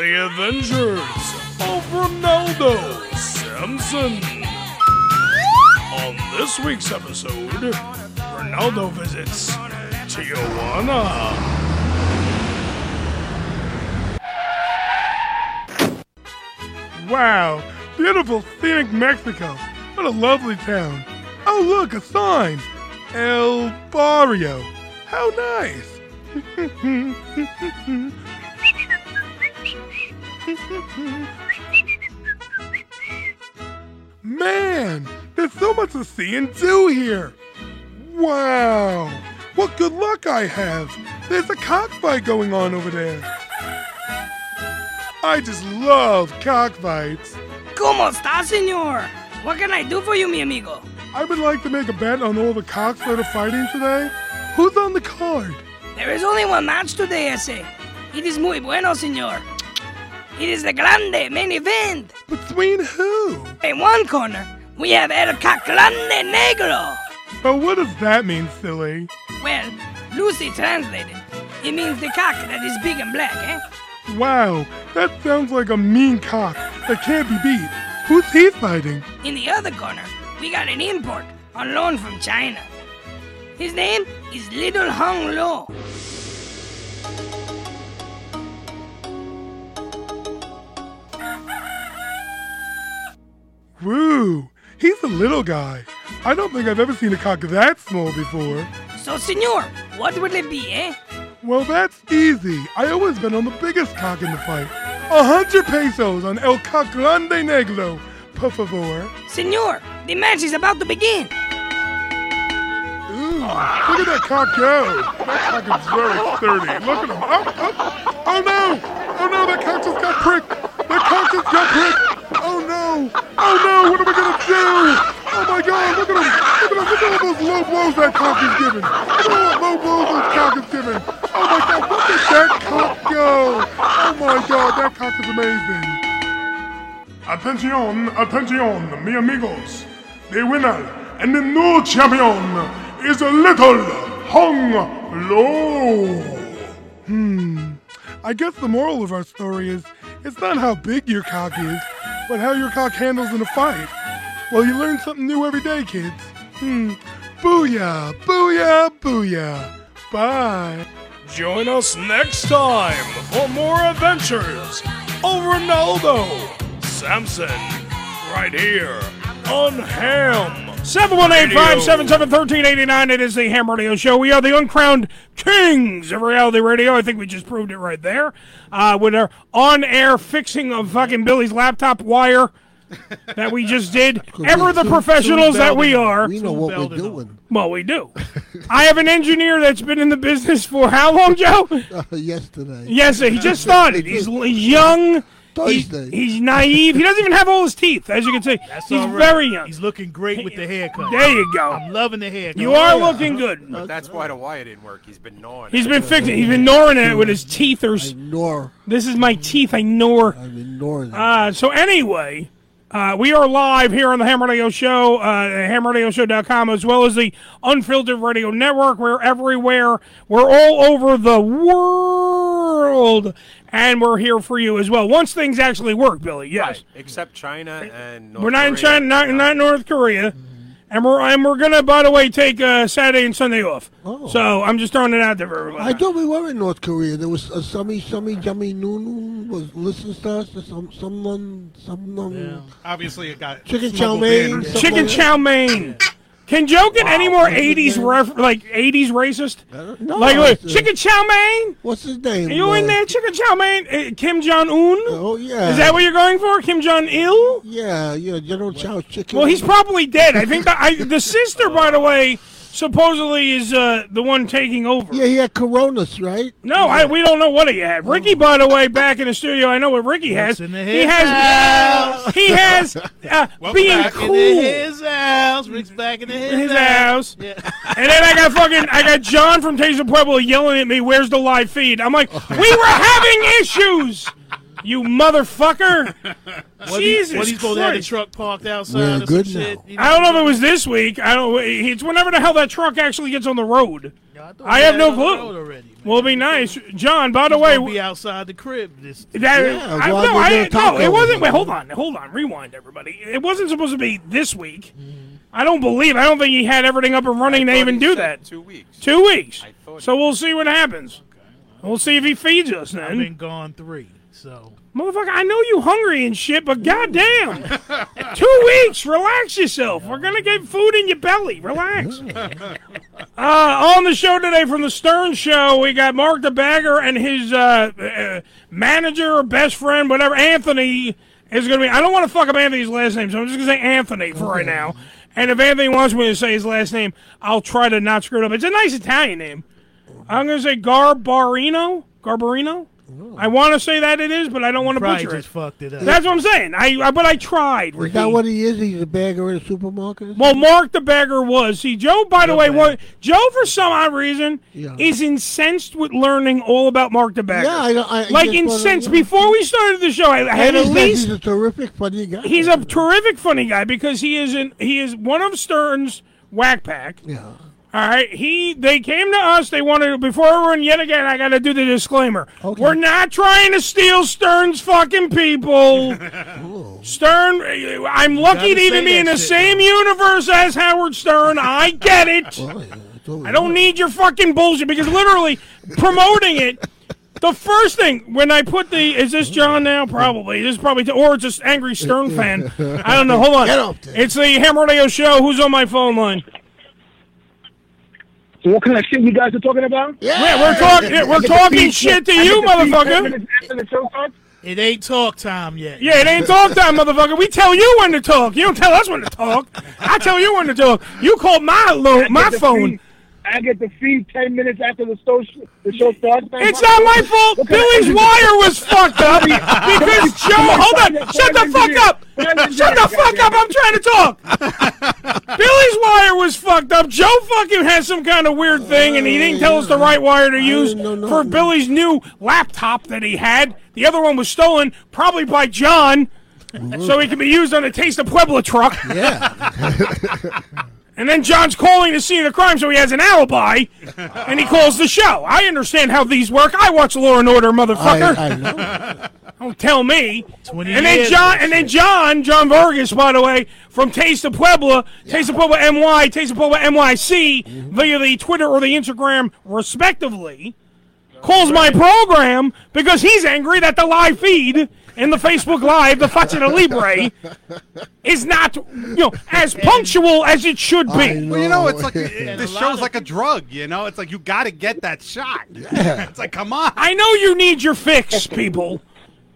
The Avengers, of Ronaldo Samson. On this week's episode, Ronaldo visits Tijuana. Wow, beautiful scenic Mexico. What a lovely town. Oh, look, a sign. El Barrio. How nice. Man, there's so much to see and do here. Wow, what good luck I have. There's a cockfight going on over there. I just love cockfights. ¿Cómo está, señor? What can I do for you, mi amigo? I would like to make a bet on all the cocks that are fighting today. Who's on the card? There is only one match today, ese. It is muy bueno, señor. It is the grande main event. Between who? In one corner, we have El Caclande Negro. But what does that mean, silly? Well, Lucy translated, it means the cock that is big and black, eh? Wow, that sounds like a mean cock that can't be beat. Who's he fighting? In the other corner, we got an import on loan from China. His name is Little Hung Lo. Woo, he's a little guy. I don't think I've ever seen a cock that small before. So, senor, what will it be, eh? Well, that's easy. I always bet on the biggest cock in the fight. A hundred pesos on El Cock Grande Negro, por favor. Senor, the match is about to begin. Ooh, look at that cock go. That cock is very sturdy. Look at him. Up, up. Oh no! Oh no, that cock just got pricked. That cock just got pricked. Oh no! Oh no, what are we gonna do? Oh my god, look at him! Look at him! Look at all those low blows that cock is giving! Look at all those low blows that cock is giving! Oh my god, look at that cock go! Oh my god, that cock is amazing! Attention, attention, mi amigos! The winner and the new champion is a little Hung Low! Hmm. I guess the moral of our story is it's not how big your cock is, but how your cock handles in a fight. Well, you learn something new every day, kids. Hmm. Booyah, booyah, booyah. Bye. Join us next time for more adventures of Ronaldo Samson right here on Ham. 718-577-1389. It is the Ham Radio Show. We are the uncrowned kings of reality radio. I think we just proved it right there. Uh, with our on-air fixing of fucking Billy's laptop wire that we just did. Ever the professionals that we are. We know what we're doing. Well, we do. I have an engineer that's been in the business for how long, Joe? Uh, yesterday. Yes, he just started. He's young. He's, Thursday. he's naive. He doesn't even have all his teeth, as you can see. That's he's all right. very young. He's looking great with the haircut. There you go. I'm loving the haircut. You are looking good. But that's why the wire didn't work. He's been gnawing. He's it. been fixing. He's been gnawing it with his teethers. Nor. This is my teeth. I gnaw. I'm ignoring it. Uh, so anyway, uh, we are live here on the Ham Radio Show, uh, hamradioshow.com, as well as the Unfiltered Radio Network. We're everywhere. We're all over the world, and we're here for you as well. Once things actually work, Billy. Yes, Right, except China and North we're not in China, not, not North Korea. And we're, and we're gonna, by the way, take uh, Saturday and Sunday off. Oh. So I'm just throwing it out there for everybody. I thought we were in North Korea. There was a Summy Summy Jummy Nunu was listening to us. Or some someone someone Yeah. Obviously, it got chicken chow mein. Chicken chow mein. Can Joe get any more '80s ref, like '80s racist? No, Like chicken chow mein. What's his name? Are you in Uh, there, chicken chow mein? Uh, Kim Jong Un. Oh yeah. Is that what you're going for, Kim Jong Il? Yeah, yeah. General Chow chicken. Well, he's probably dead. I think that I, the sister, by the way, supposedly is uh, the one taking over. Yeah, he had coronas, right? No, I, we don't know what he had. Ricky, by the way, back in the studio, I know what Ricky has. in the he his has. He has uh, Welcome being back cool. into his house. Rick's back into his, his house. Yeah. And then I got fucking, I got John from Taste of Pueblo yelling at me, "Where's the live feed?" I'm like, "We were having issues, you motherfucker." What Jesus he, what he's going to have the Christ. truck parked outside We're or some good shit? now. You I don't know if it was this week. I don't. It's whenever the hell that truck actually gets on the road. thought I we have had no it on the clue. road Already, man. Will be nice, John. By the He's way, gonna be outside the crib. This That, Yeah, I, well, no, we're I, gonna no, talk it wasn't. Wait, hold on, hold on, rewind, everybody. It wasn't supposed to be this week. Mm-hmm. I don't believe. I don't think he had everything up and running to even he do said that. Two weeks. Two weeks. I thought So we'll see what happens. We'll see if he feeds us I've then. been gone three. So Motherfucker, I know you hungry and shit, but goddamn, two weeks. Relax yourself. We're gonna get food in your belly. Relax. Uh, on the show today from the Stern Show, we got Mark the Bagger and his uh, uh, manager or best friend, whatever. Anthony is gonna be. I don't want to fuck up Anthony's last name, so I'm just gonna say Anthony for right now. And if Anthony wants me to say his last name, I'll try to not screw it up. It's a nice Italian name. I'm gonna say Garbarino. Garbarino. I want to say that it is, but I don't want to probably butcher it. fucked it up. That's what I'm saying. I, I but I tried. Is Ricky. that what he is? He's a bagger at a supermarket? Well, Mark the Bagger was. See, Joe, by the way, was, Joe, for some odd reason, Yeah. is incensed with learning all about Mark the Bagger. Yeah, I, don't- I, I like just wanna- incensed. yeah. Before we started the show, I, I had And at least. he's a terrific, funny guy. He's a terrific funny guy because he is in, he is one of Stern's whack pack. Yeah. All right, he they came to us. They wanted before everyone yet again. I got to do the disclaimer. Okay. We're not trying to steal Stern's fucking people. Stern, I'm lucky Gotta even be in the shit, same universe as Howard Stern. I get it. Well, yeah, I don't need your fucking bullshit because literally promoting it. The first thing when I put the is this John now probably this is probably or it's just angry Stern fan I don't know hold on Get up there. it's the Ham Radio show who's on my phone line So what kind of shit you guys are talking about? yeah we're talking we're talking shit to you motherfucker. After the show starts? It ain't talk time yet. yeah it ain't talk time motherfucker. We tell you when to talk. You don't tell us when to talk. I tell you when to talk. You call my lo- my phone. feed- I get the feed ten minutes after the show, the show starts. man. It's not my fault. What Billy's wire was fucked up because Joe. Hold on. Shut the fuck up. Shut the fuck up. I'm trying to talk. Billy's wire was fucked up. Joe fucking has some kind of weird thing, and he didn't tell us the right wire to use for. Billy's new laptop that he had. The other one was stolen, probably by John, so he can be used on a Taste of Puebla truck. Yeah. And then John's calling the scene of the crime, so he has an alibi, and he calls the show. I understand how these work. I watch Law and Order, motherfucker. I, I know. Don't tell me. And then John, and then John, John Vargas, by the way, from Taste of Puebla, Taste of Puebla NY, Taste of Puebla NYC, via the Twitter or the Instagram, respectively, calls my program because he's angry that the live feed in the Facebook Live, the Faccia Libre, is not, you know, as punctual as it should be. Well, you know, it's like a this lot show's like a drug. You know, it's like you got to get that shot. Yeah. it's like, come on. I know you need your fix, people.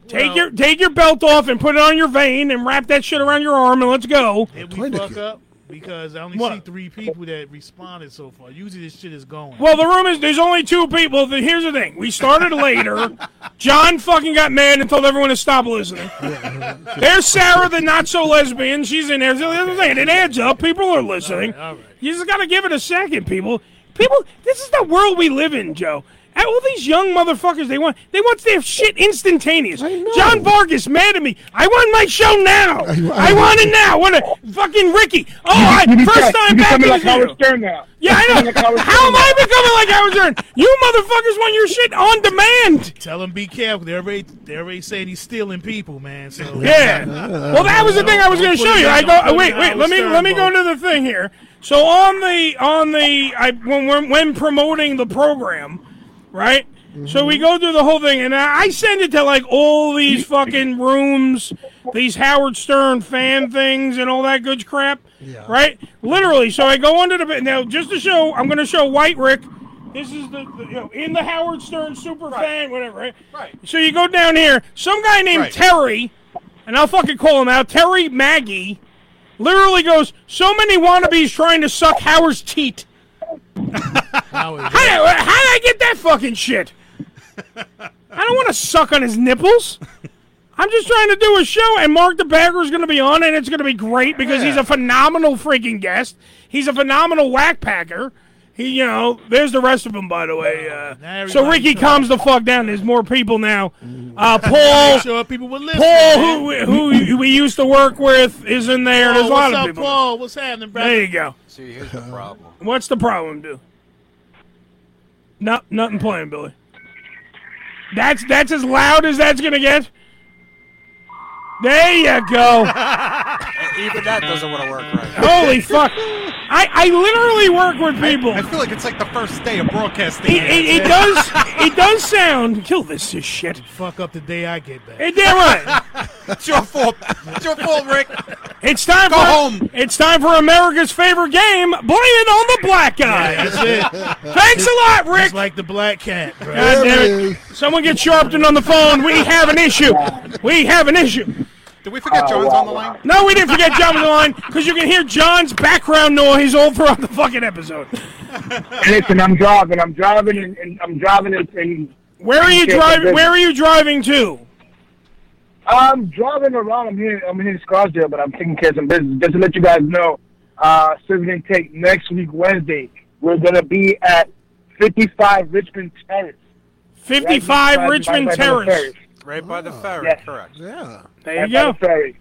Take Well- your take your belt off and put it on your vein and wrap that shit around your arm and let's go. Did we Clinic. fuck up? Because I only What? see three people that responded so far. Usually this shit is going. Well, the room is there's only two people. Here's the thing: we started later. John fucking got mad and told everyone to stop listening. There's Sarah, the not so lesbian. She's in there. So the other thing, it adds up. People are listening. all right. You just gotta give it a second, people. People, this is the world we live in, Joe. And all these young motherfuckers, they want they want their shit instantaneous. I know. John Vargas mad at me. I want my show now. I, I- want it now. What a fucking Ricky. Oh, I, You first become- time you back in becoming like Howard. Stern now. Yeah, I know. Like How am. I becoming like Howard Stern? You motherfuckers want your shit on demand. Tell him be careful. They're already, they're already saying he's stealing people, man. So Yeah. Well, that was the thing I was going to show you. I go. Wait, wait. Let me let me go to the thing here. So on the on the I when when, when promoting the program, right? So we go through the whole thing, and I send it to like all these fucking rooms, these Howard Stern fan things, and all that good crap, yeah. right? Literally. So I go under the now just to show. I'm going to show White Rick. This is the, the you know in the Howard Stern super fan, whatever. Right? Right. So you go down here. Some guy named Right. Terry, and I'll fucking call him out. Terry Maggie, literally goes. So many wannabes trying to suck Howard's teat. How, how did I get that fucking shit? I don't want to suck on his nipples. I'm just trying to do a show, and Mark the Bagger is going to be on, and it's going to be great because he's a phenomenal freaking guest. He's a phenomenal whack packer. He, you know, there's the rest of them, by the way. Uh, so Ricky talking. calms the fuck down. There's more people now. Uh, Paul, sure people will listen. Paul, man. who who we used to work with, is in there. There's a Paul, lot what's of up, people. Paul? What's happening, brother? There you go. See, here's the problem. What's the problem, dude? No, nothing playing, Billy. That's that's as loud as that's gonna get. There you go. Even that doesn't want to work right. Now. Holy fuck! I, I literally work with people. I feel like it's like the first day of broadcasting. It, it, it does it does sound. Kill this is shit. Fuck up the day I get back. Hey, damn right. It's your fault. It's your fault, Rick. It's time Go for home. It's time for America's favorite game. Blame it on the black guy. That's it. Thanks a lot, Rick. It's like the black cat, bro. God damn it. Someone get Sharpton on the phone. We have an issue. We have an issue. Did we forget John's on the line? No, we didn't forget John on the line because you can hear John's background noise all throughout the fucking episode. Listen, I'm driving. I'm driving, and, and I'm driving, and, and Where are you driving? Where are you driving to? I'm driving around. I'm here. I'm here in Scarsdale, but I'm taking care of some business. Just to let you guys know, uh, Civic Intake next week Wednesday. We're gonna be at 55 Richmond Terrace. 55 Right Richmond right by Terrace. Ferry. Right by the ah. ferry, Yes. correct. Yeah. There you Right by go. the ferry.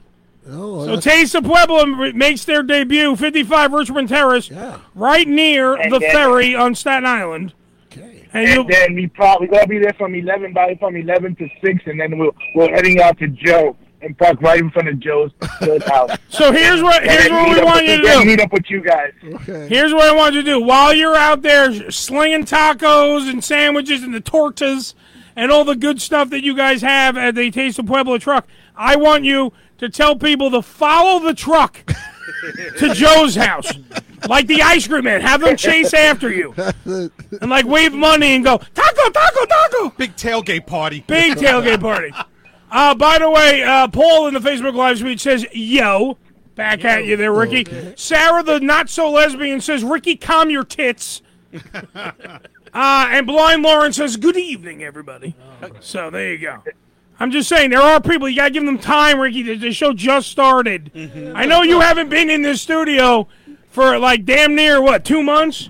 Oh, So that's- Taste of Pueblo makes their debut, 55 Richmond Terrace, Yeah. right near And the then- ferry on Staten Island. okay. And And then we probably gonna be there from 11, by from 11 to 6, and then we'll we're heading out to Joe and park right in front of Joe's, Joe's house. so here's what here's what we want you to do. Meet up with you guys. Okay. Here's what I want you to do. While you're out there slinging tacos and sandwiches and the tortas and all the good stuff that you guys have at the Taste of Pueblo truck, I want you to tell people to follow the truck to Joe's house. Like the ice cream man. Have them chase after you. And like wave money and go, taco, taco, taco. Big tailgate party. Big tailgate party. Uh, by the way, uh, Paul in the Facebook Live tweet says, yo. Back at you there, Ricky. Sarah, the not so lesbian, says, Ricky, calm your tits. uh, and Blind Lauren says, good evening, everybody. So there you go. I'm just saying, there are people, you got to give them time, Ricky. The, the show just started. I know you haven't been in this studio for like damn near, what, two months?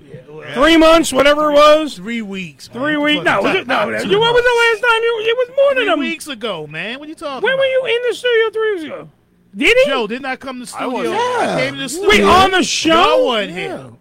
Three months, whatever it was? Three weeks. Three weeks? No, was it, no, talking you, about? what was the last time you? It was more than Three a weeks ago, man. What you talking about? When about? were you in the studio three weeks ago? Did he? Joe, didn't I come to the studio? wasn't. I came to the studio. Wait, on the show? Joe wasn't here.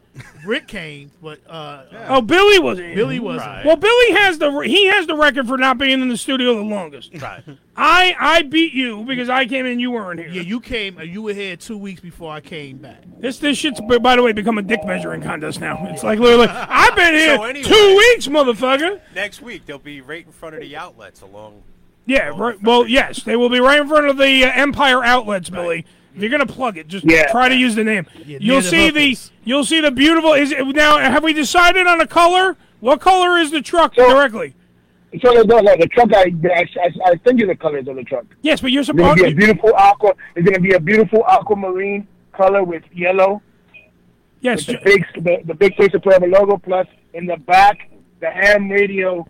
Rick came, but uh, Oh, Billy was in. Billy wasn't. Well, Billy has the he has the record for not being in the studio the longest. Right. I I beat you because I came in, you weren't here. Yeah, you came. uh, You were here two weeks before I came back. This this shit's by the way become a dick measuring contest now. It's like literally, I've been here So anyway- two weeks, motherfucker. Next week they'll be right in front of the outlets along. Yeah, right. Well, yes, they will be right in front of the uh, Empire outlets, Billy. If you're gonna plug it, just Yeah. try to use the name. Yeah, you'll near the see the you'll see the beautiful. Is it now? Have we decided on a color? What color is the truck So- directly? So the, the, the truck, I, I, I, I send you the colors of the truck. Yes, but you're It's gonna be a beautiful aqua. It's gonna be a beautiful aquamarine color with yellow. Yes, The Ju- big, the, the big Taste of Pueblo logo, plus in the back the ham radio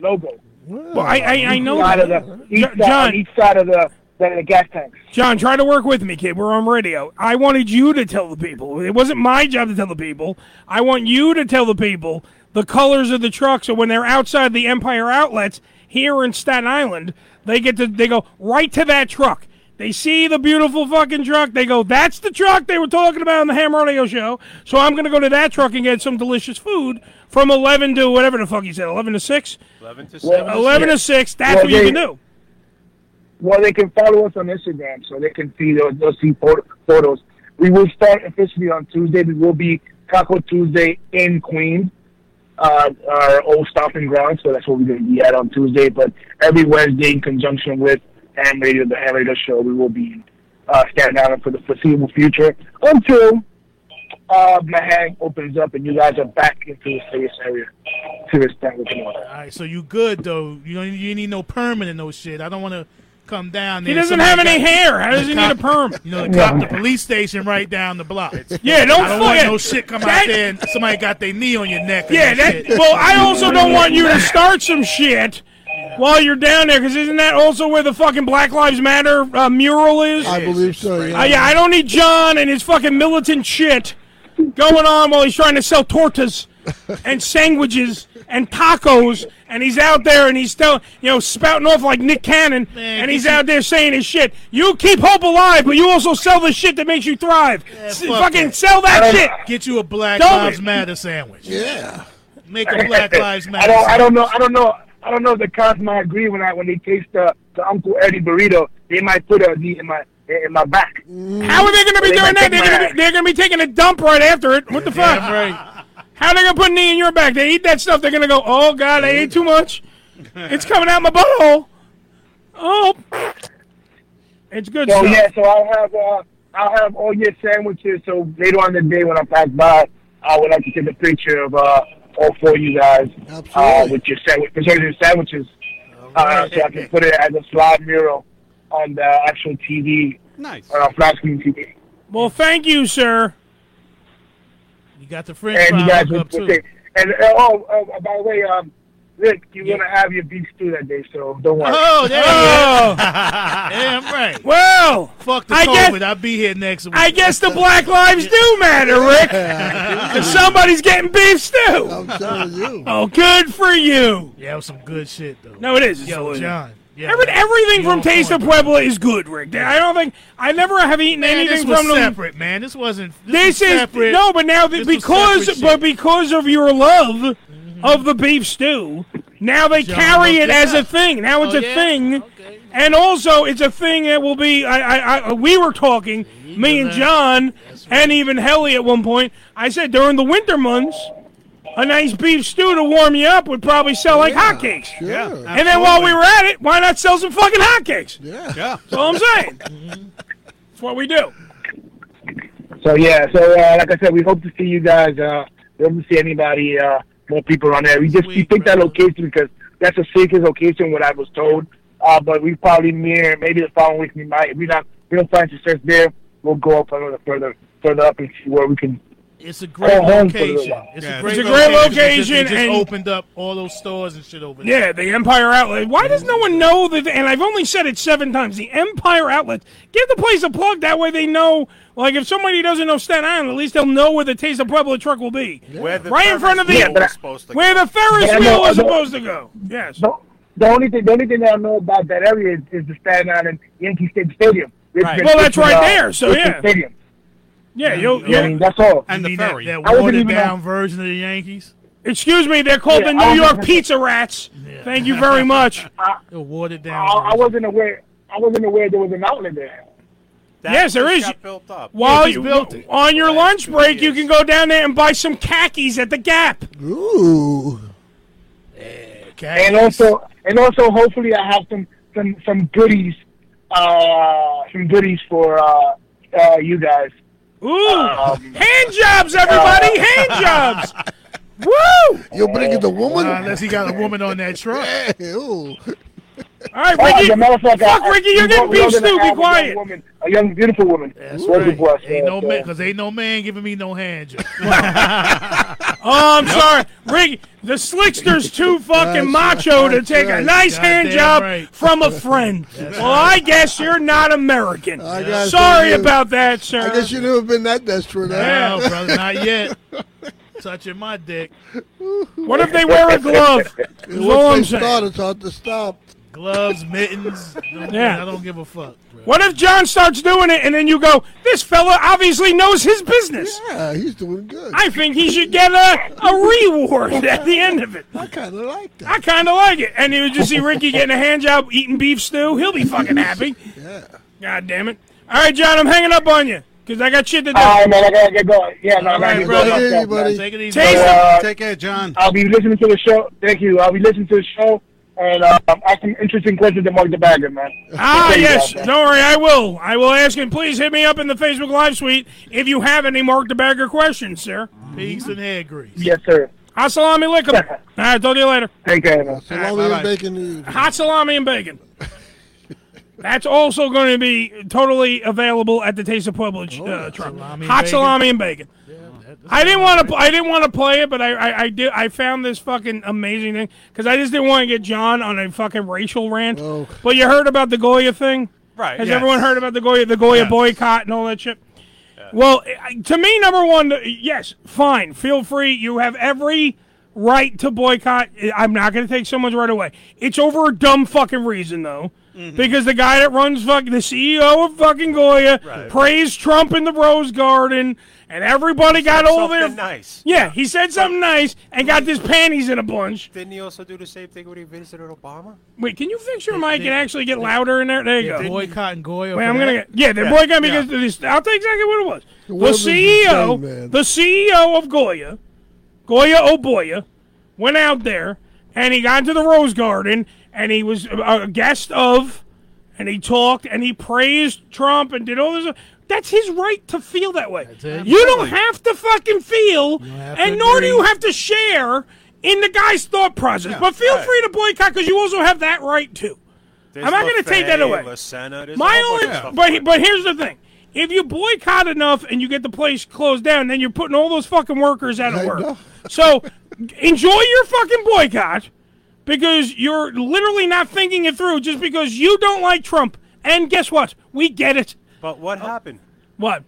logo. well, I I, I know. Side of that. the, each, Jo- side, John, on each side of the, the, the gas tanks. John, try to work with me, kid. We're on radio. I wanted you to tell the people. It wasn't my job to tell the people. I want you to tell the people the colors of the truck. So when they're outside the Empire outlets here in Staten Island, they get to they go right to that truck. They see the beautiful fucking truck. They go, "That's the truck they were talking about on the Ham Radio Show." So I'm gonna go to that truck and get some delicious food from 11 to whatever the fuck he said, 11 to 6, Eleven to seven. 11 to 6. That's Well, what you can do. Well, they can follow us on Instagram so they can see those, they'll see photos. We will start officially on Tuesday. We will be Taco Tuesday in Queens, uh, our old stomping ground. So that's where we're going to be at on Tuesday. But every Wednesday, in conjunction with Ham Radio, the Ham Radio Show, we will be uh, Staten Island for the foreseeable future until uh, Mahang opens up and you guys are back into the serious area, serious All right, so you good though? You don't. You need no permanent, no shit. I don't want to come down there. He doesn't have any got- hair. How does he the need a perm? You know, the cop, the police station right down the block. Yeah, don't I don't want no shit come That- out there and somebody got their knee on your neck. Yeah, that. shit. Well, I also don't want you to start some shit while you're down there, because isn't that also where the fucking Black Lives Matter uh, mural is? I believe so. Yeah. Uh, yeah, I don't need John and his fucking militant shit going on while he's trying to sell tortas and sandwiches and tacos, and he's out there and he's still, you know, spouting off like Nick Cannon, Man, and he's out there saying his shit. You keep hope alive, but you also sell the shit that makes you thrive. S- fuck fucking that. sell that shit. Get you a Black Don't Lives it. Matter sandwich. yeah. Make a Black Lives Matter. I don't. I don't know. I don't know. I don't know if the cops might agree when I when they taste the, the Uncle Eddie burrito. They might put a knee in my in my back. How are they going to be They doing might that? They're going to be, they're going to be taking a dump right after it. What the fuck? Damn right. How are they going to put a knee in your back? They eat that stuff. They're going to go, oh, God, I ate too much. It's coming out my butthole. Oh. It's good So stuff. yeah, so I'll have uh, I'll have all your sandwiches. So later on in the day when I pass by, I would like to take a picture of uh, all four of you guys uh, with your sandwich, presenting your sandwiches, uh, so I can put it as a slide mural on the actual TV, Nice. on our flat screen TV. Well, thank you, sir. You got the French And you fry guys hook up too. take. And uh, oh, uh, by the way, um, Rick, you're gonna have your beef stew that day, so don't worry. Oh, there Oh. you go. Damn right. Well, Fuck the I COVID. guess- I'll be here next week. I guess the Black Lives do matter, Rick. 'Cause somebody's getting beef stew. I'm telling you. Oh, good for you. Yeah, it was some good shit though. No, it is. It's Yo, delicious. John. Yeah, Every, everything from Taste of. Puebla is good, Rick. I don't think I never have eaten Man, anything this was from them. separate, man. This wasn't. This, This was is separate. no, but now that because but because of your love of the beef stew, now they John, carry it as a thing. Now it's Oh, a yeah? thing, Okay. and also it's a thing that will be. I, I, I uh, we were talking, me and. John, and even Helly at one point. I said during the winter months, a nice beef stew to warm you up would probably sell like hotcakes. Yeah. And then while we were at it, why not sell some fucking hotcakes? Yeah. Yeah. That's all I'm saying. That's what we do. So yeah, so uh, like I said, we hope to see you guys. Uh, we hope to see anybody, uh, more people on there. We just we Sweet, picked that location because that's the safest location. What I was told. Uh, but we probably near maybe the following week we might. If we not we don't find success there, we'll go up a little further further up and see where we can. It's a great Go home for a little location. It's Yeah. a great, It's a great They just- location They just, and- opened up all those stores and shit over there. Yeah, the Empire Outlet. Why does no one know that? And I've only said it seven times. The Empire Outlet. Give the place a plug. That way they know. Like if somebody doesn't know Staten Island, at least they'll know where the Taste of Pueblo truck will be. Where the Right in front of the- Yeah, wheel was supposed to Where the Ferris Yeah, wheel know, I is know. supposed to go. Yes. The, the only thing the only thing that I know about that area is, is the Staten Island Yankee State Stadium. Right. Well, that's right uh, there, so yeah. Stadium. Yeah. You'll, I mean, that's all. And You the mean that, that watered even down on- version of the Yankees? excuse me. They're called Yeah, the New I York Pizza Rats. Thank you very much. The watered I, down. I version. wasn't aware. I wasn't aware there was an outlet there. That Yes, there just is. Got built up. While you built it. on your Last lunch two break, you can go down there and buy some khakis at the Gap. Ooh. Okay. and also and also hopefully I have some some some goodies uh some goodies for uh uh you guys. Ooh, Um, hand jobs, everybody, hand jobs. Woo! You're bringing the woman? Uh, unless he got a woman on that truck. Ooh. All right, uh, Ricky. as a matter of fact, Fuck, I- Ricky, you're getting both- we beef stew. Be have a young quiet. woman, a young beautiful woman That's working right. for us. Ain't uh, no man, cause ain't no man giving me no hand job. Oh, I'm sorry, Ricky. The slickster's too fucking macho right, to take a right. nice hand job right. from a friend. well, I guess you're not American. I Sorry you- about that, sir. I guess you never been that desperate. huh? no, brother, not yet. Touching my dick. what if they wear a glove? That's all I'm they saying. start, it's hard to stop. Gloves, mittens. Don't- Yeah. I don't give a fuck. Bro. What if John starts doing it and then you go, this fella obviously knows his business. Yeah, he's doing good. I think he should get a, a reward at the end of it. I kind of like that. I kind of like it. And you would just see Ricky getting a hand job eating beef stew. He'll be fucking happy. Yeah. God damn it. All right, John, I'm hanging up on you because I got shit to do. All right, man, I gotta get going. Yeah, no, I All gotta right, brother. Hey, buddy. Take it easy. Taste uh, Take care, John. I'll be listening to the show. Thank you. I'll be listening to the show and um, ask some interesting questions to Mark the Bagger, man. Ah, Thank you, yes. man. Don't worry, I will. I will ask him. Please hit me up in the Facebook Live suite if you have any Mark the Bagger questions, sir. Pigs and hair grease. Yes, sir. Hot salami lick 'em. All right, talk to you later. Take care, man. So long bye-bye. bacon. Hot salami and bacon. That's also going to be totally available at the Taste of Pueblo uh, truck. Salami Hot bacon. salami and bacon. I didn't want to. I didn't want to play it, but I, I, I did. I found this fucking amazing thing because I just didn't want to get John on a fucking racial rant. Oh. But you heard about the Goya thing? Right. Has yes. everyone heard about the Goya, the Goya Yes. boycott and all that shit? Well, eh, to me, number one, yes, fine. Feel free. You have every right to boycott. Eh, I'm not going to take someone's right away. It's over a dumb fucking reason, though. Mm-hmm. because the guy that runs fuck the CEO of fucking Goya praised Trump in the Rose Garden, and everybody got all their Something nice. yeah. He said something nice and got his panties in a bunch. Didn't he also do the same thing when he visited Obama? Wait, can you fix your mic and actually get louder in there? There you Yeah, go. boycott and Goya. Wait, I'm gonna get yeah. They're Yeah, boycotting yeah. because of this. I'll tell you exactly what it was. The, world is CEO, insane, man. the CEO of Goya, Goya Oboya, went out there and he got into the Rose Garden and he was a guest of, and he talked and he praised Trump and did all this. That's his right to feel that way. You don't have to fucking feel, and nor do you have to share in the guy's thought process. but feel free to boycott because you also have that right too. There's I'm not gonna take that away. LaSena, My whole bunch only, of but but here's the thing: if you boycott enough and you get the place closed down, then you're putting all those fucking workers out of work. So enjoy your fucking boycott because you're literally not thinking it through just because you don't like Trump. And guess what? We get it. But what oh. happened? What?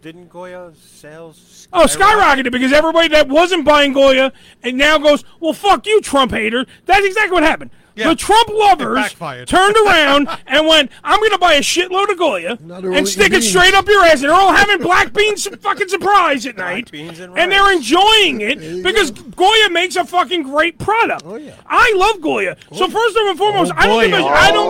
Didn't Goya's sales? Oh, skyrocketed because everybody that wasn't buying Goya and now goes, well, fuck you, Trump hater. That's exactly what happened. Yeah. The Trump lovers turned around and went, I'm going to buy a shitload of Goya Now and stick eating it straight up your ass. And they're all having black beans fucking surprise at night. beans and and they're enjoying it because Goya makes a fucking great product. Oh, yeah. I love Goya. So first and foremost, Oh, I don't give a, Goya. I don't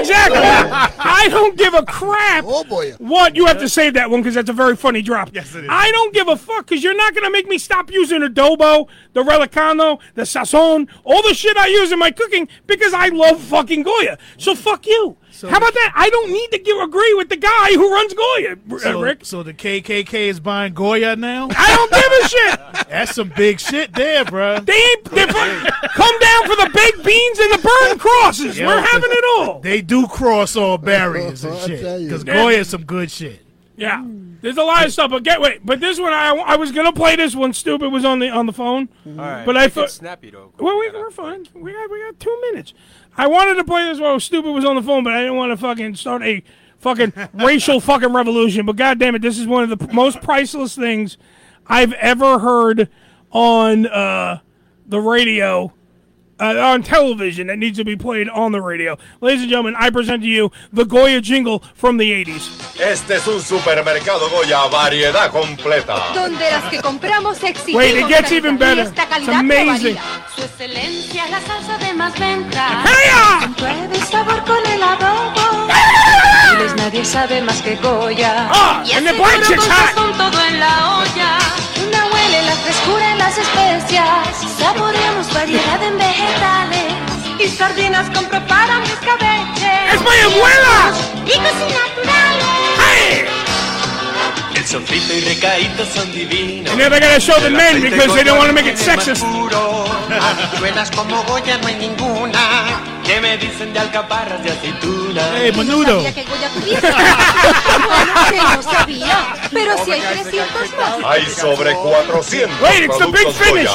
Exactly. I don't give a crap. Oh boy. What? You have to save that one because that's a very funny drop. Yes, it is. I don't give a fuck because you're not going to make me stop using adobo, the relicano, the sazon, all the shit I use in my cooking because I love fucking Goya. So fuck you. How about that? I don't need to give, agree with the guy who runs Goya, uh, So, Rick. so the KKK is buying Goya now? I don't give a shit. That's some big shit there, bruh. They ain't. They're come down for the baked beans and the burn crosses. Yeah, We're having it all. They do cross all barriers and shit. Because Goya is some good shit. Yeah, there's a lot of stuff. But get wait. But this one, I, I was gonna play this one. Stupid was on the on the phone. All right, But I make it thought- snappy though. Well, we, we're fine. We got we got two minutes. I wanted to play this while Stupid was on the phone, but I didn't want to fucking start a fucking racial fucking revolution. But god damn it, this is one of the most priceless things I've ever heard on uh, the radio. Uh, on television that needs to be played on the radio. Ladies and gentlemen, I present to you the Goya jingle from the 80s. Este es un supermercado Goya, variedad completa. donde las que compramos exigimos Wait, it gets even better. It's amazing. Su excelencia es la salsa de más venta. ¡Heya! Pruebe el sabor con el adobo. Chiles nadie sabe más que Goya. Ah, y and the ese black chick's hot. todo en la olla. Una huele la frescura en las especias. Saboreamos variedad en vegetales. Y sardinas compro para mis cabeches. ¡Es mi abuela! Ricos y naturales. Hey! El sofrito y recaíto son divinos. Now they gotta show the men because they don't want to make it sexist. Buenas como Goya no hay ninguna. ¿Qué me dicen de alcaparras y aceitunas? Hey, Menudo. Sabía que Goya tuviera. bueno, que no sabía. Pero si hay 300 más. Hay sobre 400 Wait, it's the big finish.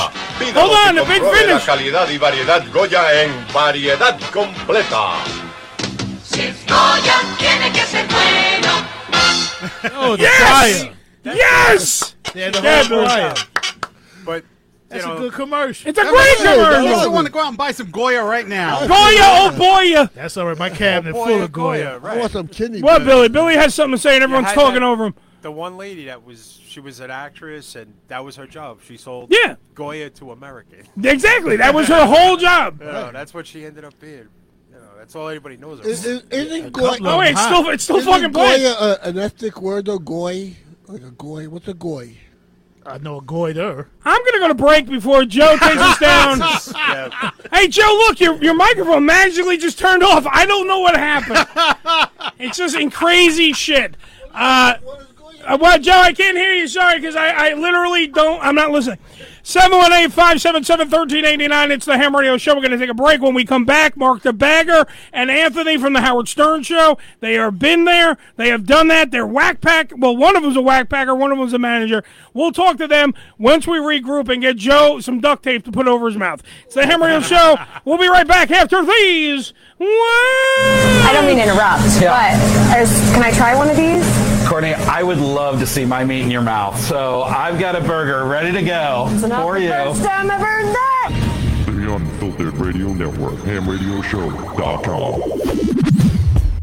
Hold on, y the big compruebe finish. La calidad y variedad Goya en variedad completa. Goya tiene que ser bueno. Oh, the Yes! Yes! Yeah, the Yeah, whole Bill. fryer. But you That's a good commercial. It's a great I commercial. also want to go out and buy some Goya right now. Goya, oh boy. That's all right. My cabinet boy, full of Goya, Goya. I want some kidney. What, beans. Billy? Billy has something to say, and everyone's had talking that- over him. The one lady that was she was an actress and that was her job. She sold Yeah. Goya to American. Exactly. That was her whole job. You know, that's what she ended up being. You know, that's all anybody knows. Is, is, isn't couple Goya? Oh wait, it's still it's still fucking Isn't playing. Goya uh, an ethnic word though? Goy, like a goy. What's a goy? I know a Goiter. I'm gonna go to break before Joe takes us down. yeah, Hey Joe, look, your your microphone magically just turned off. I don't know what happened. it's just in crazy shit. Uh, uh, well, Joe, I can't hear you. Sorry, because I, I literally don't. I'm not listening. 718-577-1389. It's the Ham Radio Show. We're going to take a break. When we come back, Mark the Bagger and Anthony from the Howard Stern Show. They have been there. They have done that. They're whack pack. Well, one of them's a whack packer. One of them's a manager. We'll talk to them once we regroup and get Joe some duct tape to put over his mouth. It's the Ham Radio Show. We'll be right back after these. I don't mean to interrupt, but is, can I try one of these? Courtney, I would love to see my meat in your mouth. So I've got a burger ready to go It's not for the you. first time I've heard that. The Unfiltered Radio Radio Network, hamradioshow.com.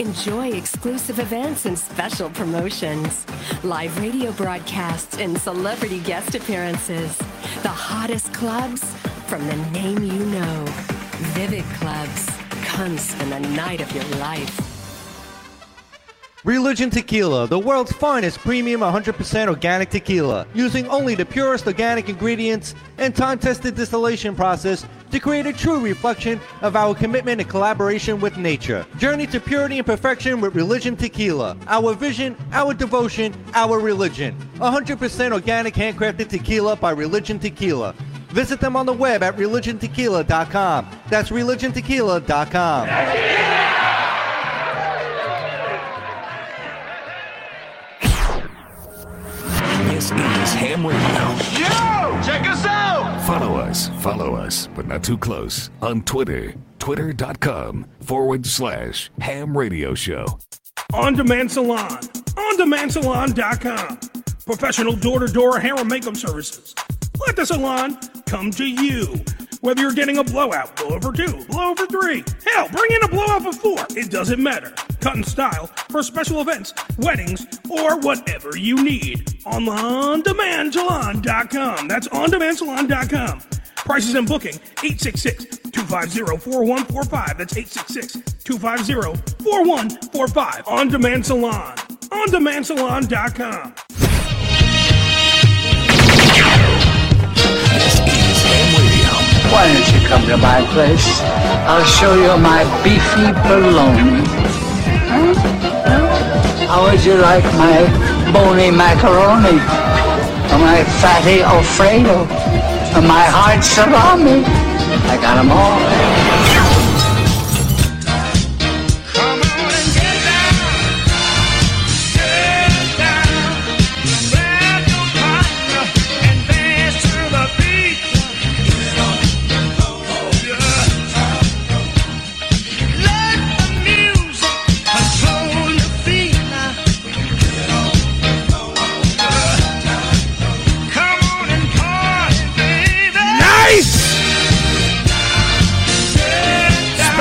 Enjoy exclusive events and special promotions, live radio broadcasts, and celebrity guest appearances. The hottest clubs from the name you know. Vivid Clubs. Come spend the night of your life. Religion Tequila, the world's finest premium 100% organic tequila, using only the purest organic ingredients and time-tested distillation process to create a true reflection of our commitment and collaboration with nature. Journey to purity and perfection with Religion Tequila. Our vision, our devotion, our religion. 100% organic handcrafted tequila by Religion Tequila. Visit them on the web at religiontequila.com. That's religiontequila.com. This is Ham Radio. Yo, check us out. Follow us, follow us, but not too close on Twitter. Twitter.com forward slash Ham Radio Show. On Demand Salon. OnDemandSalon.com. Professional door-to-door hair and makeup services. Let the salon come to you. Whether you're getting a blowout, blow over two, blow over three, hell, bring in a blowout for four. It doesn't matter. Cut and style for special events, weddings, or whatever you need. On OnDemandSalon.com. That's OnDemandSalon.com. Prices and booking 866-250-4145. That's 866-250-4145. On Demand Salon. OnDemandSalon.com. Why don't you come to my place? I'll show you my beefy bologna. How would you like my bony macaroni? Or my fatty Alfredo? Or my hard salami? I got 'em all.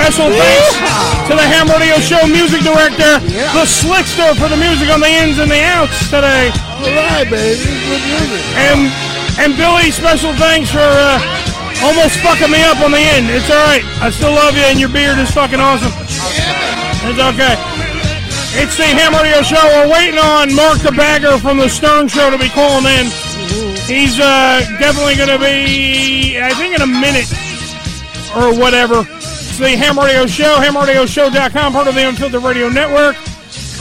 Special thanks to the Ham Radio Show music director, the Slickster, for the music on the ins and the outs today. All right, baby. Good music. And and Billy, special thanks for uh, almost fucking me up on the end. It's all right. I still love you, and your beard is fucking awesome. It's okay. It's the Ham Radio Show. We're waiting on Mark the Bagger from the Stern Show to be calling in. He's uh, definitely going to be, I think, in a minute or whatever. It's the Ham Radio Show, hamradioshow.com, part of the Unfiltered Radio Network.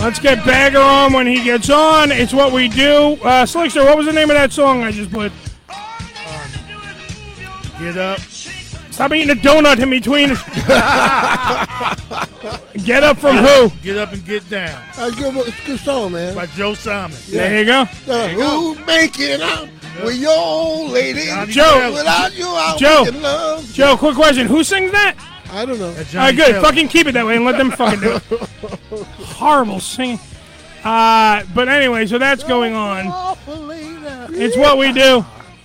Let's get Bagger on when he gets on. It's what we do. Uh, Slickster, what was the name of that song I just put? Get up. Stop eating a donut in between. get up from who? Get up and get down. That's good. It's a good song, man. By Joe Simon. Yeah. There you go. Uh, who making up with your old lady? Joe. Without you, I Joe. making love. Joe, quick question. Who sings that? I don't know. All right, good. Fucking keep it that way and let them fucking do it. Horrible singing. Uh, but anyway, so that's going on. It's what we do.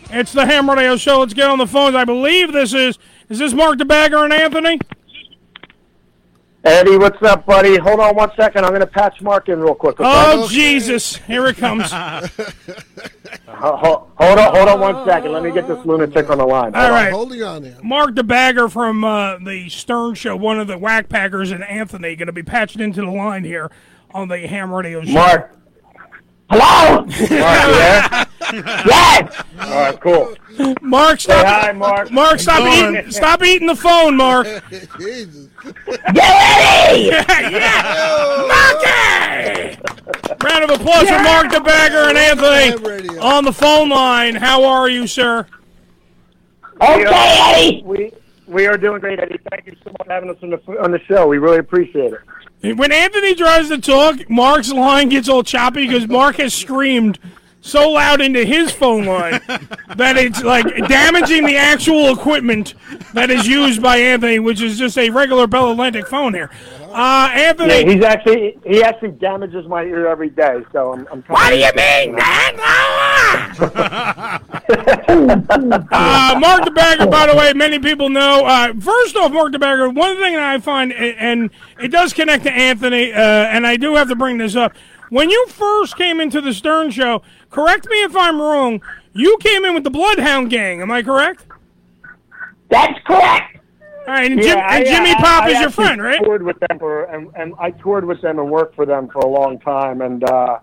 It's the Ham Radio Show. Let's get on the phones. I believe this is is this Mark the Bagger and Anthony? Eddie, what's up, buddy? Hold on one second. I'm going to patch Mark in real quick. okay? Oh Jesus! Here it comes. Ho- ho- Hold on, hold on one second. Let me get this lunatic on the line. All right. Holding on there. Mark the Bagger from uh, the Stern Show, one of the Whack Packers, and Anthony going to be patched into the line here on the Ham Radio Show. Mark. Hello. Mark, you there? yes. All right, cool. Mark, Say stop. hi, Mark. Mark, stop eating. Stop eating the phone, Mark. Get ready! yeah, Marky! Round of applause for Mark the Bagger and Anthony on the phone line. How are you, sir? Okay, Eddie. We we are doing great, Eddie. Thank you so much for having us on the on the show. We really appreciate it. When Anthony tries to talk, Mark's line gets all choppy because Mark has screamed so loud into his phone line that it's like damaging the actual equipment that is used by Anthony, which is just a regular Bell Atlantic phone here. Uh, Anthony. Yeah, he's actually he actually damages my ear every day. So I'm. I'm What do you mean, man? uh, Mark the Bagger, by the way, many people know. Uh, first off, Mark the Bagger, one thing that I find, and it does connect to Anthony, uh, and I do have to bring this up. When you first came into the Stern Show, correct me if I'm wrong, you came in with the Bloodhound Gang. Am I correct? That's correct. All right, and, Yeah, Jim, I- and Jimmy I- Pop I is your friend, right? I Toured with them for, and, and I toured with them and worked for them for a long time. And uh,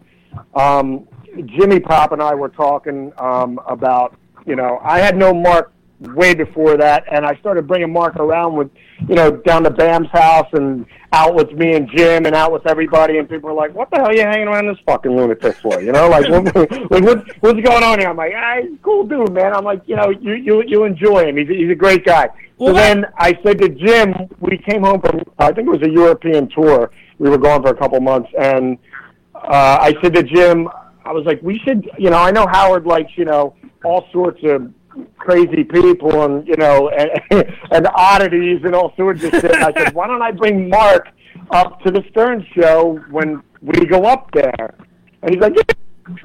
um, Jimmy Pop and I were talking um, about, you know, I had no Mark way before that, and I started bringing Mark around with, you know, down to Bam's house and out with me and Jim and out with everybody. And people were like, "What the hell are you hanging around this fucking lunatic for?" You know, like, what, like what, what's going on here? I'm like, ah, he's a cool dude, man. I'm like, you know, you you you enjoy him. He's he's a great guy. So then I said to Jim, we came home from, I think it was a European tour. We were gone for a couple months, and uh, I said to Jim, I was like, we should, you know, I know Howard likes, you know, all sorts of crazy people and, you know, and, and oddities and all sorts of shit. I said, why don't I bring Mark up to the Stern show when we go up there? And he's like, yeah.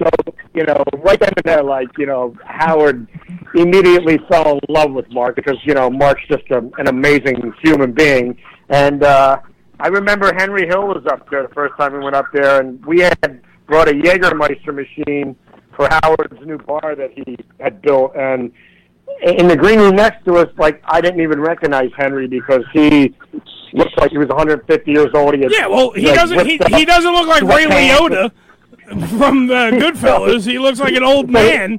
So, you know, right then and there, like, you know, Howard immediately fell in love with Mark because, you know, Mark's just a, an amazing human being. And uh, I remember Henry Hill was up there the first time we went up there, and we had brought a Jägermeister machine for Howard's new bar that he had built. And in the green room next to us, like, I didn't even recognize Henry because he looked like he was 150 years old. He had, Yeah, well, he like, doesn't. He, he doesn't look like Ray. Liotta from the Goodfellas. He looks like an old man.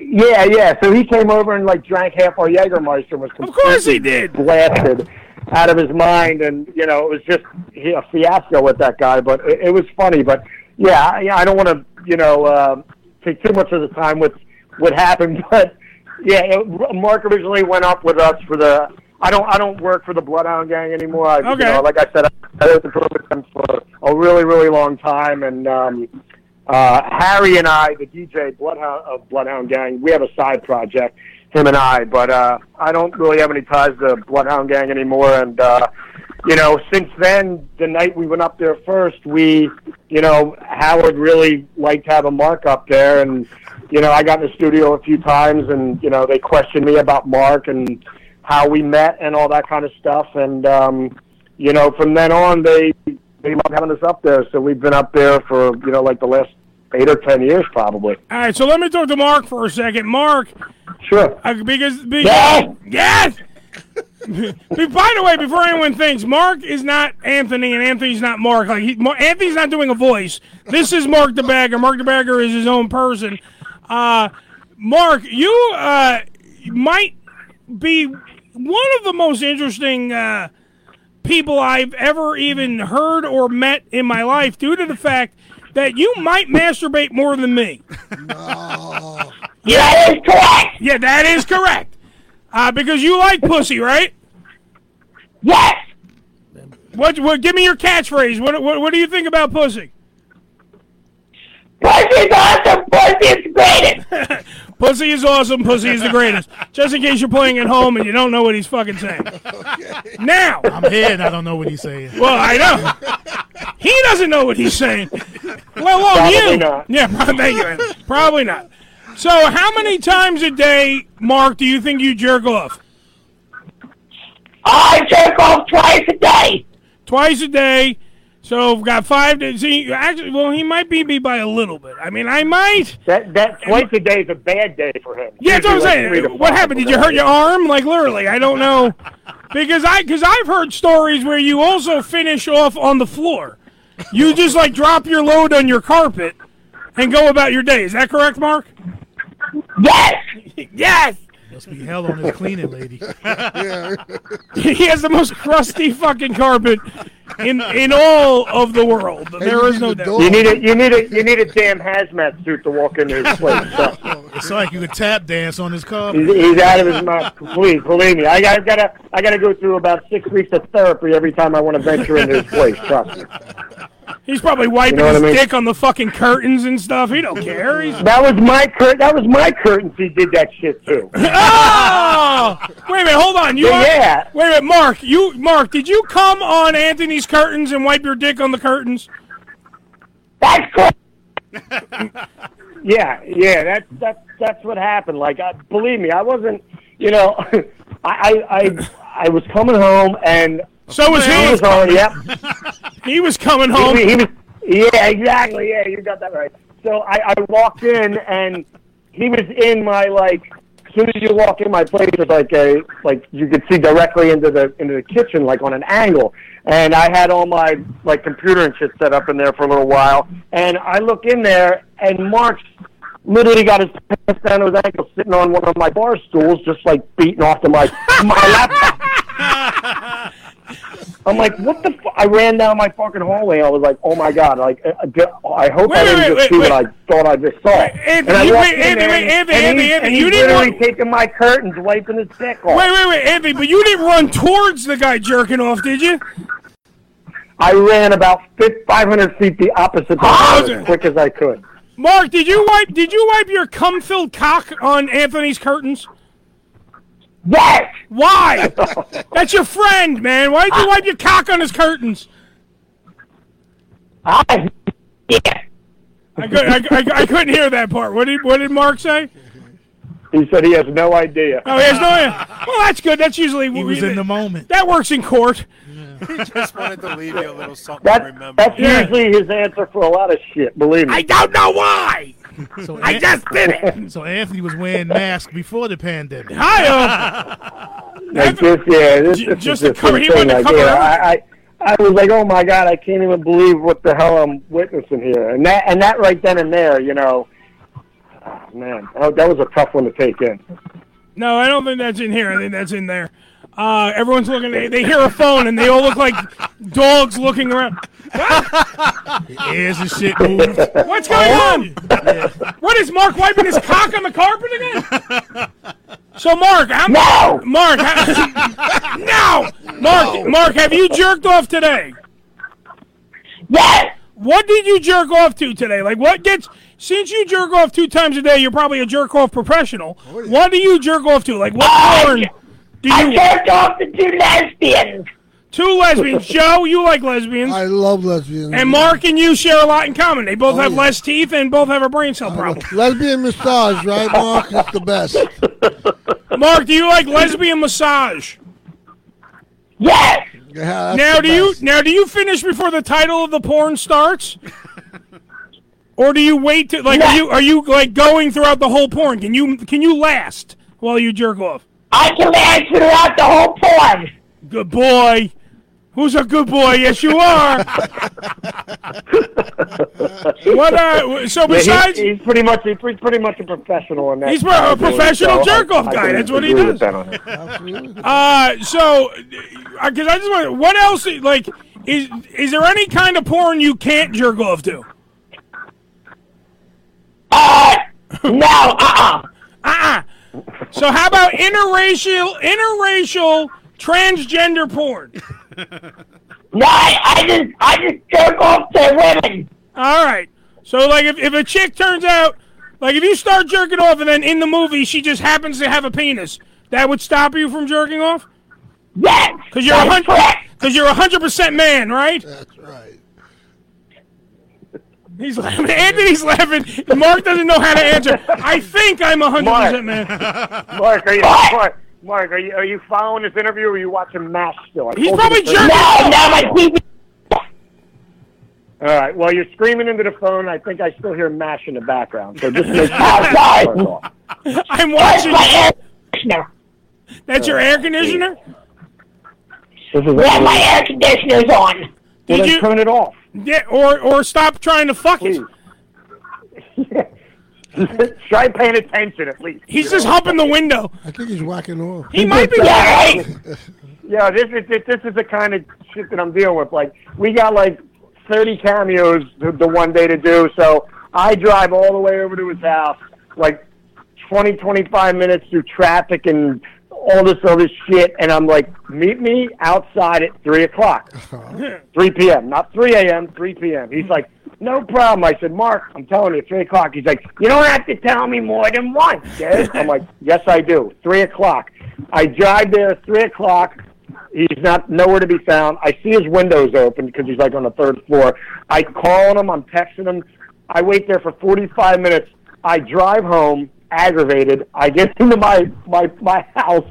Yeah, yeah. So he came over and like drank half our Jägermeister and was Of course he did. blasted out of his mind, and you know it was just he, a fiasco with that guy. But it, it was funny. But yeah, yeah, I don't want to you know uh, take too much of the time with what happened, but yeah, it, Mark originally went up with us for the. I don't. I don't work for the Bloodhound Gang anymore. I, Okay. You know, like I said, I was with them for a really, really long time, and um, uh, Harry and I, the DJ Bloodhound of Bloodhound Gang, we have a side project, him and I. But uh, I don't really have any ties to Bloodhound Gang anymore. And uh, you know, since then, the night we went up there first, we, you know, Howard really liked having Mark up there, and you know, I got in the studio a few times, and you know, they questioned me about Mark and how we met and all that kind of stuff. And um, you know, from then on, they they love having us up there. So we've been up there for you know, like the last eight or ten years, probably. All right, so let me talk to Mark for a second. Mark, Sure. uh, because, because Yes! yes. By the way, before anyone thinks, Mark is not Anthony, and Anthony's not Mark. Like he, Anthony's not doing a voice. This is Mark the Bagger. Mark the Bagger is his own person. Uh, Mark, you uh, might be one of the most interesting uh, people I've ever even heard or met in my life, due to the fact that you might masturbate more than me. Yeah, that is correct. Yeah, that is correct. Uh, because you like pussy, right? Yes. What? What? Give me your catchphrase. What? What, what do you think about pussy? Pussy's awesome. Pussy is the greatest. pussy is awesome. Pussy is the greatest. Just in case you're playing at home and you don't know what he's fucking saying. Now, I'm here and I don't know what he's saying. well, I know. He doesn't know what he's saying. Well, well, Probably you. not. Yeah, thank you. Probably not. So, how many times a day, Mark, do you think you jerk off? I jerk off twice a day. Twice a day. So, we've got five days. See, actually, well, he might beat me by a little bit. I mean, I might. That that twice a day is a bad day for him. Yeah, that's what I'm Usually like three to saying. What happened? Did you hurt your arm? Like literally, I don't know. Because I because I've heard stories where you also finish off on the floor. You just like drop your load on your carpet and go about your day. Is that correct, Mark? Yes. yes. Must be hell on his cleaning lady. he has the most crusty fucking carpet in in all of the world. There is no doubt. You need a you need a you need a damn hazmat suit to walk into his place. Trust me. It's like you could tap dance on his carpet. He's, he's out of his mind. Please believe me. I got, gotta I gotta go through about six weeks of therapy every time I want to venture into his place. Trust me. He's probably wiping You know his I mean? dick on the fucking curtains and stuff. He don't care. He's That was my cur- That was my curtains. He did that shit too. Oh! Wait a minute, hold on. You Yeah, are- yeah. Wait a minute, Mark. You Mark, did you come on Anthony's curtains and wipe your dick on the curtains? That's cool. Yeah, yeah, that's that's that's what happened. Like, I, believe me, I wasn't. You know, I I I, I was coming home and So was he. was on. Yep, He was coming home. He, he was. Yeah, exactly. Yeah, you got that right. So I, I walked in and he was in my like. As soon as you walk in my place, it's like a like you could see directly into the into the kitchen, like on an angle. And I had all my like computer and shit set up in there for a little while. And I look in there, and Mark's literally got his pants down to his ankles, sitting on one of my bar stools, just like beating off to my my laptop. I'm like, what the? F-? I ran down my fucking hallway. I was like, oh my god! Like, uh, uh, I hope Wait, I didn't wait, just wait, see wait. what I thought I just saw. Anthony, and I walked wait, there, wait, and, Anthony, and Anthony, he's, Anthony, and you didn't want- taking my curtains, wiping his dick off. Wait, wait, wait, Anthony, but you didn't run towards the guy jerking off, did you? I ran about fif- 500 feet the opposite direction as quick as I could. Mark, did you wipe did you wipe your cum filled cock on Anthony's curtains? Yes. Why? That's your friend, man. Why'd you wipe your cock on his curtains? I yeah. I, could, I, I, I couldn't hear that part. What did what did Mark say? He said he has no idea. Oh, he has no idea. Well, that's good. That's usually He was in the moment. That works in court. He just wanted to leave you a little something That, to remember. that's usually his answer for a lot of shit. Believe me. I don't know why. So I An- just did it. So Anthony was wearing masks before the pandemic. Hi, uh, Like this, yeah, this, J- this just is to cover- sort of he wanted to cover yeah, I, I, I was like, oh my god, I can't even believe what the hell I'm witnessing here, and that, and that right then and there, you know, oh, man, oh, that was a tough one to take in. No, I don't think that's in here. I think that's in there. Uh, everyone's looking. They, they hear a phone and they all look like dogs looking around. Ears and shit moved. What's going on? What is Mark wiping his cock on the carpet again? So Mark, I'm no. Mark, ha- no, Mark, Mark, have you jerked off today? Yes. What did you jerk off to today? Like what gets? Since you jerk off two times a day, you're probably a jerk off professional. What do you jerk off to? Like what porn do you? I jerked off to two lesbians. Two lesbians. Joe, you like lesbians. I love lesbians. And Mark and you share a lot in common. They both Oh, have yeah. less teeth and both have a brain cell problem. Lesbian massage, right, Mark? That's the best. Mark, do you like lesbian massage? Yes. Yeah, that's Now the do you best. now do you finish before the title of the porn starts? Or do you wait to like are you are you like going throughout the whole porn? Can you can you last while you jerk off? I can last throughout the whole porn. Good boy. Who's a good boy? Yes, you are. what? Uh, so Yeah, he's- besides, he's, pretty much he's pretty much a professional in that. He's a professional so jerk-off I- I guy. That's what he does. that uh, so because I just want what else? Like, is is there any kind of porn you can't jerk off to? Uh, no, uh-uh. Uh-uh. So how about interracial, interracial, transgender porn? No, I, I just, I just jerk off to women. All right. So like, if, if a chick turns out, like, if you start jerking off and then in the movie she just happens to have a penis, that would stop you from jerking off? Yes. Because you're a hundred. Because you're a hundred percent man, right? That's right. He's laughing. Anthony's laughing. Mark doesn't know how to answer. I think I'm 100% man. Mark, are you, Mark, Mark, are you are you following this interview or are you watching MASH still? I He's told you probably to- jerking off. All right. Well, you're screaming into the phone. I think I still hear MASH in the background. So just make I'm watching. My air conditioner? That's your air conditioner? Yeah, my air conditioner's on. Well, Did then you- turn it off. Yeah, or or stop trying to fuck it. Try paying attention at least. He's just humping the window. I think he's whacking off. He might be. Yeah, this is this, this is the kind of shit that I'm dealing with. Like, we got like 30 cameos the, the one day to do, so I drive all the way over to his house, like 20, 25 minutes through traffic and all this other shit, and I'm like, meet me outside at 3 o'clock. Uh-huh. 3 p.m., not 3 a.m., 3 p.m. He's like, no problem. I said, Mark, I'm telling you, 3 o'clock. He's like, you don't have to tell me more than once, dude. I'm like, yes, I do. 3 o'clock. I drive there, 3 o'clock. He's not nowhere to be found. I see his windows open because he's like on the third floor. I call him. I'm texting him. I wait there for 45 minutes. I drive home aggravated. I get into my my my house,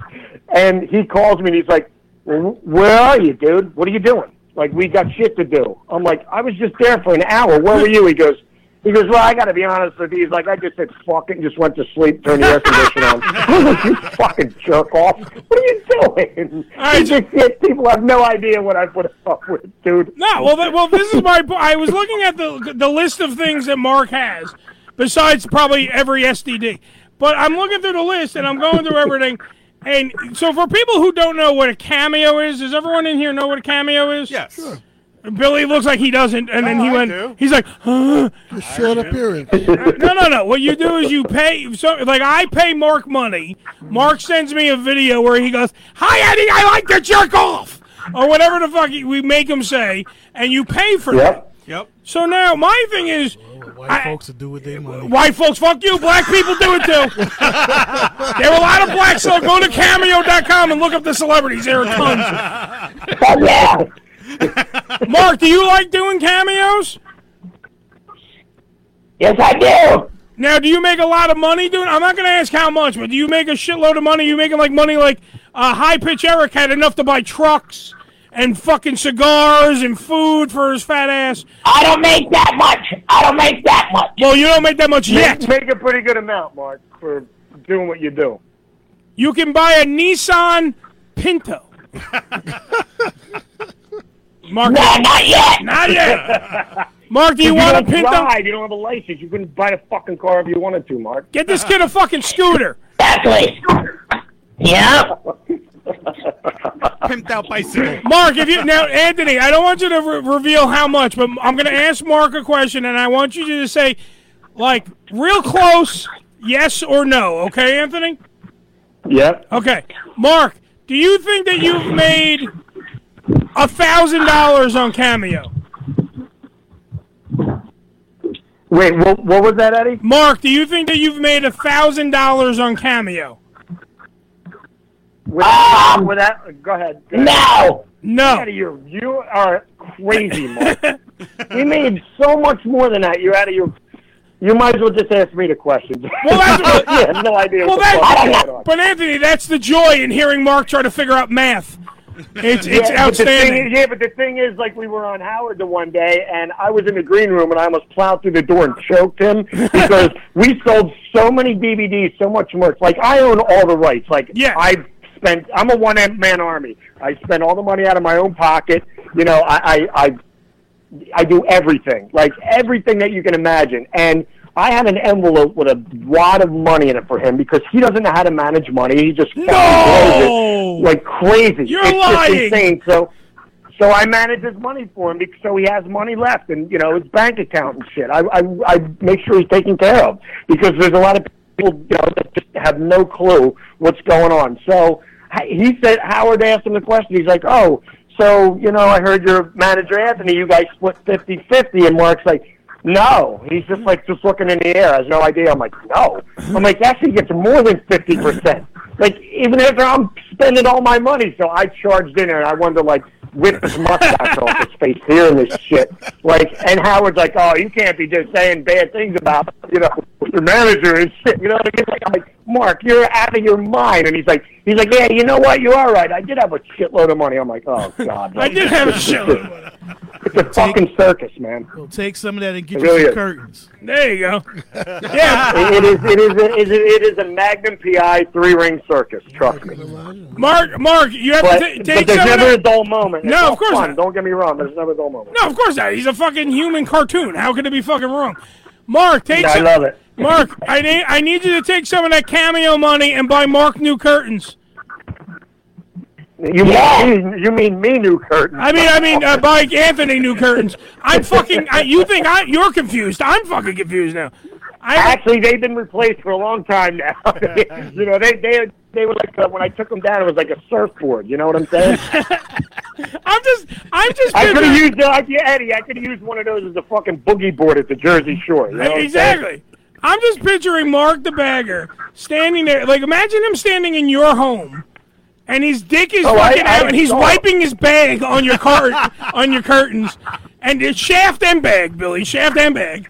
and he calls me and he's like, "Where are you, dude? What are you doing? Like we got shit to do." I'm like, "I was just there for an hour. Where were you?" He goes. He goes, well, I got to be honest with you. He's like, I just said fuck it and just went to sleep, turned the air conditioner on. I was like, you fucking jerk off. What are you doing? It's just. People have no idea what I put up with, dude. No, well, well, this is my. I was looking at the the list of things that Mark has, besides probably every STD. But I'm looking through the list and I'm going through everything. And so, for people who don't know what a cameo is, does everyone in here know what a cameo is? Yes. Billy looks like he doesn't, and then he went. He's like, huh? A Short appearance. no, no, no. What you do is you pay. So, like, I pay Mark money. Mark sends me a video where he goes, "Hi, Eddie, I like to jerk off," or whatever the fuck we make him say, and you pay for that. Yep. So now my thing is, White folks to do with their money. white folks, fuck you. Black people do it too. there are a lot of blacks. So go to cameo.com and look up the celebrities. There are tons. Yeah. Mark, do you like doing cameos? Yes, I do. Now, do you make a lot of money doing? I'm not going to ask how much, but do you make a shitload of money? You making like money like uh, High Pitch Eric had enough to buy trucks and fucking cigars and food for his fat ass. I don't make that much. I don't make that much. Well, you don't make that much yet. Make, make a pretty good amount, Mark, for doing what you do. You can buy a Nissan Pinto. Mark, No, not yet. Not yet. Mark, do you If want a Pinto? Drive, you don't have a license. You couldn't buy a fucking car if you wanted to, Mark. Get this kid a fucking scooter. Exactly. Yeah. Pimped out bicycle. Mark, if you now, Anthony, I don't want you to re- reveal how much, but I'm going to ask Mark a question, and I want you to say, like, real close, yes or no. Okay, Anthony? Yep. Okay, Mark, do you think that you've made a thousand dollars on Cameo? Wait, what, what was that, Eddie? Mark, do you think that you've made a thousand dollars on Cameo? Without, um, without, go ahead. Go ahead. No. No. Out of your, you are crazy, Mark. we made so much more than that. You're out of your. You might as well just ask me the questions. Well, that's you have no idea. Well, what the that, but Anthony, that's the joy in hearing Mark try to figure out math. It's it's yeah, but outstanding. is, yeah, but the thing is, like, we were on Howard the one day, and I was in the green room, and I almost plowed through the door and choked him because we sold so many DVDs, so much merch. Like, I own all the rights. Like, Yeah. I spent. I'm a one man army. I spend all the money out of my own pocket. You know, I, I, I, I do everything, like everything that you can imagine, and. I had an envelope with a lot of money in it for him because he doesn't know how to manage money. He just fucking blows it like crazy. You're it's lying. Just insane. So, so I manage his money for him because so he has money left, and you know his bank account and shit. I I, I make sure he's taken care of because there's a lot of people you know that just have no clue what's going on. So he said Howard asked him the question. He's like, oh, so you know I heard your manager Anthony, you guys split fifty fifty, and Mark's like. No, he's just like just looking in the air, has no idea. I'm like, no. I'm like, actually, gets more than fifty percent. Like even after I'm spending all my money, so I charged in there, and I wonder like, whip his mustache off his face hearing this shit. Like, and Howard's like, "Oh, you can't be just saying bad things about you know your manager and shit." You know what I mean? Like, I'm like, Mark, you're out of your mind. And he's like, he's like, "Yeah, you know what? You are right. I did have a shitload of money." I'm like, "Oh God, I did have a shitload. It's a fucking circus, man." We'll take some of that and get It you really some is. curtains. There you go. It- it is. It is. A, it is. It is a Magnum PI three ring circus. Trust me. Mark, Mark, you have But, to ta- but take there's some never that- a dull moment. It's No, all of course fun. not. Don't get me wrong. There's never a dull moment. No, of course not. He's a fucking human cartoon. How could it be fucking wrong? Mark, take I some. love it. Mark, I need I need you to take some of that cameo money and buy Mark new curtains. You mean you mean me new curtains? I mean, I mean, uh, buy Anthony new curtains. I'm fucking. I, you think I? You're confused. I'm fucking confused now. I Actually, they've been replaced for a long time now. you know, they they they were like uh, when I took them down, it was like a surfboard. You know what I'm saying? I'm just, I'm just. I could have used, uh, yeah, Eddie. I could have used one of those as a fucking boogie board at the Jersey Shore. You know I'm exactly. I'm just picturing Mark the bagger standing there. Like, imagine him standing in your home, and his dick is Oh, I- fucking I out, and he's saw. wiping his bag on your cart, on your curtains, and it's shaft and bag, Billy, shaft and bag.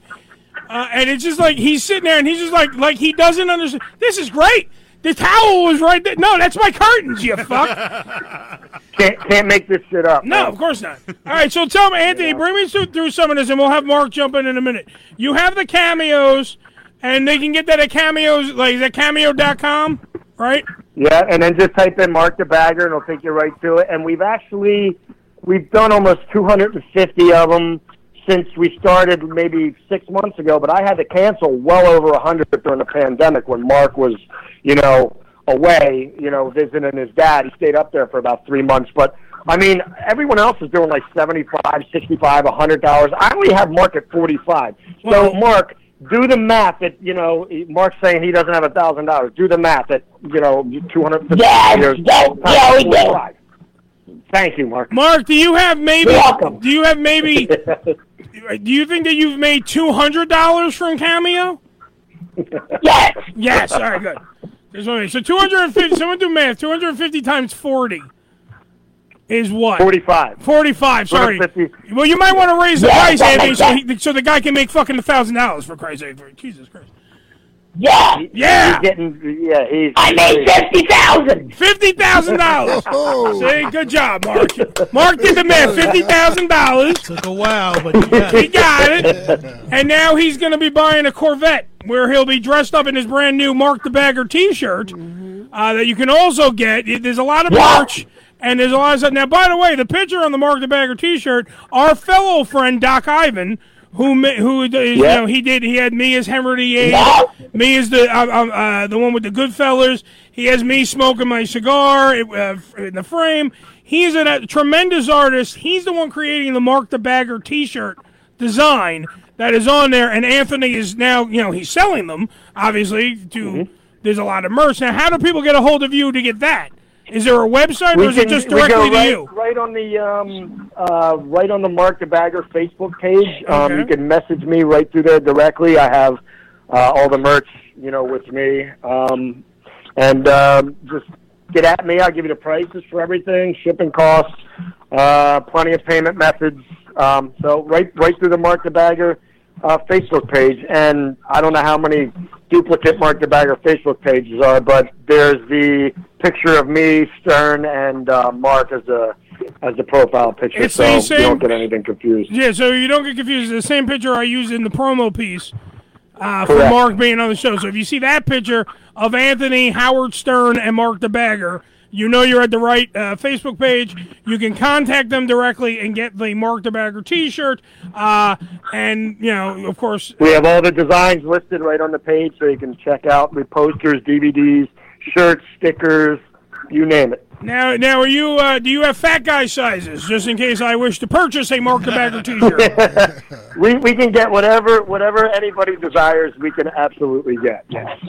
Uh, and it's just like he's sitting there, and he's just like, like he doesn't understand. This is great. The towel was right there. No, that's my curtains, you fuck. Can't can't make this shit up. No, of course not. All right, so tell me, Anthony, bring me through, through some of this, and we'll have Mark jump in in a minute. You have the cameos, and they can get that at cameos, like is that cameo.com, right? Yeah, and then just type in Mark the Bagger, and it'll take you right to it. And we've actually we've done almost 250 of them since we started maybe six months ago. But I had to cancel well over 100 during the pandemic when Mark was, you know, away, you know, visiting his dad. He stayed up there for about three months, but. I mean, everyone else is doing like seventy-five, sixty-five, a hundred dollars. I only have Mark at forty-five. So, Mark, do the math. At you know, Mark's saying he doesn't have a thousand dollars. Do the math at you know two hundred fifty Yes, years. yes, yeah, we do. Thank you, Mark. Mark, do you have maybe? You're welcome. Do you have maybe? do you think that you've made two hundred dollars from Cameo? Yes. Yes. All right. Good. There's one. So two hundred and fifty. Someone do math. Two hundred and fifty times forty is what? Forty-five. Forty-five. Sorry. 250. Well, you might want to raise the Yeah, price, something Anthony, like so, he, so the guy can make fucking a thousand dollars for Christ's sake. Jesus Christ. Yeah. Yeah. He's getting. Yeah, he's. I made fifty thousand. Fifty thousand dollars. See, good job, Mark. Mark did the math. Fifty thousand dollars. Took a while, but you got He got it. And now he's going to be buying a Corvette where he'll be dressed up in his brand new Mark the Bagger T-shirt uh, that you can also get. There's a lot of merch. And there's a lot of stuff. Now, by the way, the picture on the Mark the Bagger T-shirt, our fellow friend Doc Ivan, who who is, you know he did he had me as Henry VIII, me as the uh, uh, uh, the one with the good Goodfellas. He has me smoking my cigar uh, in the frame. He's a, a tremendous artist. He's the one creating the Mark the Bagger T-shirt design that is on there, and Anthony is now you know he's selling them. Obviously, to Mm-hmm. there's a lot of merch now. How do people get a hold of you to get that? Is there a website, or We is it can- just we go directly to you? Right on the um, uh, right on the Mark the Bagger Facebook page. Um, Okay. you can message me right through there directly. I have uh, all the merch, you know, with me, um, and um, just get at me. I'll give you the prices for everything, shipping costs, uh, plenty of payment methods. Um, so right right through the Mark the Bagger uh, Facebook page, and I don't know how many duplicate Mark the Bagger Facebook pages are, but there's the picture of me, Stern, and uh, Mark as a as the profile picture, It's so the you don't get anything confused. Yeah, so you don't get confused. The same picture I used in the promo piece uh, for Mark being on the show. So if you see that picture of Anthony, Howard Stern, and Mark the Bagger, you know you're at the right uh, Facebook page. You can contact them directly and get the Mark the Bagger T-shirt. Uh, and you know, of course, We have all the designs listed right on the page, so you can check out the posters, DVDs, shirts, stickers, you name it. now now are you uh, do you have fat guy sizes just in case I wish to purchase a Mark the Bagger T-shirt? we we can get whatever whatever anybody desires. We can absolutely get. Yes.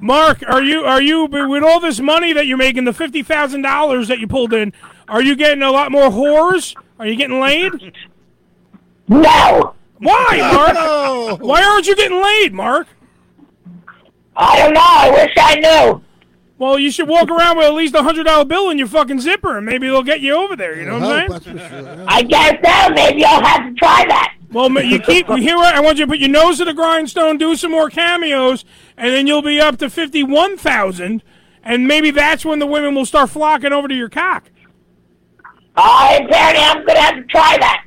Mark, are you are you with all this money that you're making, the fifty thousand dollars that you pulled in? Are you getting a lot more whores? Are you getting laid? No. Why, Mark? Why aren't you getting laid, Mark? I don't know. I wish I knew. Well, you should walk around with at least a hundred dollar bill in your fucking zipper, and maybe they'll get you over there. You know what I'm saying? I guess so. Maybe I'll have to try that. Well, you keep you hear what I want you to put your nose to the grindstone, do some more cameos, and then you'll be up to fifty one thousand, and maybe that's when the women will start flocking over to your cock. Oh, apparently I'm gonna have to try that.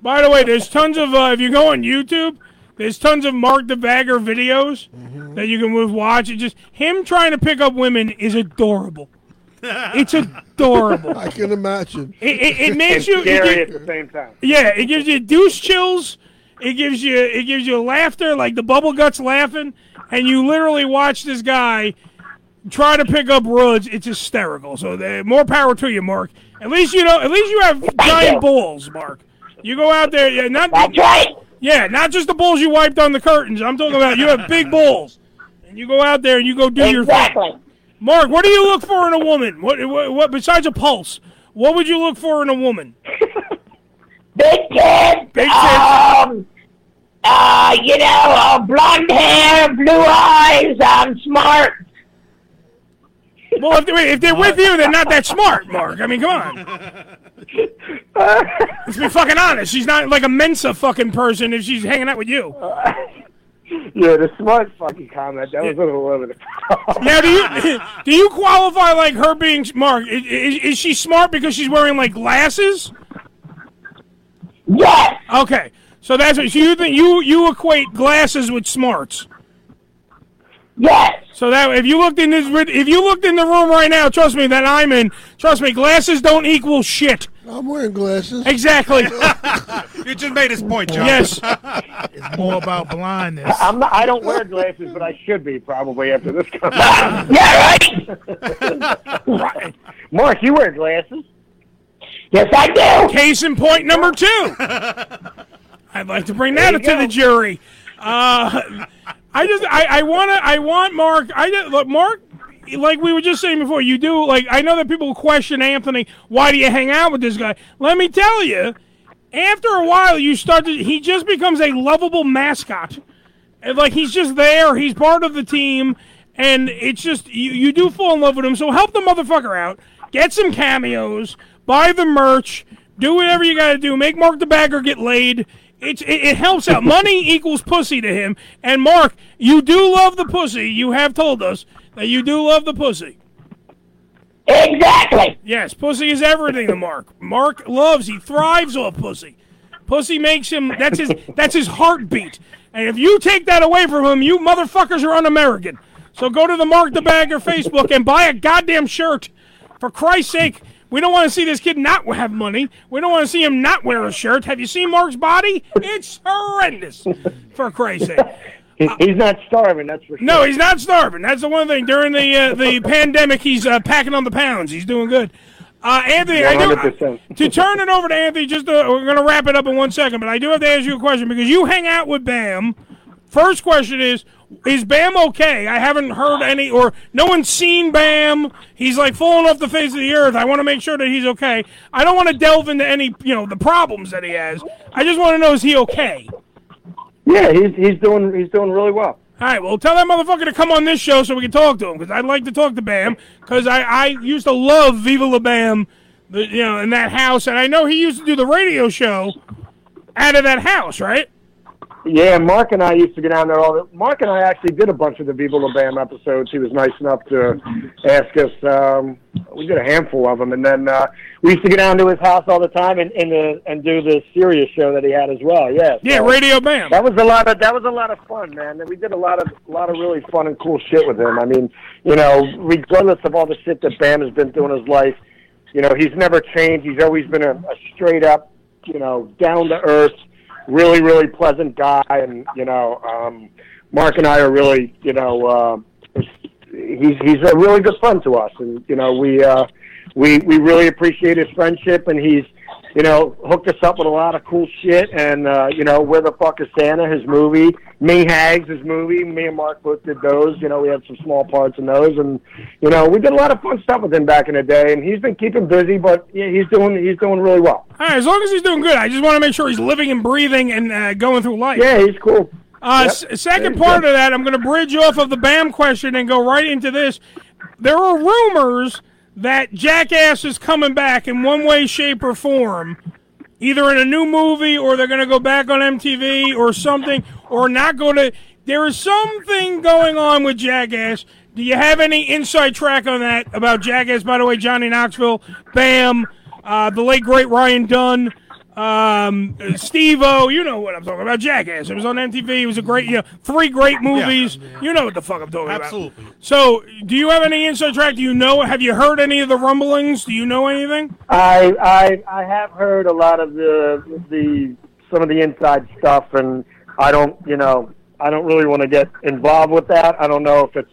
By the way, there's tons of uh, if you go on YouTube, there's tons of Mark the Bagger videos mm-hmm. that you can watch. It just him trying to pick up women is adorable. it's adorable. I can imagine. It, it, it makes And you scary gi- at the same time. Yeah, it gives you douche chills. It gives you it gives you laughter, like the bubble guts laughing, and you literally watch this guy try to pick up roads. It's hysterical. So the, more power to you, Mark. At least you know. At least you have giant balls, Mark. You go out there, yeah, not That's right. Yeah, not just the balls you wiped on the curtains. I'm talking about you have big balls, and you go out there and you go do your thing. Exactly. Mark, what do you look for in a woman? What, what, what besides a pulse? What would you look for in a woman? Big tits. Big tits. Um, uh, you know, uh, blonde hair, blue eyes. Um, smart. Well, if they're, if they're with you, they're not that smart, Mark. I mean, come on. Let's be fucking honest. She's not like a Mensa fucking person if she's hanging out with you. Yeah, the smart fucking comment. That was a little limited. Now, do you do you qualify like her being Mark? Is, is, is she smart because she's wearing like glasses? Yes. Okay, so that's what so you think you you equate glasses with smarts. Yes. So that if you looked in this if you looked in the room right now, trust me that I'm in. Trust me, glasses don't equal shit. I'm wearing glasses. Exactly. you just made his point, John. Yes. It's more about blindness. I'm not, I don't wear glasses, but I should be probably after this comes yeah, right. Mark, you wear glasses? Yes, I do. Case in point number two. I'd like to bring that There to you the jury. Uh, I just I, I want to I want Mark I just, look Mark like we were just saying before you do like I know that people question Anthony why do you hang out with this guy? Let me tell you after a while you start to he just becomes a lovable mascot. And like he's just there he's part of the team and it's just you, you do fall in love with him. So help the motherfucker out. Get some cameos. Buy the merch. Do whatever you got to do. Make Mark the Bagger get laid. It's, it, it helps out. Money equals pussy to him. And Mark, you do love the pussy. You have told us that you do love the pussy. Exactly. Yes, pussy is everything to Mark. Mark loves, he thrives off pussy. Pussy makes him that's his that's his heartbeat. And if you take that away from him, you motherfuckers are un-American. So go to the Mark the Bagger Facebook and buy a goddamn shirt. For Christ's sake, we don't want to see this kid not have money. We don't want to see him not wear a shirt. Have you seen Mark's body? It's horrendous. For Christ's sake. He, he's not starving, that's for sure. No, he's not starving. That's the one thing. During the uh, the pandemic, he's uh, packing on the pounds. He's doing good. Uh, Anthony, I do, to turn it over to Anthony, just uh, we're going to wrap it up in one second, but I do have to ask you a question because you hang out with Bam. First question is, is Bam okay? I haven't heard any, or no one's seen Bam. He's like falling off the face of the earth. I want to make sure that he's okay. I don't want to delve into any, you know, the problems that he has. I just want to know is he okay? Yeah, he's he's doing he's doing really well. All right, well, tell that motherfucker to come on this show so we can talk to him because I'd like to talk to Bam because I, I used to love Viva La Bam, you know, in that house, and I know he used to do the radio show out of that house, right? Yeah, Mark and I used to get down there all the. Mark and I actually did a bunch of the Viva La Bam episodes. He was nice enough to ask us. Um, we did a handful of them, and then uh, we used to get down to his house all the time and and, the, and do the Sirius show that he had as well. Yeah, Yeah, Radio Bam. That was a lot of that was a lot of fun, man. We did a lot of a lot of really fun and cool shit with him. I mean, you know, regardless of all the shit that Bam has been through in his life, you know, he's never changed. He's always been a, a straight up, you know, down to earth, really really pleasant guy. And you know, um, Mark and I are really, you know, uh, he's he's a really good friend to us, and you know, we uh, we we really appreciate his friendship, and he's you know, hooked us up with a lot of cool shit. And, uh, you know, Where the Fuck is Santa, his movie, Minghags, his movie. Me and Mark both did those. You know, we had some small parts in those. And, you know, we did a lot of fun stuff with him back in the day. And he's been keeping busy, but yeah, he's doing he's doing really well. All right, as long as he's doing good, I just want to make sure he's living and breathing and uh, going through life. Yeah, he's cool. Uh, Yep. s- second part of that, I'm going to bridge off of the BAM question and go right into this. there are rumors that Jackass is coming back in one way, shape, or form, either in a new movie or they're going to go back on MTV or something, or not go to. There is something going on with Jackass. Do you have any inside track on that about Jackass? By the way, Johnny Knoxville, Bam, uh, the late great Ryan Dunn, um, Steve-O. You know what I'm talking about. Jackass. It was on MTV. It was a great, you know, three great movies. You know what the fuck I'm talking Absolutely. about. So, do you have any inside track? Do you know? Have you heard any of the rumblings? Do you know anything? I I I have heard a lot of the the some of the inside stuff, and I don't you know I don't really want to get involved with that. I don't know if it's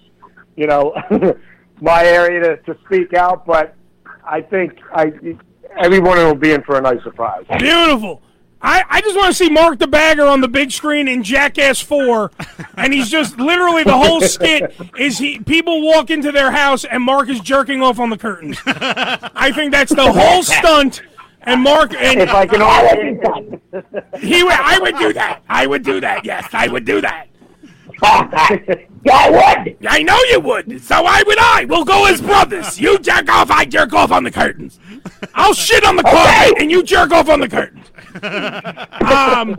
you know my area to, to speak out, but I think I everyone will be in for a nice surprise. Beautiful. I, I just want to see Mark the Bagger on the big screen in Jackass 4, and he's just literally the whole skit is he people walk into their house and Mark is jerking off on the curtains. I think that's the whole stunt, and Mark and If I can he would I would do that. I would do that. Yes, I would do that. I would. I know you would. So I would I. We'll go as brothers. You jerk off, I jerk off on the curtains. I'll shit on the carpet and you jerk off on the curtains. um,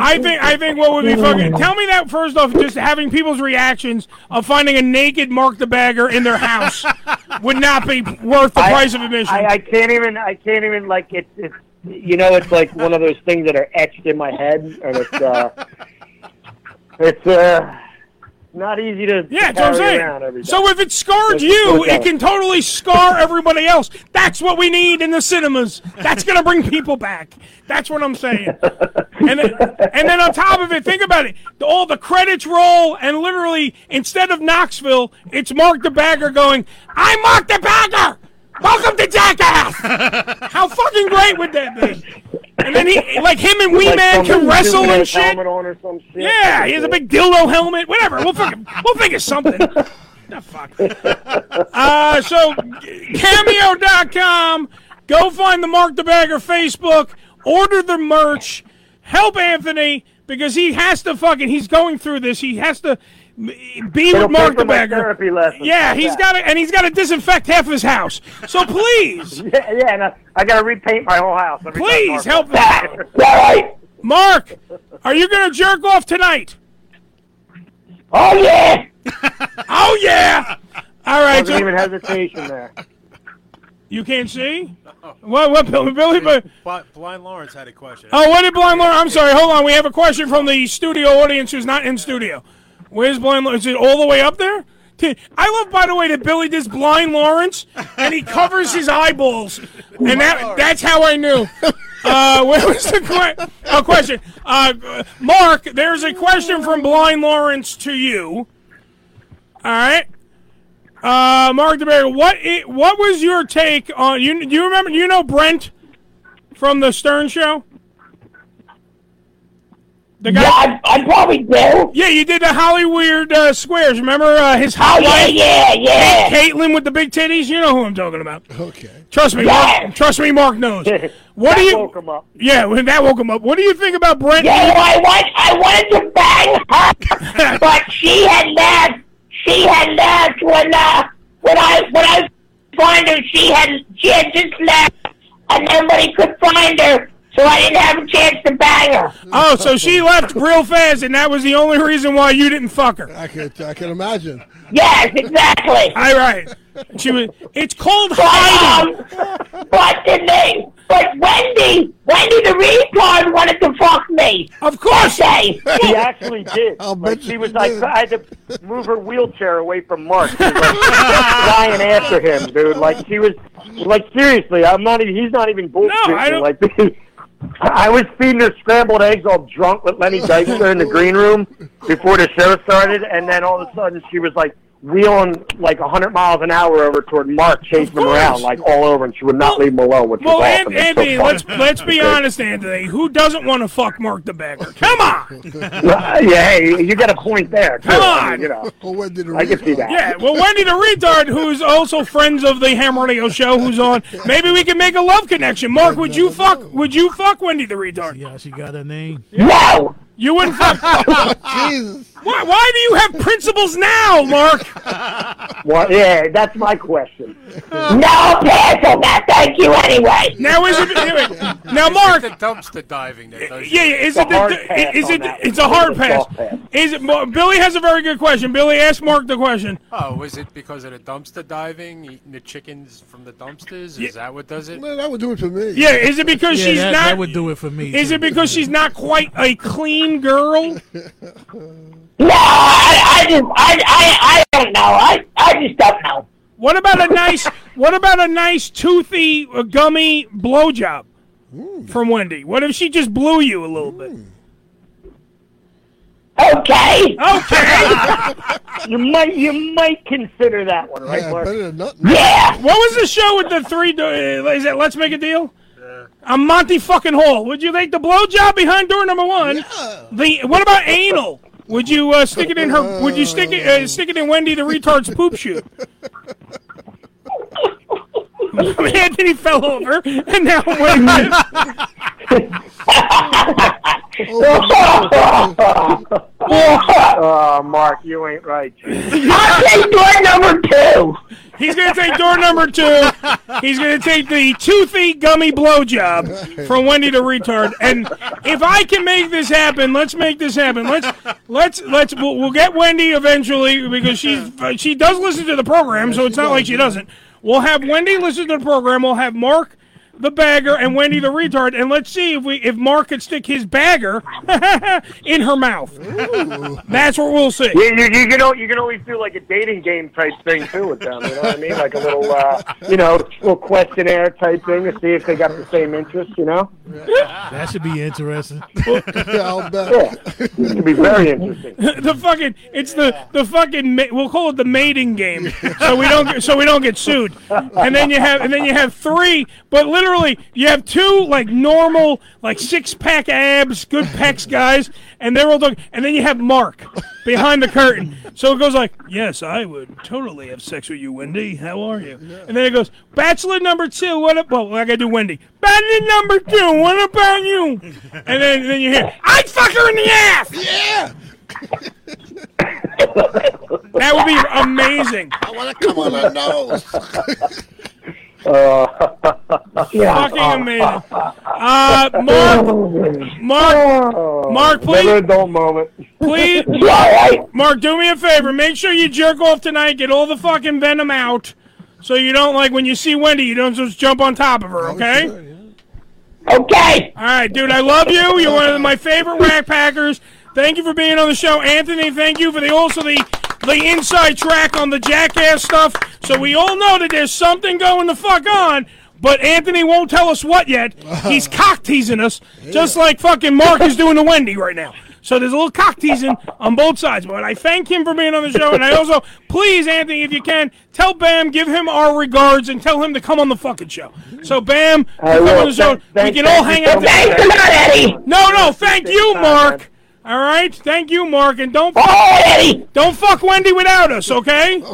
I think I think what would be fucking. Tell me that first off. Just having people's reactions of finding a naked Mark the Bagger in their house would not be worth the I- price of admission. I, I can't even. I can't even like it's. It's you know, it's like one of those things that are etched in my head, and it's uh, it's uh, not easy to Yeah, that's what I'm saying. around every day. So if it scarred Let's you, it it can totally scar everybody else. That's what we need in the cinemas. That's gonna bring people back. That's what I'm saying. And then, and then on top of it, think about it. All the credits roll, and literally instead of Knoxville, it's Mark the Bagger going, "I'm Mark the Bagger. Welcome to Jackass." How fucking great would that be? And then he, like him and Wee Like Man can wrestle and shit. helmet on or some shit. Yeah, he has a big dildo helmet. Whatever. We'll fucking we'll think of something. The fuck. Uh, so cameo.com. Go find the Mark the Bagger Facebook. Order the merch. Help Anthony because he has to fucking. He's going through this. He has to be It'll with Mark pay the my Bagger. Yeah, How's he's that? got to, and he's got to disinfect half his house. So please. Yeah, yeah, and I, I got to repaint my whole house. every Please help comes that. back. Mark, are you going to jerk off tonight? Oh yeah. oh yeah. All right. Wasn't so- even hesitation there. You can't see? What? What? Billy? Billy but, Blind Lawrence had a question. oh, what did Blind Lawrence? I'm sorry. Hold on. We have a question from the studio audience who's not in studio. Where's Blind Lawrence? Is it all the way up there? I love, by the way, that Billy does Blind Lawrence and he covers his eyeballs, and that—that's how I knew. Uh, where was the que- oh, question? Uh, Mark, there's a question from Blind Lawrence to you. All right. Uh, Mark the Bagger, what i- what was your take on you? Do you remember? You know Brent from the Stern Show? The guy. Yeah, I, I probably do. Yeah, you did the Hollywood uh, Squares. Remember uh, his hot Oh, yeah, wife? yeah, yeah. Kate- Caitlin with the big titties. You know who I'm talking about. Okay. Trust me. Yeah. Mark, trust me. Mark knows. What That do you? woke him up. Yeah, when that woke him up. What do you think about Brent? Yeah, I want, I wanted to bang her, but she had left. She had left when, uh, when I, when I find her. She had, she had just left, and nobody could find her, so I didn't have a chance to bang her. Oh, so she left real fast, and that was the only reason why you didn't fuck her. I can I can imagine. Yes, exactly. All right. She was. It's called But, hiding. um, but the name, but Wendy, Wendy the retard wanted to fuck me. Of course. They. She actually did. Like, she was like, I had to move her wheelchair away from Mark. She was like flying after him, dude. Like she was, like seriously, I'm not. Even, he's not even bullshitting. No, I don't- Like I was feeding her scrambled eggs all drunk with Lenny Dykstra in the green room before the show started, and then all of a sudden she was like wheeling like 100 miles an hour over toward Mark, chasing him around like all over, and she would not leave him alone, which Well, was An- awesome. It's so Anthony, funny. let's let's be honest, Anthony. Who doesn't want to fuck Mark the Bagger? Come on. Uh, yeah, hey, you got a point there. Too. Come I mean, on. you know, Well, when did I can see that. Yeah, well, Wendy the retard, who's also friends of the Ham Radio Show, who's on. Maybe we can make a love connection. Mark, would you fuck? Would you fuck Wendy the retard? Yeah, she got a name. No, You wouldn't fuck. Oh, Jesus. Why, why do you have principles now, Mark? Well, yeah, that's my question. Uh. No, Pencil, not thank you anyway. Now is it anyway, now, Mark? The dumpster diving that does Yeah, yeah. Is It's it the, the- is it? that It's a hard It's pass. pass. Is it? Billy has a very good question. Billy, ask Mark the question. Oh, was it because of the dumpster diving, eating the chickens from the dumpsters? Is that what does it? Man, that would do it for me. Yeah, is it because Yeah, she's that- not? that would do it for me, Is too. it because she's not quite a clean girl? No, I, I just, I, I, I don't know. I, I just don't know. What about a nice? What about a nice toothy, uh, gummy blowjob from Wendy? What if she just blew you a little bit? Okay. Okay. you might you might consider that one, right, Yeah, Mark? better than nothing. Yeah. What was the show with the three? do- Uh, is that Let's Make a Deal? I'm Monty fucking Hall. Would you take the blowjob behind door number one? The what about anal? Would you uh, stick it in her? Would you stick it uh, stick it in Wendy the retard's poop chute? Anthony fell over, and now Wendy. oh, Mark, you ain't right. I'll take door number two. He's gonna take door number two. He's gonna take the toothy gummy blowjob from Wendy the retard. And if I can make this happen, let's make this happen. Let's let's let's we'll, we'll get Wendy eventually because she's uh, she does listen to the program, so it's not like she doesn't. We'll have Wendy listen to the program. We'll have Mark the bagger and Wendy the retard, and let's see if we if Mark could stick his bagger in her mouth. That's what we'll see. You, you, you can al- you can always do like a dating game type thing too with them. You know what I mean? Like a little uh, you know little questionnaire type thing to see if they got the same interest. You know? That should be interesting. I'll bet. Yeah, it could be very interesting. the fucking it's the the fucking ma- we'll call it the mating game so we don't so we don't get sued and then you have and then you have three but literally you have two like normal like six pack abs good pecs guys and they're all talking and then you have Mark behind the curtain so it goes like yes I would totally have sex with you Wendy how are you and then it goes bachelor number two what about?" well I gotta do Wendy bachelor number two what about you and then then you hear I'd fuck her in the ass Yeah. That would be amazing. I want to come on her nose. Fucking amazing. Uh, Mark, Mark, Mark, Another please, adult moment. please, Mark, do me a favor. Make sure you jerk off tonight. Get all the fucking venom out, so you don't like when you see Wendy, you don't just jump on top of her. Okay? Okay. All right, dude. I love you. You're one of my favorite rack packers. Thank you for being on the show, Anthony. Thank you for the also the the inside track on the jackass stuff. So we all know that there's something going the fuck on. But Anthony won't tell us what yet. He's cock teasing us, just like fucking Mark is doing to Wendy right now. So there's a little cock teasing on both sides. But I thank him for being on the show, and I also, please, Anthony, if you can, tell Bam, give him our regards, and tell him to come on the fucking show. So Bam, come on the show. Thank- we can thank all hang out. much. Thanks a lot, Eddie. No, no, thank you, Mark. All right, thank you, Mark, and don't Eddie. don't fuck Wendy without us, okay?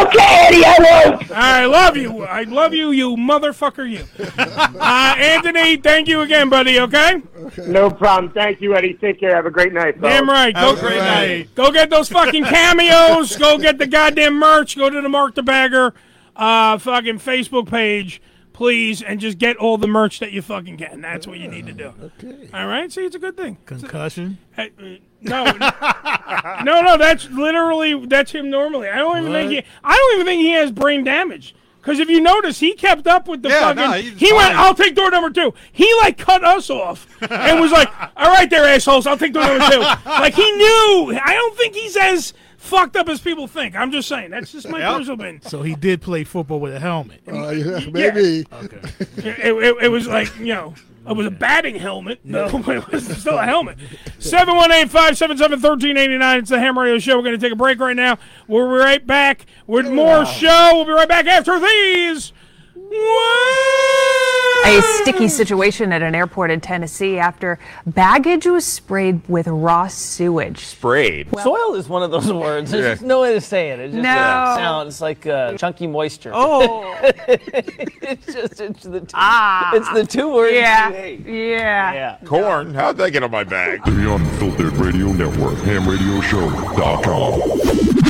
Okay, Eddie, I won't. I love you. I love you, you motherfucker, you. Uh, Anthony, thank you again, buddy. Okay. No problem. Thank you, Eddie. Take care. Have a great night. Damn fellas. right. Go, Go get those fucking cameos. go get the goddamn merch. Go to the Mark the Bagger uh, fucking Facebook page, please, and just get all the merch that you fucking can. That's what you need to do. Okay. All right. See, it's a good thing. Concussion. Hey, uh, no, no, no. That's literally that's him normally. I don't even think he. I don't even think he has brain damage. Because if you notice, he kept up with the Yeah, fucking. no, he's he went. fine. I'll take door number two. He like cut us off and was like, "All right, there, assholes. I'll take door number two. like he knew. I don't think he's as fucked up as people think. I'm just saying. That's just my personal opinion. So he did play football with a helmet. Uh, yeah, maybe. It, it, it was like, you know, it was a batting helmet. No, it was still a helmet. 718-577-1389. It's the Ham Radio Show. We're going to take a break right now. We'll be right back with more show. We'll be right back after these. Words A sticky situation at an airport in Tennessee after baggage was sprayed with raw sewage. Sprayed. Soil is one of those words. There's just no way to say it. It just No. uh, sounds like uh, chunky moisture. Oh. it's just it's the two, Ah. it's the two words Yeah. you hate. Yeah. Yeah. Corn? How'd that get on my bag? The Unfiltered Radio Network, hamradioshow.com.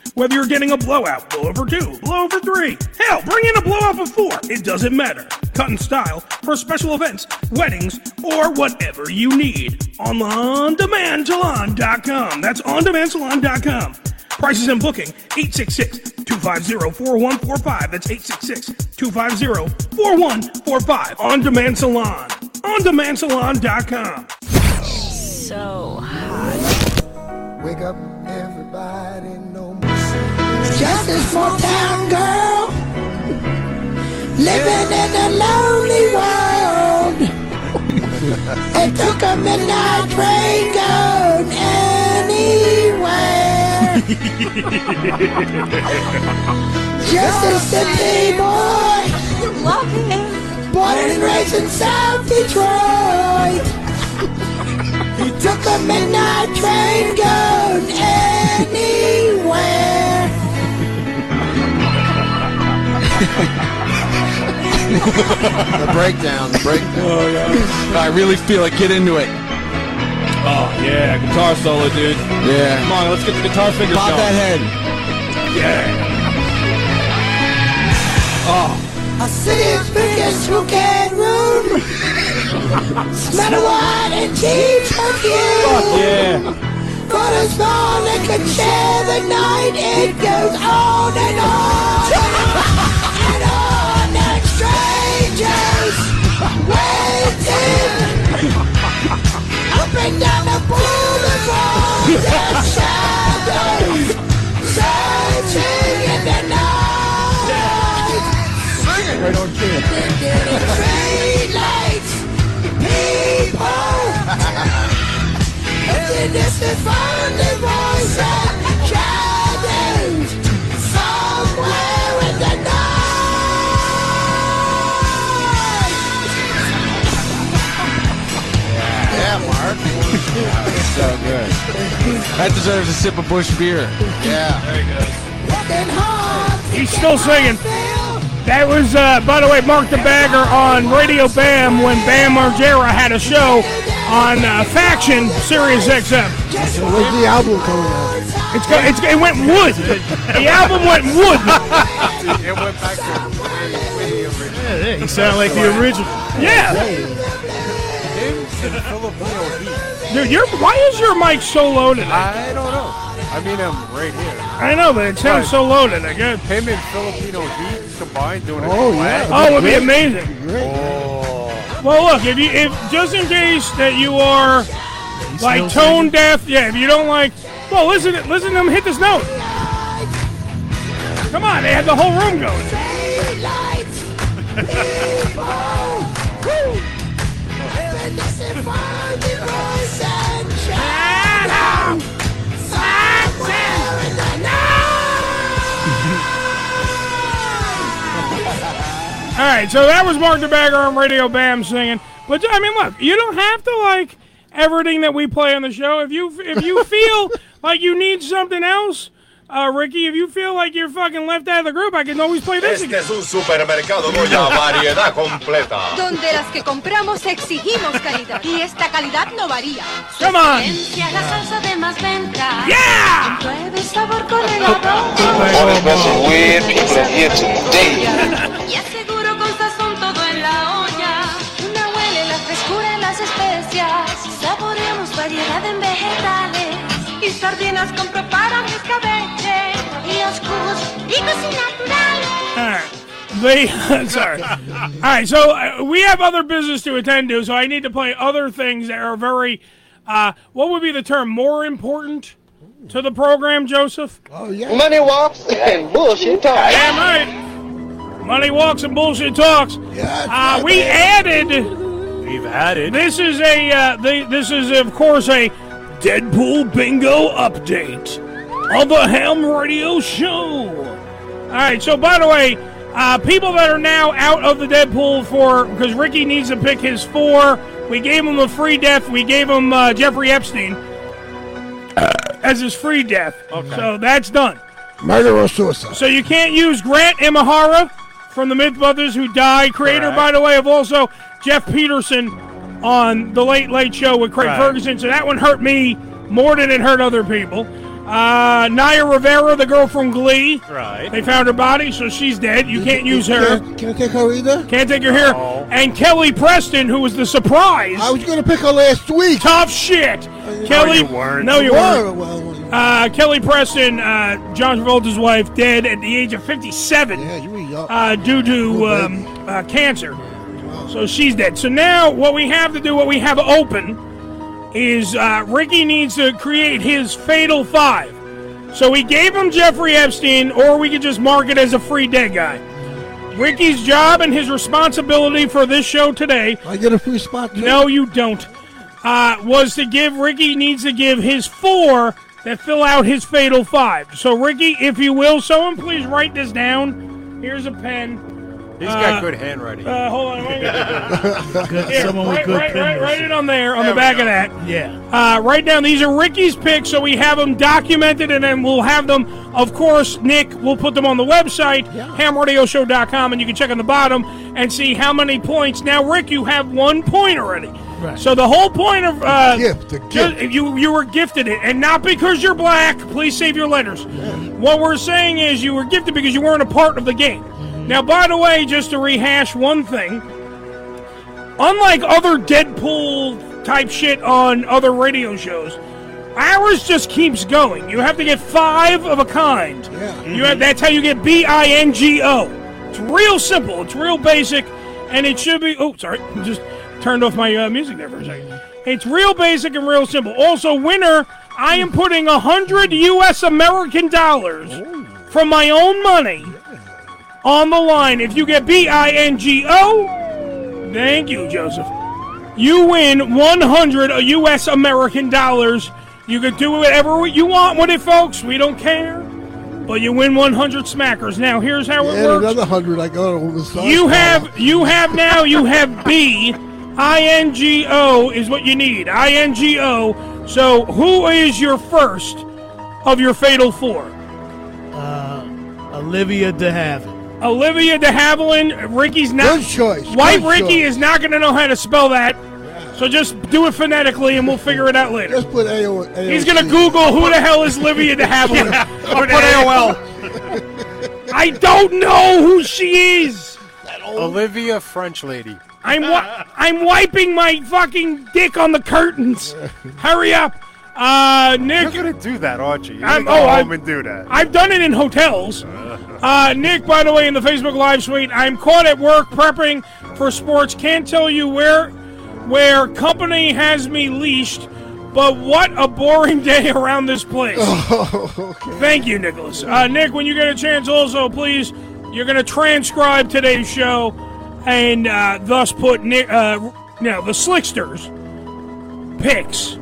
Whether you're getting a blowout, blowover two, blowover three, hell, bring in a blowout for four. It doesn't matter. Cut and style for special events, weddings, or whatever you need. On OnDemandSalon.com. That's OnDemandSalon.com. Prices and booking 866-250-4145. That's 866-250-4145. On Demand Salon. OnDemandSalon.com. So hot. Wake up, everybody, no more. Just a small town girl living in a lonely world. it took a midnight train going anywhere. Just a city boy, born and raised in South Detroit. He took a midnight train going anywhere. The breakdown, the breakdown. Oh, yeah. I really feel it. Get into it. Oh, yeah, guitar solo, dude. Yeah. Come on, let's get the guitar fingers Pop going. that head. Yeah. Oh. A city's biggest hookah room. Smell of wine and cheap perfume. Fuck yeah. For a small that could share the night, it goes on and on waiting up and down the boulevard. The shadows searching in the night. Sing it. Right on cue. Street lights, people. And the distant friendly voice and shadows somewhere in the night. Yeah, Mark. So good. That deserves a sip of Busch beer. Yeah. There you go. He's still singing. That was, uh, by the way, Mark the Bagger on Radio Bam when Bam Margera had a show on uh, Faction Sirius XM. Where's the album coming out? It's go, it's it went wood. The album went wood. it went back to way, way original. Yeah, you sound like the original. Yeah. Him and Filipino Heat. Dude, your why is your mic so loaded? I don't know. I mean, I'm right here. I know, but it sounds so loaded. I guess. Him and Filipino Heat combined doing a Oh, collab. Oh, it would be amazing. Oh. Well, look, if you if just in case that you are like still tone deaf, yeah, if you don't like, well, listen, listen to them hit this note. Come on, they had the whole room going. All right, so that was Mark the Bagger on Radio Bam singing. But I mean, look, you don't have to like everything that we play on the show. If you if you feel like you need something else, uh, Ricky, if you feel like you're fucking left out of the group, I can always play this Este again. es un supermercado Goya, variedad completa. Donde las que compramos exigimos calidad. Y esta calidad no varía. Come on. Excelencia, la salsa de más venta. Yeah. Pruebe sabor con el arroz. One of weird people in here today. Y sardinas con preparo escabeche. Y oscuros ricos y naturales. All right. They, sorry. All right, so uh, we have other business to attend to, so I need to play other things that are very, uh, what would be the term, more important to the program, Joseph? Oh, yeah. Money walks and bullshit talks. Damn right. Money walks and bullshit talks. Uh, we added. We've added. This is a. Uh, the, this is of course a Deadpool bingo update of the Ham Radio Show. All right. So by the way, uh, people that are now out of the Deadpool for because Ricky needs to pick his four. We gave him a free death. We gave him uh, Jeffrey Epstein as his free death. Okay. So that's done. Murder or suicide? So you can't use Grant Imahara from the Mythbusters, who died, creator, Correct. by the way, of also Geoff Peterson on the Late Late Show with Craig Right. Ferguson. So that one hurt me more than it hurt other people. Uh, Naya Rivera, the girl from Glee. Right. They found her body, so she's dead. You can't use her. Can't, can't take her either? Can't take her here. No. And Kelly Preston, who was the surprise. I was going to pick her last week. Tough shit. Kelly. you weren't. No, you Were, weren't. well, Uh, Kelly Preston, uh, John Travolta's wife, dead at the age of 57 yeah, you were young. uh, due to um, uh, cancer. So she's dead. So now what we have to do, what we have open, is uh, Ricky needs to create his fatal five. So we gave him Jeffrey Epstein, or we could just mark it as a free dead guy. Ricky's job and his responsibility for this show today I get a free spot too? no, you don't. Uh, was to give Ricky needs to give his four that fill out his fatal five. So Ricky, if you will, someone please write this down. Here's a pen. He's Uh, got good handwriting. Uh, hold on. one minute. Good, Here, someone with write, good write, write, penmanship. write it on there, on There the we back go. of that. Yeah. Uh, write down these are Ricky's picks, so we have them documented, and then we'll have them. Of course, Nick we'll put them on the website, hamradioshow.com, and you can check on the bottom and see how many points. Now, Rick, you have one point already. Right. So the whole point of uh, gift, the ju- gift. you you were gifted it, and not because you're black. Please save your letters. What we're saying is you were gifted because you weren't a part of the game. Now, by the way, just to rehash one thing, unlike other Deadpool type shit on other radio shows, ours just keeps going. You have to get five of a kind. Yeah. You have, that's how you get B I N G O. It's real simple. It's real basic, and it should be. Oh, sorry, just turned off my uh, music there for a second. It's real basic and real simple. Also, winner, I am putting a hundred U.S. American dollars from my own money on the line. If you get B I N G O, thank you, Joseph. You win 100 U.S. American dollars. You can do whatever you want with it, folks. We don't care. But you win 100 smackers. Now, here's how it And works. another hundred I got on the side. You have you have now you have B I N G O is what you need. I N G O So, who is your first of your fatal four? Uh, Olivia De Havilland. Olivia de Havilland. Ricky's not. Good choice, White good Ricky choice. is not going to know how to spell that. So just do it phonetically, and we'll figure it out later. Just put AO. He's going to Google who the hell is Olivia de Havilland. I'll put AOL. I don't know who she is. Olivia French lady. I'm wi- I'm wiping my fucking dick on the curtains. Hurry up, uh, Nick. You're gonna do that, aren't you? You're I'm- gonna go oh, home I'm- and do that. I've done it in hotels. Uh, Nick, by the way, in the Facebook Live suite, I'm caught at work prepping for sports. Can't tell you where where company has me leashed, but what a boring day around this place. Thank you, Nicholas. Uh, Nick, when you get a chance, also please, you're going to transcribe today's show and uh, thus put Nick, uh, you know, the Slicksters pics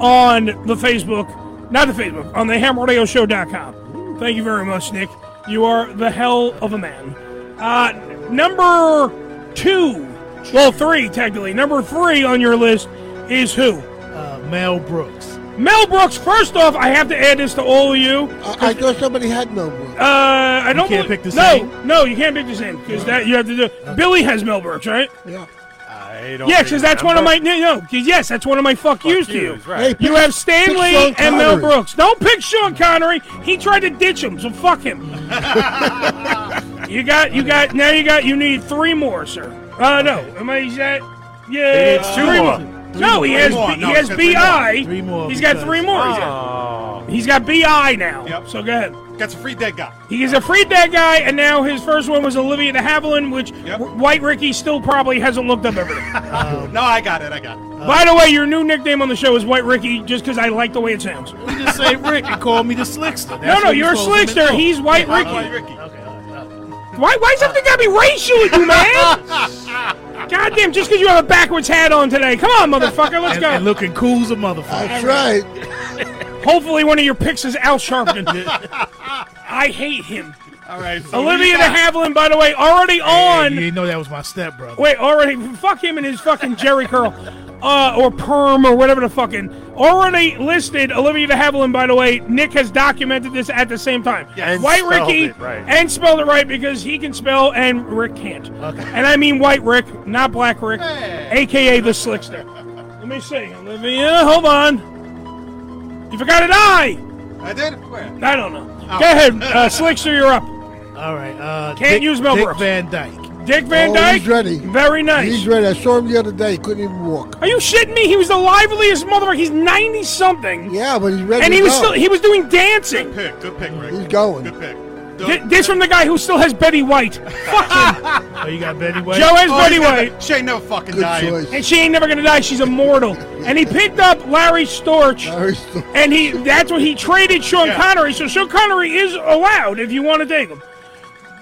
on the Facebook, not the Facebook, on the HamRadioShow.com. Thank you very much, Nick. You are the hell of a man. Uh, number two, well, three technically. Number three on your list is who? Uh, Mel Brooks. Mel Brooks. First off, I have to add this to all of you. I, I thought somebody had Mel Brooks. Uh, I don't you can't belie- pick the no, same? No, you can't pick the same because that you have to do. Billy has Mel Brooks, right? Yeah. I don't Yeah, because that's one of my no, no. 'cause yes, that's one of my fuck, yous to you. yous, right. Hey, You pick- have pick Stanley Sean and Mel Connery. Brooks. Don't pick Sean Connery. He tried to ditch him, so fuck him. you got, you got. Now you got. You need three more, sir. Uh, no. Am I? Is that? Yeah. Needs two three more. No, he Three has. more. B- No, he has he three more. Bi. Three more He's got because- three more. He's got, Oh. he's got Bi now. Yep. So go ahead. Gets a free dead guy. He is a free dead guy, and now his first one was Olivia de Havilland, which Yep. R- White Ricky still probably hasn't looked up everything. No, I got it. I got it. Uh, By the way, your new nickname on the show is White Ricky, just because I like the way it sounds. You just say Rick and call me the Slickster. no, That's no, what you're a supposed slickster. know. He's White I'm Ricky. like Ricky. Why? Why does everything gotta be racial with you, man? Goddamn! Just because you have a backwards hat on today. Come on, motherfucker. Let's And, go. and looking cool as a motherfucker. That's right. Hopefully, one of your picks is Al Sharpton. I hate him. All right. So Olivia de Havilland, by the way, already Hey, on. you didn't know that was my stepbrother. Wait, already fuck him and his fucking Jheri curl, uh, or perm or whatever the fucking. Already listed Olivia de Havilland. By the way, Nick has documented this at the same time. And White spelled Ricky it right. and spelled it right because he can spell and Rick can't. Okay. And I mean White Rick, not Black Rick, aka the Slickster. Let me see, Olivia. Hold on. You forgot an I. I did. Where? I don't know. Go ahead, uh, Slickster. You're up. All right. Uh, Can't Dick, use Mel Dick Brooks. Van Dyke. Dick Van oh, Dyke. He's ready. Very nice. He's ready. I saw him the other day. He couldn't even walk. Are you shitting me? He was the liveliest motherfucker. He's ninety something, Yeah, but he's ready and to he was still he was doing dancing. Good pick. Good pick, Rick. He's going. Good pick. Th- this from the guy who still has Betty White. Fuck him. Oh, you got Betty White. Joe has Oh, Betty he's got White, that- She ain't never fucking Good dying. choice. and she ain't never gonna die. She's immortal. And he picked up Larry Storch, Larry Storch. and he that's what he traded Sean Yeah. Connery. So Sean Connery is allowed if you want to take him.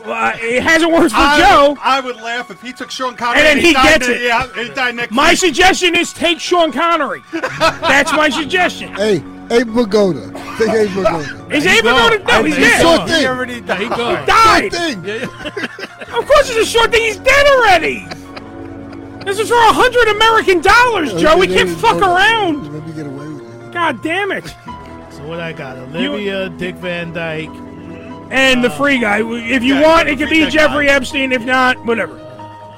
Uh, it hasn't worked for I, Joe. I would laugh if he took Sean Connery And then he died gets ne- it. Yeah, he died next My week. suggestion is take Sean Connery. That's my suggestion. Hey, Abe Vigoda. Take Abe Vigoda. Is He's Abe gone. No, he's He's dead. Short gone. thing. He already died. He gone. Died. Short thing. Of course, it's a short thing. He's dead already. This is for a hundred American dollars, Joe. We can't fuck around. Let me get away with it. God damn it! So what I got? Olivia, Dick Van Dyke. And the free guy. If you Yeah, want, it could be Jeffrey guy. Epstein. If not, whatever.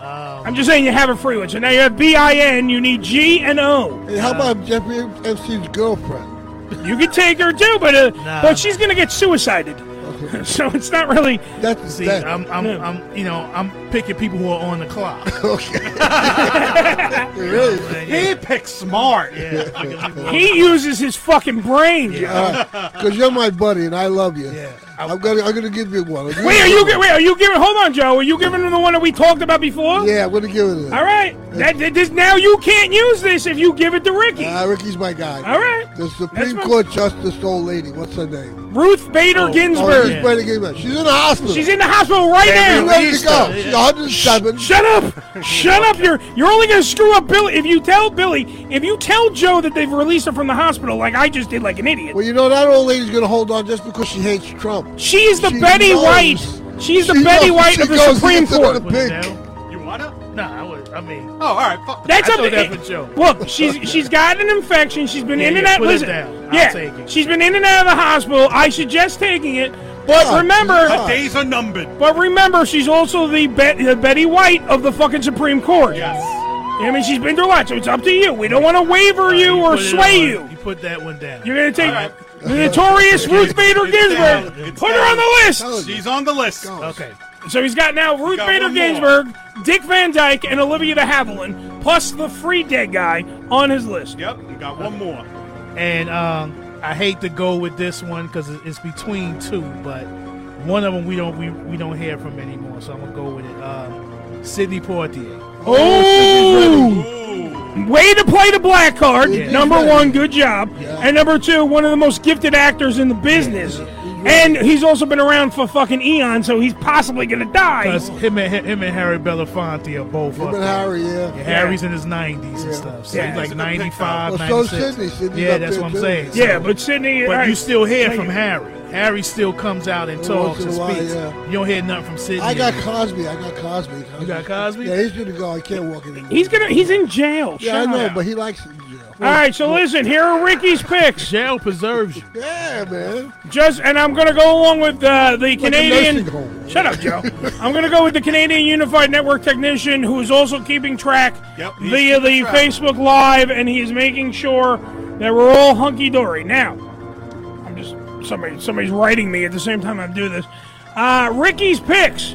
Um, I'm just saying you have a free one. So now you have B I N. You need G and O. Hey, how about Jeffrey Epstein's girlfriend? You could take her too, but uh, Nah. but she's gonna get suicided. so it's not really. That's See, that. I'm, I'm, Yeah. I'm, you know, I'm picking people who are on the clock. okay. really? He picked smart. Yeah, I can leave it He uses his fucking brain. Joe. Because you're my buddy and I love you. Yeah. I'm gonna I'm gonna give you one. Give Wait, are you gi- wait? Are you giving? Hold on, Joe. Are you giving him the one that we talked about before? Yeah, I'm gonna give it. to All right. That, that- this, now you can't use this if you give it to Ricky. Ah, Ricky's my guy. All right. The Supreme That's fine. Court Justice, old lady. What's her name? Ruth Bader Oh, Oh, Ginsburg. she's ready to give. She's in the hospital. She's in the hospital right now. She's now. ready to go. She's 107. Shut up! Shut up! You're you're only gonna screw up Billy if you tell Billy if you tell Joe that they've released her from the hospital like I just did like an idiot. Well, you know that old lady's gonna hold on just because she hates Trump. She is the She Betty knows. White. She's the She Betty knows White she of the goes Supreme into Court. the Put it down. You wanna? Nah, I would. I mean, Oh, all right. Fuck. That's I up thought to that was Joe. Look, she's she's got an infection. She's been Yeah, in and yeah, out. put it Listen, down. I'll yeah, take it. she's been in and out of the hospital. I suggest taking it, but Oh, remember, The days are numbered. but remember, she's also the, Bet- the Betty White of the fucking Supreme Court. Yes. I mean, she's been through a lot, so it's up to you. We don't want to waver you or sway on- you. You put that one down. You're gonna take the notorious Ruth Bader It's. Ginsburg. Put her on the list. She's on the list. Okay. So he's got now Ruth got Bader one more. Ginsburg, Dick Van Dyke, and Olivia de Havilland, plus the free dead guy on his list. Yep. We got one more. And um, I hate to go with this one because it's between two, but one of them we don't we, we don't hear from anymore. So I'm gonna go with it. Um, Sidney Poitier. Oh! Way to play the black card. Yeah. Number one, good job. And number two, one of the most gifted actors in the business. And he's also been around for fucking eons, so he's possibly gonna die. Because him and him and Harry Belafonte are both Him up and there. Harry, yeah. Yeah, Harry's in his 90s and stuff. So Yeah. he's like He's in the 95, picture. Well, so 96. Sidney. Sidney's yeah, up that's there what I'm too. saying. Yeah, but Sidney. But all you still hear from. Harry. Harry still comes out and Every talks once in and a while, speaks. yeah. You don't hear nothing from Sidney. I got anymore. Cosby. I got Cosby. You got Cosby? Yeah, he's gonna go. I can't walk anymore. He's gonna. He's in jail. Yeah, I Shut know, up. but he likes it in jail. All right, so listen. Here are Ricky's picks. Jail preserves you. Yeah, man. Just and I'm gonna go along with uh, the Like Canadian. home. Shut up, Joe. I'm gonna go with the Canadian Unified Network technician who is also keeping track Yep, he's via the track. Facebook Live, and he's making sure that we're all hunky dory. Now, I'm just somebody somebody's writing me at the same time I do this. Uh, Ricky's picks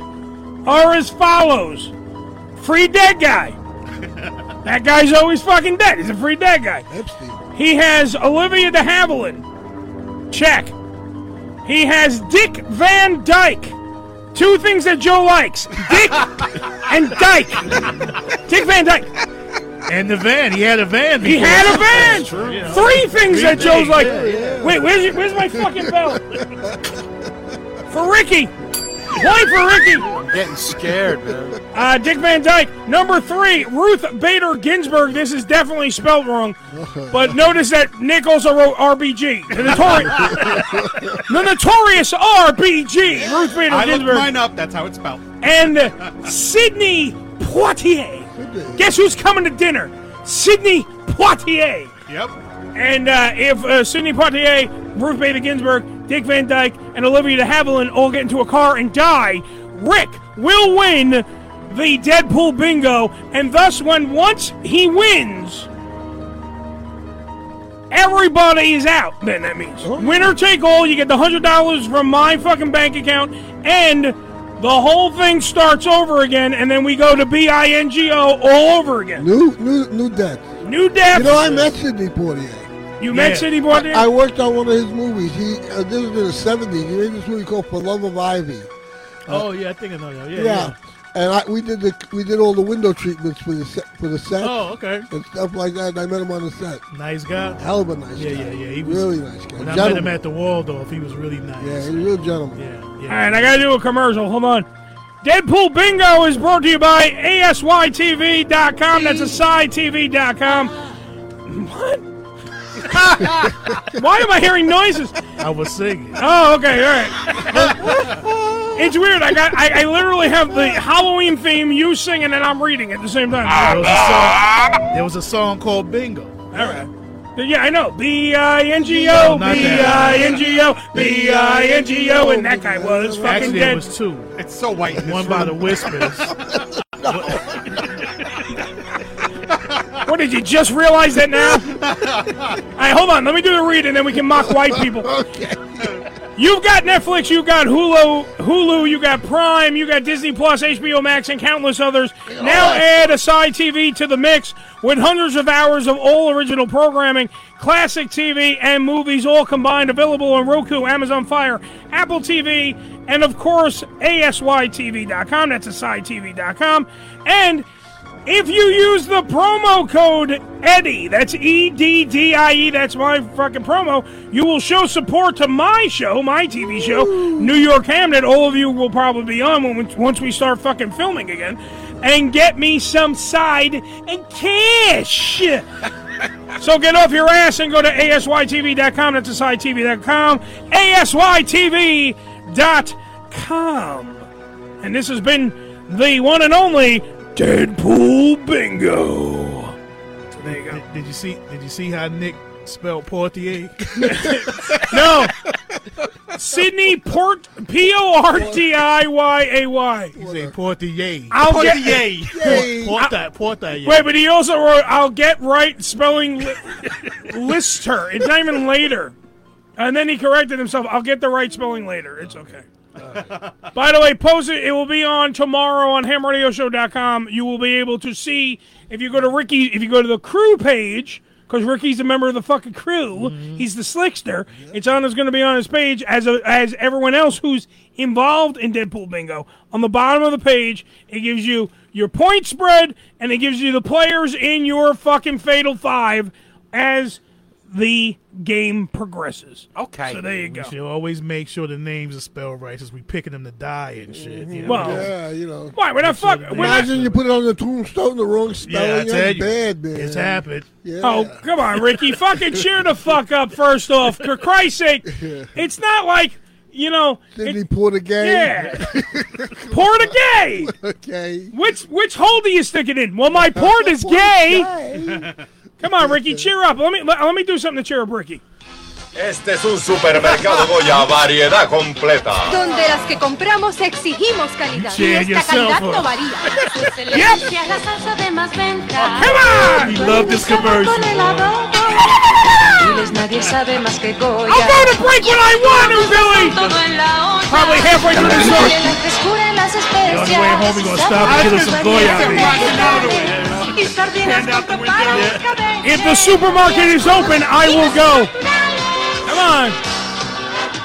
are as follows: free dead guy. that guy's always fucking dead. He's a free dead guy. Epstein. He has Olivia de Havilland. Check. He has Dick Van Dyke. Two things that Joe likes Dick and Dyke. Dick Van Dyke. And the van. He had a van. He had a van. Yeah. Three things Three that Joe's things, like. yeah, yeah. Wait, where's, your- where's my fucking belt? For Ricky. Play for Ricky. I'm getting scared, man. Uh, Dick Van Dyke. Number three, Ruth Bader Ginsburg. This is definitely spelled wrong. But notice that Nick also wrote RBG. The, notori- the notorious RBG. Ruth Bader Ginsburg. I looked Ginsburg. mine up. That's how it's spelled. And Sidney Poitier. Guess who's coming to dinner? Sidney Poitier. Yep. And uh, if uh, Sidney Poitier, Ruth Bader Ginsburg, Dick Van Dyke, and Olivia de Havilland all get into a car and die, Rick will win the Deadpool bingo, and thus, when once he wins, everybody is out. Then that means uh-huh. winner take all. You get the hundred dollars from my fucking bank account, and the whole thing starts over again, and then we go to B I N G O all over again. New, new, new death. New death. You know, I met Sidney Poitier. You met Sidney Poitier? I, I worked on one of his movies. He uh, this was in the seventies. He made this movie called For Love of Ivy. Oh, yeah, I think I know that. Yeah. Yeah. yeah. And I, we did the we did all the window treatments for the set, for the set. Oh, okay. And stuff like that. And I met him on the set. Nice guy. Hell of a nice yeah, guy. Yeah, yeah, He was really nice guy. When I met him at the Waldorf, he was really nice. Yeah, he's a real gentleman. Yeah, yeah. All right, I gotta do a commercial. Hold on. Deadpool Bingo is brought to you by ASYTV.com. That's a AsideTV.com. What? Why am I hearing noises? I was singing. Oh, okay, all right. it's weird. I got. I, I literally have the Halloween theme, you singing, and I'm reading at the same time. There was a song, there was a song called Bingo. All right. Yeah, I know. B I N G O, Not B that. I N G O, B I N G O, and that guy was fucking Actually, dead. it was two. It's so white. in this One by the room. Whispers. What did you just realize that now? All right, hold on. Let me do the read, and then we can mock white people. okay. You've got Netflix, you've got Hulu, Hulu, you got Prime, you got Disney Plus, HBO Max, and countless others. Now add a side TV to the mix with hundreds of hours of all original programming, classic TV, and movies all combined, available on Roku, Amazon Fire, Apple TV, and of course ASYTV.com. That's AsideTV.com. And if you use the promo code Eddie, that's E D D I E, that's my fucking promo, you will show support to my show, my TV show, New York Ham, that all of you will probably be on when we, once we start fucking filming again, and get me some side and cash. so get off your ass and go to ASYTV.com, that's AsideTV.com, ASYTV.com. And this has been the one and only Deadpool bingo. There you go. Did, did you see? Did you see how Nick spelled Portier? No. Sydney Port P O R T I Y A Y. He said Portier. I'll get Portier. Porta, Portier. Wait, but he also wrote, "I'll get right spelling li- Lister." It's not even later, and then he corrected himself. I'll get the right spelling later. It's okay. By the way, post it. It will be on tomorrow on HamRadioShow.com. You will be able to see if you go to Ricky. If you go to the crew page, because Ricky's a member of the fucking crew. Mm-hmm. He's the slickster. It's on. Is going to be on his page as a, as everyone else who's involved in Deadpool Bingo. On the bottom of the page, it gives you your point spread and it gives you the players in your fucking Fatal Five as the game progresses. Okay. So there you We go. should always make sure the names are spelled right since we picking them to die and shit. You know? Well, yeah, you know. Why? We're not fucking. We're not. Imagine you put it on the tombstone the wrong spelling. Yeah, I tell That's you, bad, man. it's happened. Yeah. Oh, come on, Ricky. Fucking cheer the fuck up, first off. For Christ's sake, it's not like, you know. Did it- he pour the game? Yeah. Port a gay. okay. Which which hole do you stick it in? Well, my port is gay. Come on, Ricky, cheer up. Let me let, let me do something to cheer up, Ricky. Este es un supermercado Goya, variedad completa. Donde las que compramos exigimos calidad. Y Yeah, esta yourself calidad no varía. Su excelencia es la salsa de más venta. We love this commercial. Nadie sabe más que Goya. I'll go to break when I want to, Billy. Probably halfway through the on especias. the way home, we gonna stop and get us some Goya. Y sardinas con preparo escabeche. If the supermarket is open, I will go. Come on.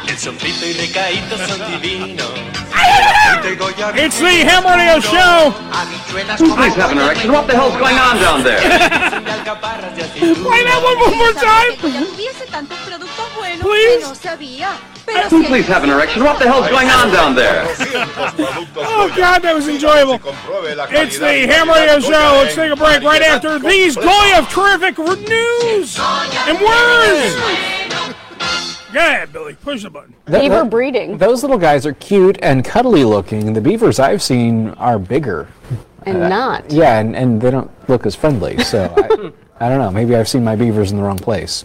El sofrito y recaditos son divinos. It's the Ham Radio Show. Please have an erection. What the hell's going on down there? Play that one one more time. Que ya tuviese tantos productos buenos Please. Que no sabía. Pero si Please have an erection. What the hell's going on down there? Oh God, that was enjoyable. It's the Ham Radio Show. Let's take a break right after these Goya of terrific news and words. Go ahead, Billy. Push the button. Beaver breeding. Those little guys are cute and cuddly looking. The beavers I've seen are bigger. And Uh, not. Yeah, and, and they don't look as friendly. So I, I don't know. Maybe I've seen my beavers in the wrong place.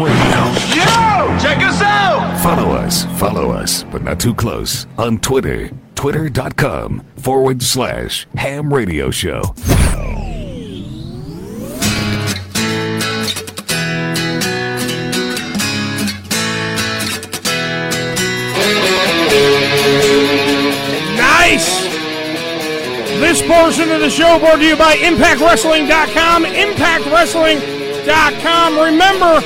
with you Yo! Check us out! Follow us, follow us, but not too close, on Twitter, twitter.com forward slash ham radio show. Nice. This portion of the show brought to you by ImpactWrestling.com. ImpactWrestling.com. Remember,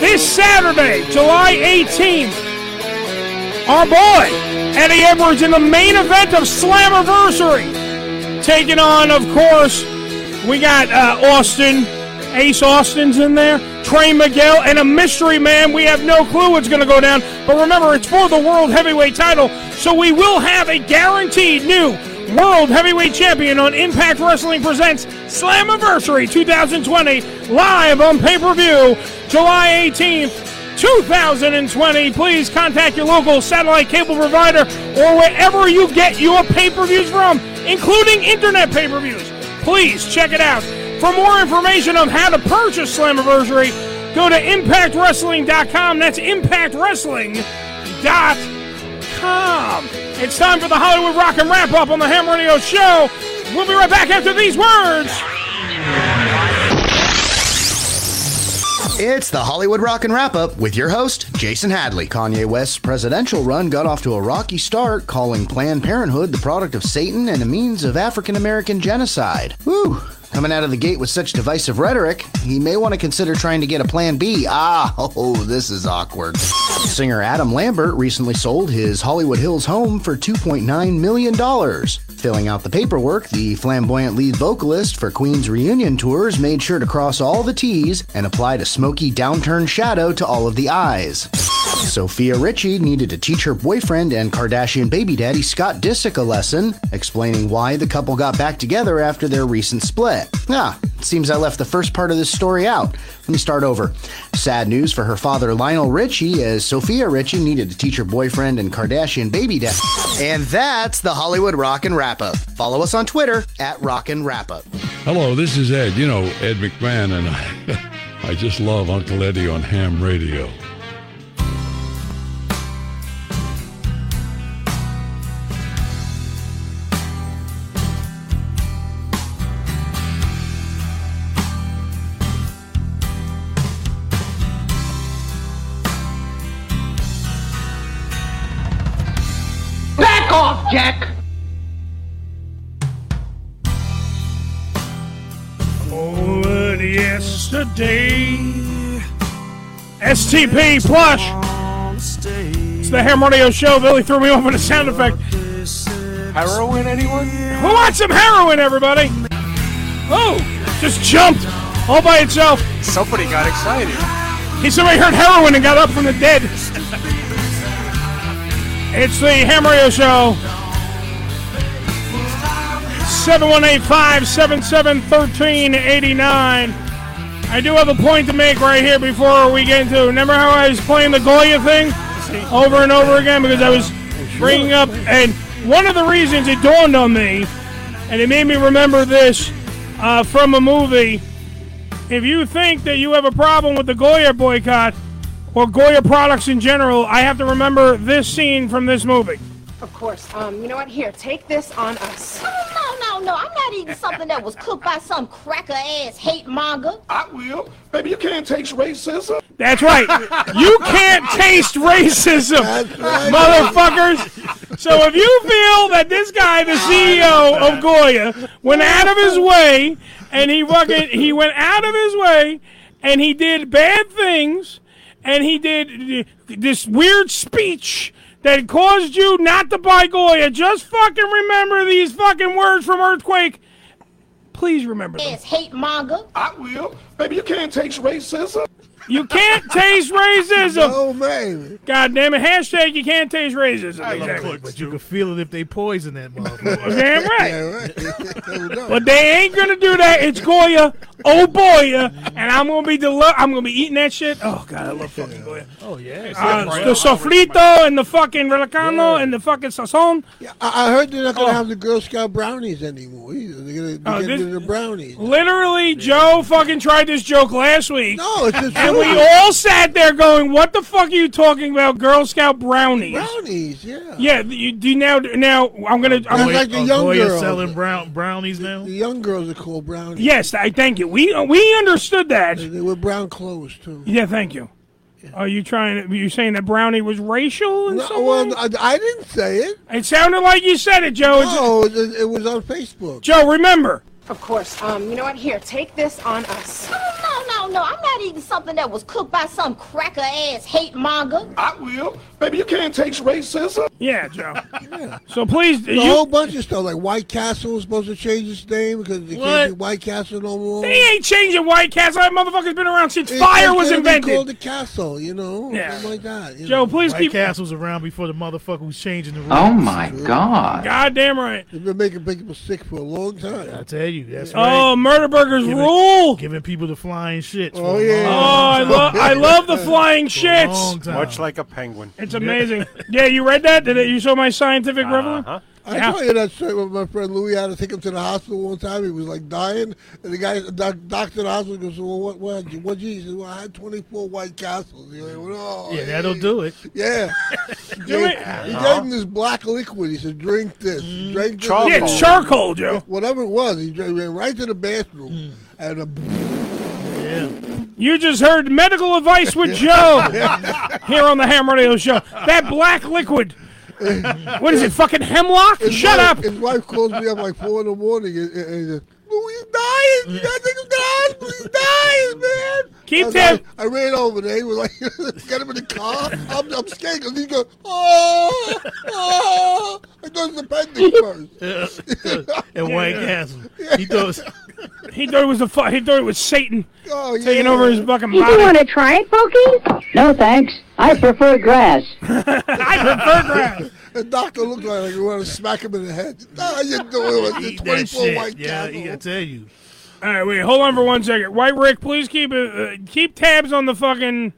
this Saturday, July 18th, our boy Eddie Edwards in the main event of Slammiversary, taking on, of course, we got uh, Austin, Ace Austin's in there, Trey Miguel, and a mystery man. We have no clue what's going to go down, but remember, it's for the World Heavyweight title, so we will have a guaranteed new World Heavyweight Champion on Impact Wrestling Presents Slammiversary 2020 live on pay per view July 18th. 2020. Please contact your local satellite cable provider or wherever you get your pay per views from, including internet pay per views. Please check it out. For more information on how to purchase Slammiversary, go to ImpactWrestling.com. That's ImpactWrestling.com. It's time for the Hollywood Rock and Wrap Up on the Ham Radio Show. We'll be right back after these words. It's the Hollywood Rock and Wrap Up with your host, Jason Hadley. Kanye West's presidential run got off to a rocky start, calling Planned Parenthood the product of Satan and a means of African American genocide. Whew. Coming out of the gate with such divisive rhetoric, he may want to consider trying to get a plan B. Ah, oh, this is awkward. Singer Adam Lambert recently sold his Hollywood Hills home for $2.9 million. Filling out the paperwork, the flamboyant lead vocalist for Queen's reunion tours made sure to cross all the T's and applied a smoky downturned shadow to all of the I's. Sofia Richie needed to teach her boyfriend and Kardashian baby daddy Scott Disick a lesson, explaining why the couple got back together after their recent split. Ah, it seems I left the first part of this story out. Let me start over. Sad news for her father Lionel Richie, as Sofia Richie needed to teach her boyfriend and Kardashian baby daddy. And that's the Hollywood Rock and Wrap Up. Follow us on Twitter at Rock and Wrap Up. Hello, this is Ed. You know Ed McMahon, and I, I just love Uncle Eddie on ham radio. Jack! Oh, but yesterday. STP Plush. It's the Ham Radio Show. Billy threw me off with a sound effect. Heroin, anyone? Who wants some heroin, everybody? Oh, just jumped all by itself. Somebody got excited. He somebody heard heroin and got up from the dead. It's the Ham Radio Show. 718-577-1389. I do have a point to make right here before we get into. Remember how I was playing the Goya thing over and over again because I was bringing up and one of the reasons it dawned on me, and it made me remember this uh, from a movie. If you think that you have a problem with the Goya boycott or Goya products in general, I have to remember this scene from this movie. Of course. Um, you know what? Here, take this on us. No, no, no. I'm not eating something that was cooked by some cracker ass hate monger. I will. Baby, you can't taste racism. That's right. You can't taste racism, motherfuckers. So if you feel that this guy, the CEO of Goya, went out of his way and he fucking he went out of his way and he did bad things and he did this weird speech that caused you not to buy Goya, just fucking remember these fucking words from Earthquake. Please remember them. Ass hate monger. I will. Baby, you can't taste racism. You can't taste racism. Oh man. God damn it. Hashtag you can't taste racism. I Exactly. But you can feel it if they poison that motherfucker. Damn right. Yeah, right. But they ain't gonna do that. It's Goya, oh boy, and I'm gonna be delu- I'm gonna be eating that shit. Oh god, I love fucking Goya. Oh yeah. Uh, the sofrito and the fucking relacano and the fucking sazon. I, I heard they're not gonna Oh. have the Girl Scout brownies anymore either. They're gonna be Oh, getting this- the brownies. Literally, Joe fucking tried this joke last week. No, it's just and we all sat there going, "What the fuck are you talking about, Girl Scout brownies?" Brownies, yeah. Yeah, you do now. Now I'm gonna. I'm That's like the Oh, young Goya girls. selling brown brownies now. The young girls are called brownies. Yes, I thank you. We we understood that. They wear brown clothes too. Yeah, thank you. Are you trying to? You saying that Brownie was racial? In No, some well. I, I didn't say it. It sounded like you said it, Joe. It's- No, it, it was on Facebook. Joe, remember. Of course. Um, you know what? Here, take this on us. No, no, no. I'm not eating something that was cooked by some cracker ass hate monger. I will. Baby, you can't taste racism. Yeah, Joe. yeah. So please, The you, whole bunch of stuff like White Castle was supposed to change its name because they What? can't be White Castle no more. they ain't changing White Castle. That motherfucker's been around since It- fire it was can't be invented. called the castle, you know, Yeah. something like that. Joe, know. please White keep. Castle's around before the motherfucker who's changing the oh rules. Oh my God. God damn right. They've been making people sick for a long time. I tell you, that's Oh, right. Oh, Murder Burgers Giving- rule. Giving people the flying shits. Oh, yeah. Oh, I time. love I love the flying For a long shits. Much like a penguin. It's amazing. Yeah, you read that? Did it, you saw my scientific reveling? Uh-huh. I Yeah. told you that story with my friend Louis. I had to take him to the hospital one time. He was like dying, and the guy, the doc, doctor at the hospital goes, "Well, what, what, had you- what, you?" He said, "Well, I had 24 White Castles." You're like, well, oh, Yeah, that'll do it. Yeah. he, it. he gave him this black liquid. He said, "Drink this. Mm. Drink this." Charcoal. Yeah, charcoal, Joe. Whatever it was, he drank, went right to the bathroom, and uh, Yeah. You just heard medical advice with Joe here on the Ham Radio Show. That black liquid. What is it? Fucking hemlock? his Shut wife, up. His wife calls me up like four in the morning, and, and, and he said, "Louis, he's dying. You gotta take him to the hospital. He's dying, man." Keep I, was that- like- I ran over there. He was like, "Get him in the car." I'm, I'm scared because he goes, "Oh, ah, oh." Ah. I thought it was appendix first. And White Castle. He thought He thought it was the fu- he thought it was Satan Oh, taking over his fucking You body. want to try it, Pokey? No, thanks. I prefer grass. I prefer grass. The doctor looked like he wanted to smack him in the head. No, you doing with the eat that 24 shit. white Yeah, castle. he gotta tell you. All right, wait, hold on for one second. White Rick, please keep uh, uh, keep tabs on the fucking.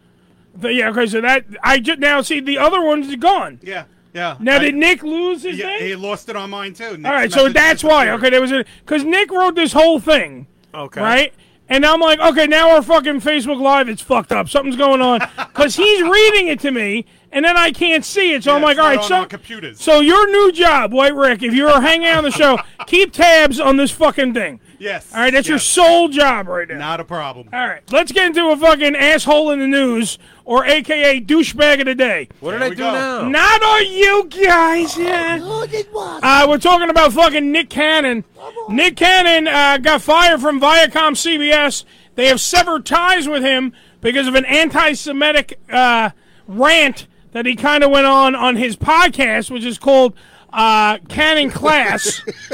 The, yeah, okay. So that I just now see the other one's gone. Yeah, yeah. Now I- did Nick lose his yeah, name? He lost it on mine too. All Nick's right, so that's why. Okay, there was a because Nick wrote this whole thing. Okay. Right. And I'm like, okay, now our fucking Facebook Live, it's fucked up. Something's going on. Because he's reading it to me, and then I can't see it. So I'm like, all right, so, computers. so your new job, White Rick, if you're hanging out on the show, keep tabs on this fucking thing. Yes. All right, that's your sole job right now. Not a problem. All right, let's get into a fucking asshole in the news, or AKA douchebag of the day. What did I do go. now? Not on you guys, yeah. Look at what? Uh, we're talking about fucking Nick Cannon. Nick Cannon uh, got fired from Viacom CBS. They have severed ties with him because of an anti-Semitic uh, rant that he kind of went on on his podcast, which is called uh, Cannon Class.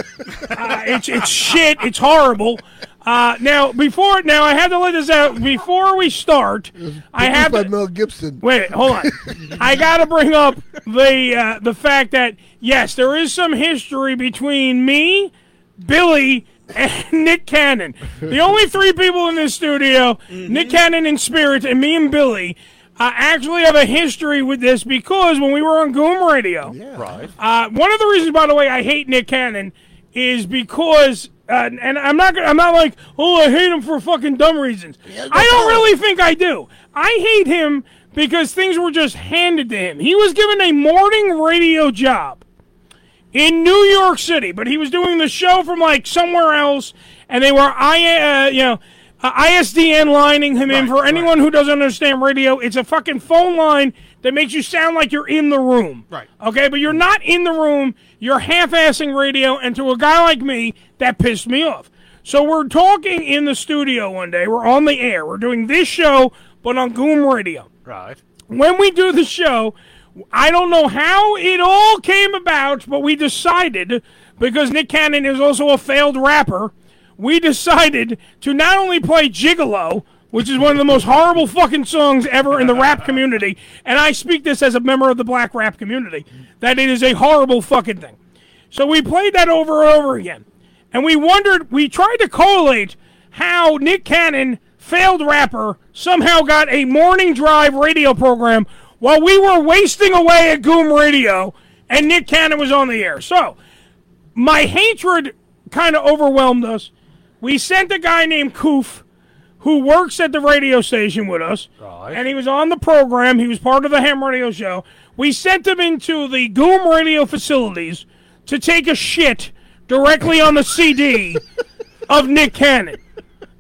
uh, it's it's shit. It's horrible. Uh, now before now I have to let this out before we start. I have by to, Mel Gibson. Wait, hold on. I got to bring up the uh, the fact that yes, there is some history between me, Billy, and Nick Cannon. The only three people in this studio, Nick Cannon in spirit, and me and Billy. Uh, actually have a history with this because when we were on Goom Radio, yeah. Right. uh, one of the reasons, by the way, I hate Nick Cannon is because, uh, and I'm not, gonna, I'm not like, oh, I hate him for fucking dumb reasons. Yeah, I don't really think I do. I hate him because things were just handed to him. He was given a morning radio job in New York City, but he was doing the show from like somewhere else, and they were I, uh, you know. Uh, ISDN lining him in for anyone who doesn't understand radio. It's a fucking phone line that makes you sound like you're in the room. Right. Okay, but you're not in the room. You're half-assing radio, and to a guy like me, that pissed me off. So we're talking in the studio one day. We're on the air. We're doing this show, but on Goom Radio. Right. When we do the show, I don't know how it all came about, but we decided because Nick Cannon is also a failed rapper, we decided to not only play Gigolo, which is one of the most horrible fucking songs ever in the rap community, and I speak this as a member of the black rap community, that it is a horrible fucking thing. So we played that over and over again. And we wondered, we tried to collate how Nick Cannon, failed rapper, somehow got a morning drive radio program while we were wasting away at Goom Radio and Nick Cannon was on the air. So my hatred kind of overwhelmed us. We sent a guy named Koof who works at the radio station with us. Right. And he was on the program. He was part of the Ham Radio Show. We sent him into the Goom Radio facilities to take a shit directly on the CD of Nick Cannon.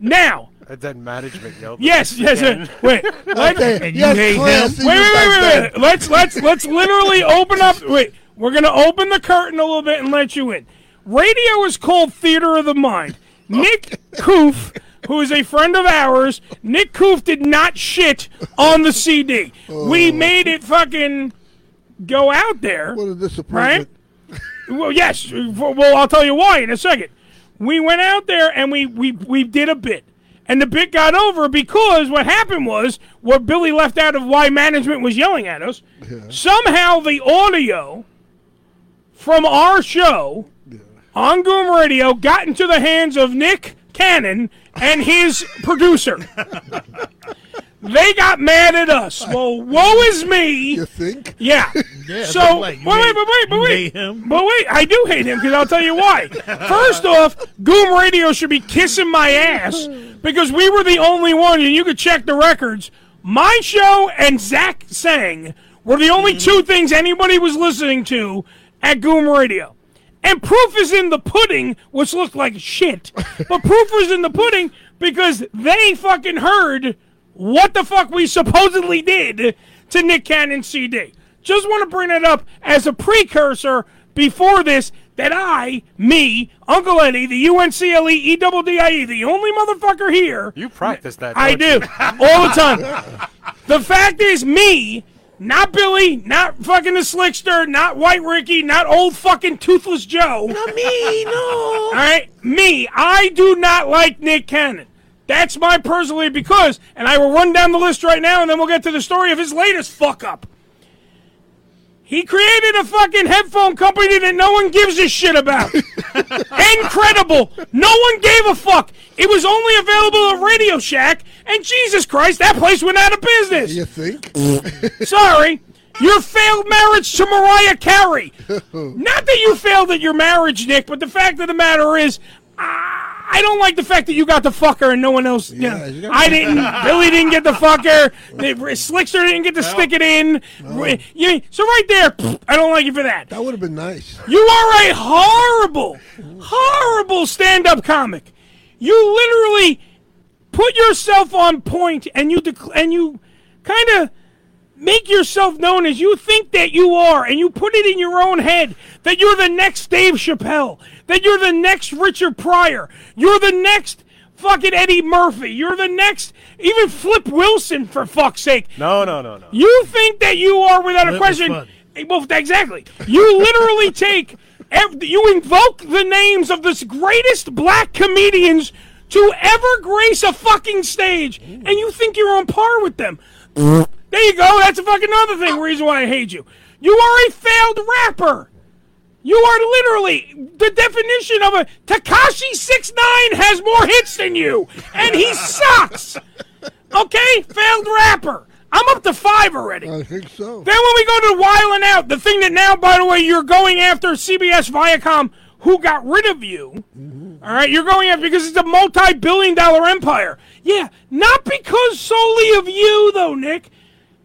Now, And then management yelled. Yes, yes. again. uh, Wait, let's, Okay, And you yes, hate him? wait, wait, wait, wait, wait. Let's let's let's literally open up. Wait, we're gonna open the curtain a little bit and let you in. Radio is called Theater of the Mind. Nick Koof, who is a friend of ours, Nick Koof did not shit on the CD. We oh. made it fucking go out there. What a Right? Well, yes. Well, I'll tell you why in a second. We went out there and we, we, we did a bit. And the bit got over because what happened was what Billy left out of why management was yelling at us. Somehow the audio from our show on Goom Radio got into the hands of Nick Cannon and his producer. They got mad at us. Well, woe is me. You think? Yeah. Yeah, so but wait, wait, wait, but wait, but wait, him? but wait. I do hate him because I'll tell you why. First off, Goom Radio should be kissing my ass because we were the only one, and you could check the records. My show and Zach Sang were the only two things anybody was listening to at Goom Radio. And proof is in the pudding, which looked like shit. But proof was in the pudding because they fucking heard what the fuck we supposedly did to Nick Cannon CD. Just want to bring it up as a precursor before this that I, me, Uncle Eddie, the UNCLE E double DIE, the only motherfucker here. You practice that. I don't do you? all the time. the fact is, me, not Billy, not fucking the Slickster, not White Ricky, not old fucking Toothless Joe. Not me, no. All right, me, I do not like Nick Cannon. That's my personally because, and I will run down the list right now, and then we'll get to the story of his latest fuck up. He created a fucking headphone company that no one gives a shit about. Incredible. No one gave a fuck. It was only available at Radio Shack, and Jesus Christ, that place went out of business. You think? Sorry. Your failed marriage to Mariah Carey. Not that you failed at your marriage, Nick, but the fact of the matter is, I I don't like the fact that you got the fucker and no one else. you know, I didn't. Billy didn't get the fucker. Slickster didn't get to stick it in. You- so right there, I don't like you for that. That would have been nice. You are a horrible, horrible stand-up comic. You literally put yourself on point, and you dec- and you kind of make yourself known as you think that you are, and you put it in your own head that you're the next Dave Chappelle, that you're the next Richard Pryor, you're the next fucking Eddie Murphy, you're the next even Flip Wilson for fuck's sake. No, no, no, no. You think that you are without a question. Eh, Well, exactly. You literally take, you invoke the names of the greatest black comedians to ever grace a fucking stage, and you think you're on par with them. There you go. That's a fucking other thing. Reason why I hate you. You are a failed rapper. You are literally the definition of a Tekashi Six Nine has more hits than you, and he sucks. Okay, failed rapper. I'm up to five already. I think so. Then when we go to Wild 'N Out, the thing that now, by the way, you're going after CBS Viacom, who got rid of you. Mm-hmm. All right, you're going after because it's a multi-billion-dollar empire. Yeah, not because solely of you, though, Nick.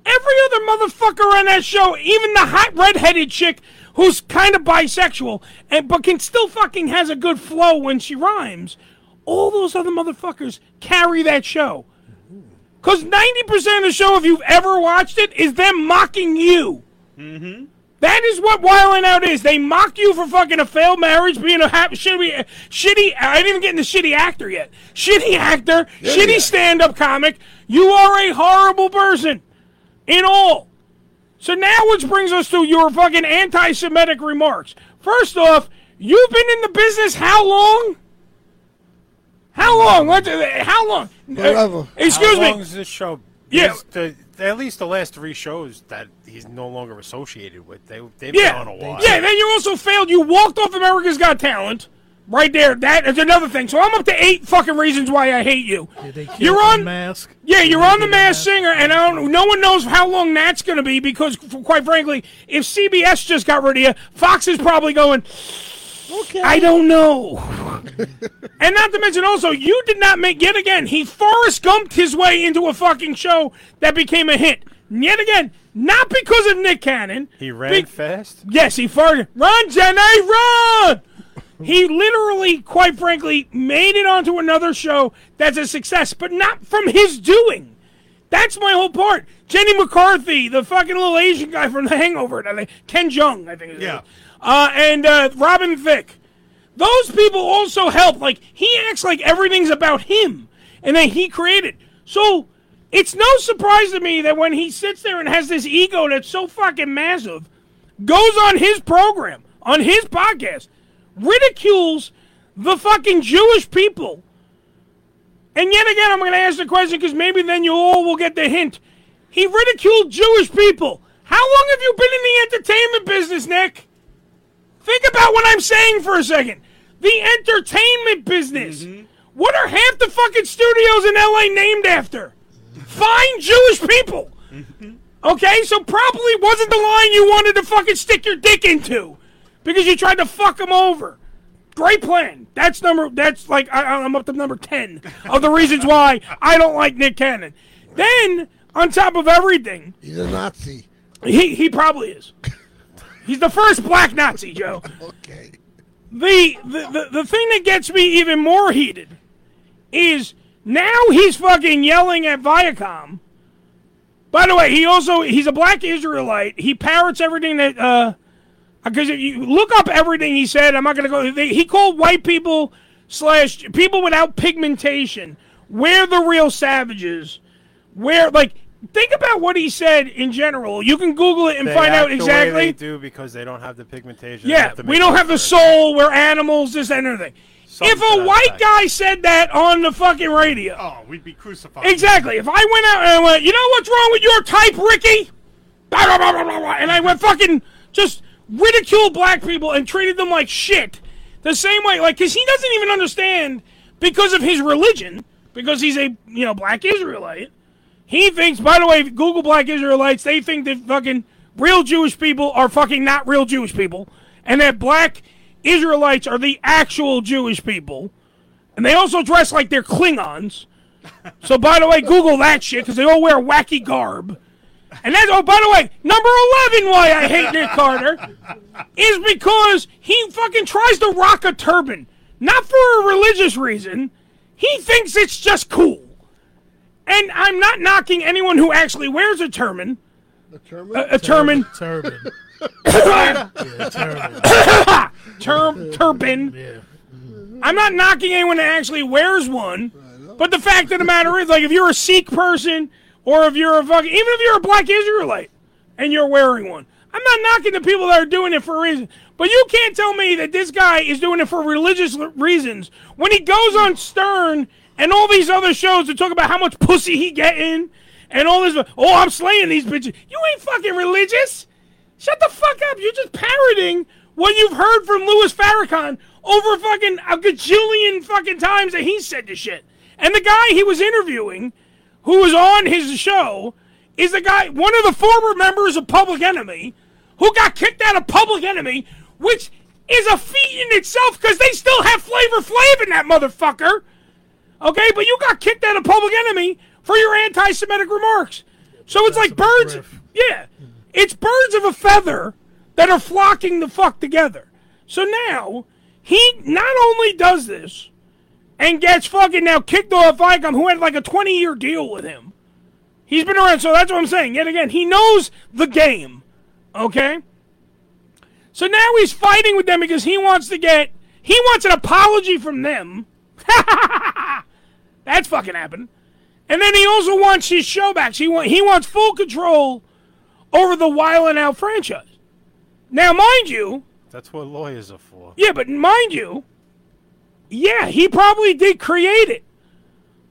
Every other motherfucker on that show, even the hot redheaded chick who's kind of bisexual, and but can still fucking has a good flow when she rhymes. All those other motherfuckers carry that show. Because 90% of the show, if you've ever watched it, is them mocking you. Mm-hmm. That is what Wild 'N Out is. They mock you for fucking a failed marriage, being a ha- shitty, shitty. I didn't even get into shitty actor yet. Shitty actor, shitty stand-up comic. You are a horrible person, in all. So now, which brings us to your fucking anti-Semitic remarks. First off, you've been in the business how long? How long? What? How long? Uh, excuse me. How me. long is this show? Yeah. The, at least the last three shows that he's no longer associated with. They they've Yeah, been on a while. yeah. Then you also failed. You walked off America's Got Talent. Right there. That is another thing. So I'm up to eight fucking reasons why I hate you. You're on mask. Yeah, you're on the Mask Singer, and I don't. No one knows how long that's going to be because, f- quite frankly, if CBS just got rid of you, Fox is probably going. Okay. I don't know. and not to mention, also, you did not make yet again. He Forrest Gumped his way into a fucking show that became a hit. Yet again, not because of Nick Cannon. He ran Be- fast. Yes, he farted. Run, Jenny, run! He literally, quite frankly, made it onto another show that's a success, but not from his doing. That's my whole part. Jenny McCarthy, the fucking little Asian guy from The Hangover, I think- Ken Jeong, I think. Yeah. Uh, and uh, Robin Thicke. Those people also help. Like he acts like everything's about him, and that he created. So it's no surprise to me that when he sits there and has this ego that's so fucking massive, goes on his program, on his podcast, ridicules the fucking Jewish people. And yet again, I'm going to ask the question because maybe then you all will get the hint. He ridiculed Jewish people. How long have you been in the entertainment business, Nick? Think about what I'm saying for a second. The entertainment business. Mm-hmm. What are half the fucking studios in LA named after? Fine Jewish people. Mm-hmm. Okay, so probably wasn't the line you wanted to fucking stick your dick into because you tried to fuck them over. Great plan. That's number. That's like I, I'm up to number ten of the reasons why I don't like Nick Cannon. Then on top of everything, He's a Nazi. he he probably is. He's the first black Nazi, Joe. okay. The, the the the thing that gets me even more heated is now he's fucking yelling at Viacom. By the way, he also he's a black Israelite. He parrots everything that uh because if you look up everything he said, I'm not gonna go. They, he called white people slash people without pigmentation. We're the real savages. Where like think about what he said in general. You can Google it and They find out act the way exactly. they do because they don't have the pigmentation. Yeah, we don't up have the soul. We're animals. This and everything. if a white guy said that on the fucking radio, Oh, we'd be crucified. exactly. If I went out and I went, you know what's wrong with your type, Ricky? Blah, blah, blah, blah, blah, blah, And I went fucking just ridicule black people and treated them like shit. The same way, like, because he doesn't even understand because of his religion, because he's a you know black Israelite. He thinks, by the way, Google black Israelites, they think that fucking real Jewish people are fucking not real Jewish people, and that black Israelites are the actual Jewish people. And they also dress like they're Klingons. So, by the way, Google that shit because they all wear wacky garb. And that's, oh, by the way, number 11 why I hate Nick Carter is because he fucking tries to rock a turban. Not for a religious reason. He thinks it's just cool. And I'm not knocking anyone who actually wears a turban. A turban? A, a turban. Turban. Term, turban. Yeah. Mm-hmm. I'm not knocking anyone that actually wears one. But the fact of the matter is, like, if you're a Sikh person or if you're a fucking, even if you're a black Israelite and you're wearing one, I'm not knocking the people that are doing it for a reason. But you can't tell me that this guy is doing it for religious reasons when he goes on Stern and all these other shows to talk about how much pussy he getting and all this. Oh, I'm slaying these bitches. You ain't fucking religious. Shut the fuck up. You're just parroting what you've heard from Louis Farrakhan over fucking a gajillion fucking times that he said the shit. And the guy he was interviewing, who was on his show, is the guy, one of the former members of Public Enemy, who got kicked out of Public Enemy, which is a feat in itself because they still have Flavor Flav in that motherfucker. Okay, but you got kicked out of Public Enemy for your anti-Semitic remarks. So it's like birds. Yeah, it's birds of a feather that are flocking the fuck together. So now he not only does this and gets fucking now kicked off Icom, who had like a 20 year deal with him. He's been around, so that's what I'm saying. Yet again, he knows the game. Okay? So now he's fighting with them because he wants to get, he wants an apology from them. That's fucking happened. And then he also wants his show back. He, want, he wants full control over the Wild and Out franchise. Now, mind you, That's what lawyers are for. yeah, but mind you, yeah, he probably did create it.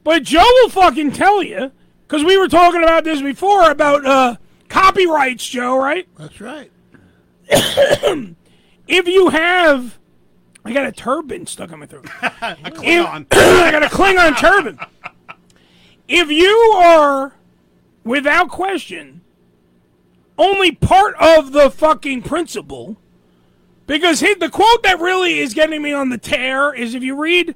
But Joe will fucking tell you, because we were talking about this before about uh, copyrights, Joe, right? That's right. if you have, I got a turban stuck on my throat. A Klingon. I got a Klingon turban. If you are, without question, only part of the fucking principle, because he, the quote that really is getting me on the tear is if you read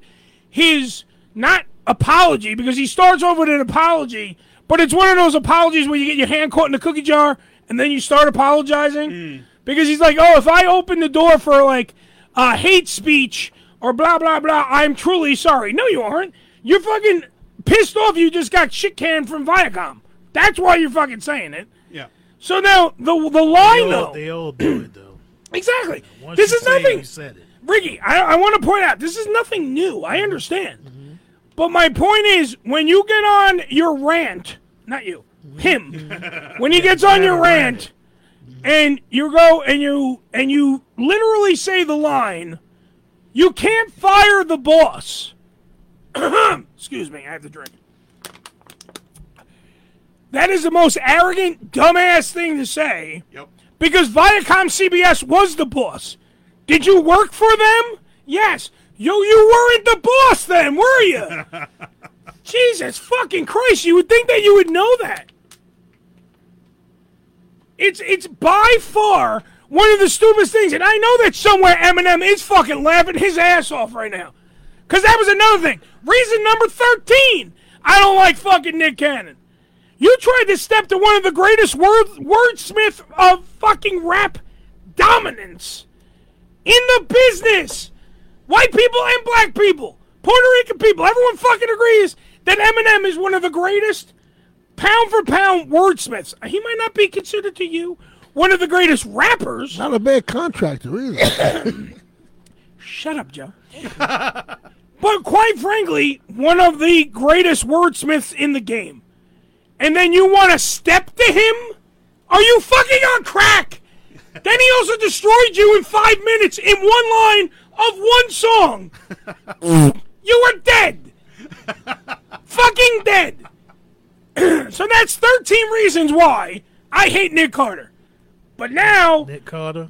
his not apology, because he starts off with an apology, but it's one of those apologies where you get your hand caught in the cookie jar and then you start apologizing. Because he's like, oh, if I open the door for like uh, hate speech or blah blah blah. I'm truly sorry. No, you aren't. You're fucking pissed off. You just got shit canned from Viacom. That's why you're fucking saying it. Yeah. So now the the line They all, though. they all do it though. Exactly. Once this is nothing. you said it. Ricky, I, I want to point out this is nothing new. I understand. Mm-hmm. But my point is, when you get on your rant, not you, Mm-hmm. him, when he gets on your rant, and you go and you and you literally say the line, "You can't fire the boss." Excuse me, I have to drink. That is the most arrogant, dumbass thing to say. Yep. Because Viacom CBS was the boss. Did you work for them? Yes. You you weren't the boss then, were you? Jesus fucking Christ! You would think that you would know that. It's it's by far one of the stupidest things, and I know that somewhere Eminem is fucking laughing his ass off right now. Cause that was another thing. Reason number thirteen. I don't like fucking Nick Cannon. You tried to step to one of the greatest word wordsmith of fucking rap dominance in the business. White people and black people, Puerto Rican people, everyone fucking agrees that Eminem is one of the greatest pound for pound wordsmiths. He might not be considered to you one of the greatest rappers. Not a bad contractor either. Shut up, Joe. but quite frankly, one of the greatest wordsmiths in the game. And then you want to step to him? Are you fucking on crack? then he also destroyed you in five minutes in one line of one song. you were dead. fucking dead. so that's 13 reasons why I hate Nick Carter. But now, Nick Carter.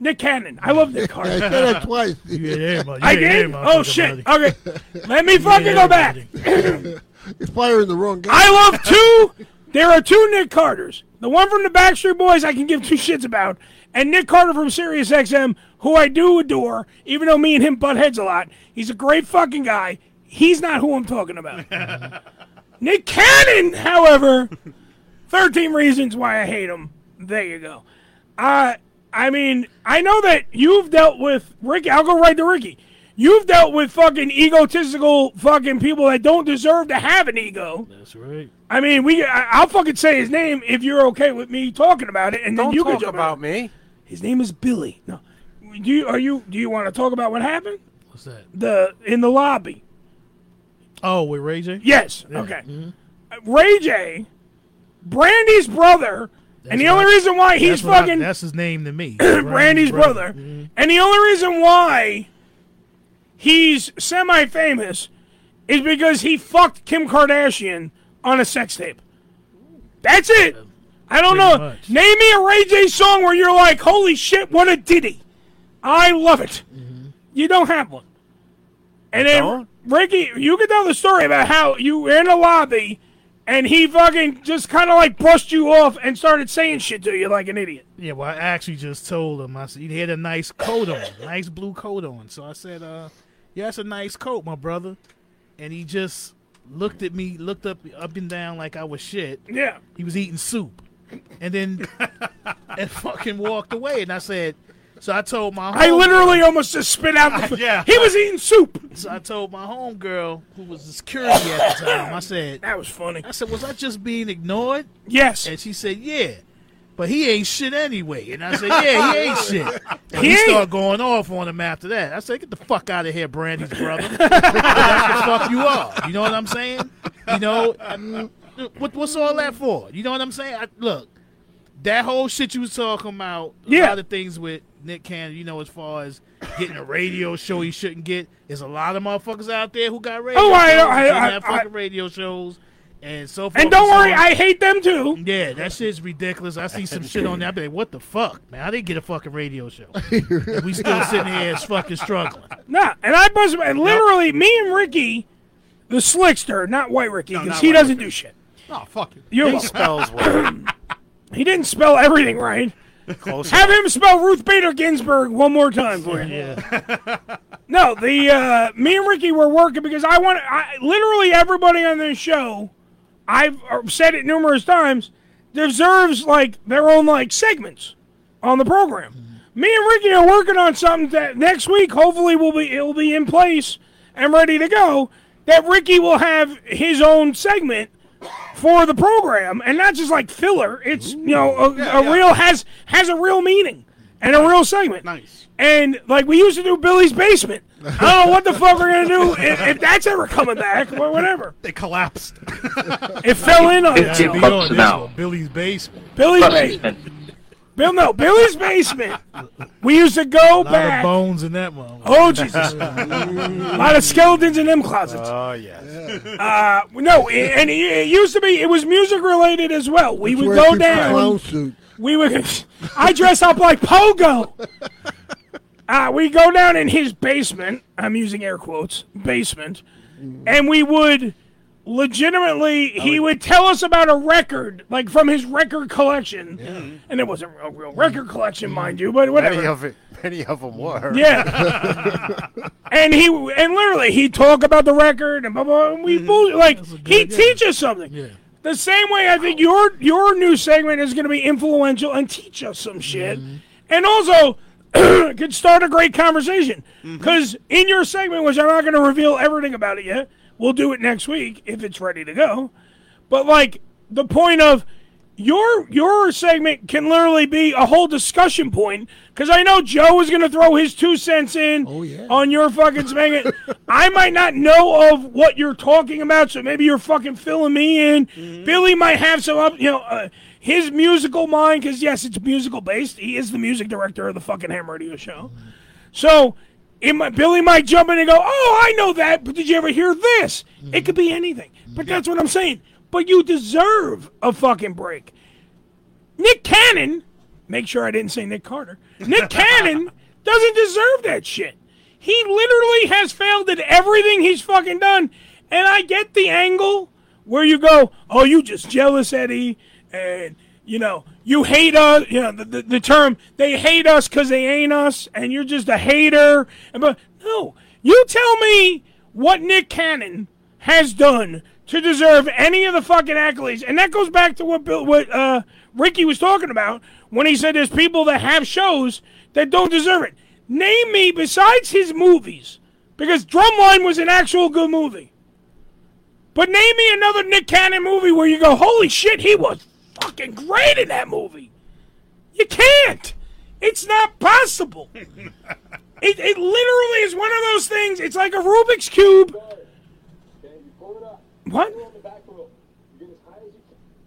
Nick Cannon. I love Nick Carter. I said that twice. You ain't there, I did? Oh, shit. Okay. Let me fucking go back. You're firing the wrong guy. I love two. There are two Nick Carters. The one from the Backstreet Boys I can give two shits about, and Nick Carter from Sirius XM, who I do adore, even though me and him butt heads a lot. He's a great fucking guy. He's not who I'm talking about. Nick Cannon, however, 13 reasons why I hate him. There you go. Uh, I mean, I know that you've dealt with Ricky. I'll go right to Ricky. You've dealt with fucking egotistical fucking people that don't deserve to have an ego. That's right. I mean, we. I, I'll fucking say his name if you're okay with me talking about it, and then Don't you talk can jump about me. His name is Billy. No, do you are you do you want to talk about what happened? What's that? The in the lobby. Oh, with Ray J? Yes. Yeah. Okay. Mhm. Uh, Ray J, Brandy's brother, and the only what- reason why he's that's what I- fucking that's his name to me. Brandy's brother. Mhm. And the only reason why he's semi famous is because he fucked Kim Kardashian on a sex tape. That's it. I don't Pretty know. much. Name me a Ray J song where you're like, holy shit, what a ditty. I love it. Mm-hmm. You don't have one. And then, Ricky, you can tell the story about how you were in a lobby and he fucking just kind of like brushed you off and started saying shit to you like an idiot. Yeah, well, I actually just told him. I said he had a nice coat on, nice blue coat on. So I said, uh, "Yeah, that's a nice coat, my brother." And he just looked at me, looked up, up and down like I was shit. Yeah. He was eating soup, and then and fucking walked away. And I said, so I told my I literally almost just spit out the. Yeah. He was eating soup. So I told my homegirl, who was the security at the time, I said, That was funny. I said, was I just being ignored? Yes. And she said, yeah. But he ain't shit anyway. And I said, yeah, he ain't shit. And He he, started going off on him after that. I said, get the fuck out of here, Brandy's brother. That's the fuck you are. You know what I'm saying? You know, I- what, what's all that for? You know what I'm saying? I, look, that whole shit you was talking about, a Yeah. lot of things with Nick Cannon, you know, as far as getting a radio show he shouldn't get, there's a lot of motherfuckers out there who got radio Oh, I shows I- I- I- fucking radio shows. And so forth And don't worry, on. I hate them too. Yeah, that shit's ridiculous. I see some shit on there. I be like, what the fuck, man? I didn't get a fucking radio show? And we still sitting here as fucking struggling. Nah, and I must and literally me and Ricky, the slickster, not White Ricky, because not he White doesn't do shit. Oh, fuck you. You're he welcome. spells well. He didn't spell everything right. Close Have him spell Ruth Bader Ginsburg one more time for you. Yeah. No, the uh, me and Ricky were working because I want I, literally everybody on this show. I've uh, said it numerous times. Deserves like their own like segments on the program Me and Ricky are working on something that next week, hopefully, will be it'll be in place and ready to go. That Ricky will have his own segment for the program, and not just like filler. It's you know a, Yeah, a yeah. real has has a real meaning and a real segment. Nice. And like we used to do Billy's basement. I don't know what the fuck we're gonna do if, if that's ever coming back or whatever. They collapsed. It fell in on Yeah, itself. be on this Billy's basement. Billy's basement. Bill, no, Billy's basement. We used to go back. A lot back. of bones in that one. Oh Jesus! a lot of skeletons in them closets. Oh yes. Uh, no, it, and it, it used to be. It was music related as well. We would go he clown down. suit. We would. I dress up like Pogo. Uh, we go down in his basement. I'm using air quotes. Basement, and we would legitimately. He would tell us about a record, like from his record collection, and it wasn't a real record collection, mind you, but whatever. Many of it, many of them were. Yeah. and he and literally he'd talk about the record and blah blah. And we bull- like he teach us something. The same way I think your your new segment is going to be influential and teach us some shit, and also could start a great conversation. Because in your segment, which I'm not going to reveal everything about it yet, we'll do it next week if it's ready to go. But like the point of your your segment can literally be a whole discussion point because I know Joe is going to throw his two cents in on your fucking segment. I might not know of what you're talking about, so maybe you're fucking filling me in. Billy might have some up, you know, uh, his musical mind because yes, it's musical based. He is the music director of the fucking Ham Radio Show. So it might, Billy might jump in and go, "Oh, I know that, but did you ever hear this?" It could be anything, but that's what I'm saying. But you deserve a fucking break. Nick Cannon, make sure I didn't say Nick Carter. Nick Cannon doesn't deserve that shit. He literally has failed at everything he's fucking done. And I get the angle where you go, "Oh, you just jealous, Eddie," and you know, you hate us. You know, the, the, the term they hate us because they ain't us, and you're just a hater. But no, you tell me what Nick Cannon has done to deserve any of the fucking accolades, and that goes back to what Bill, what uh, Ricky was talking about when he said there's people that have shows that don't deserve it. Name me besides his movies, because Drumline was an actual good movie. But name me another Nick Cannon movie where you go, holy shit, he was fucking great in that movie. You can't. It's not possible. it, it literally is one of those things. It's like a Rubik's Cube. What?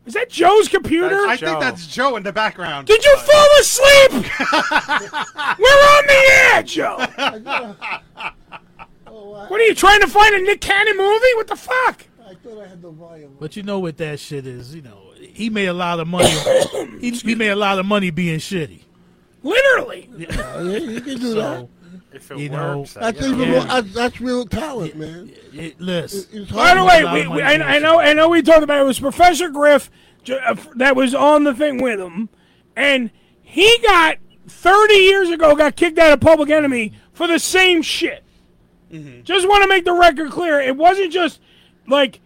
Is that Joe's computer? I think that's Joe in the background. Did you fall asleep? We're on the air, Joe. What are you trying to find a Nick Cannon movie? What the fuck? I thought I had the volume. But you know what that shit is, you know. He made a lot of money. he, he made a lot of money being shitty. Literally. Yeah, you can do that. If it You know, works, I That's guess. even Yeah. more, that's, that's real talent, man. It, listen, It's By the way, we, we, I, I know, I know. We talked about it. it was Professor Griff j- uh, f- that was on the thing with him, and he got thirty years ago got kicked out of Public Enemy for the same shit. Just want to make the record clear. It wasn't just like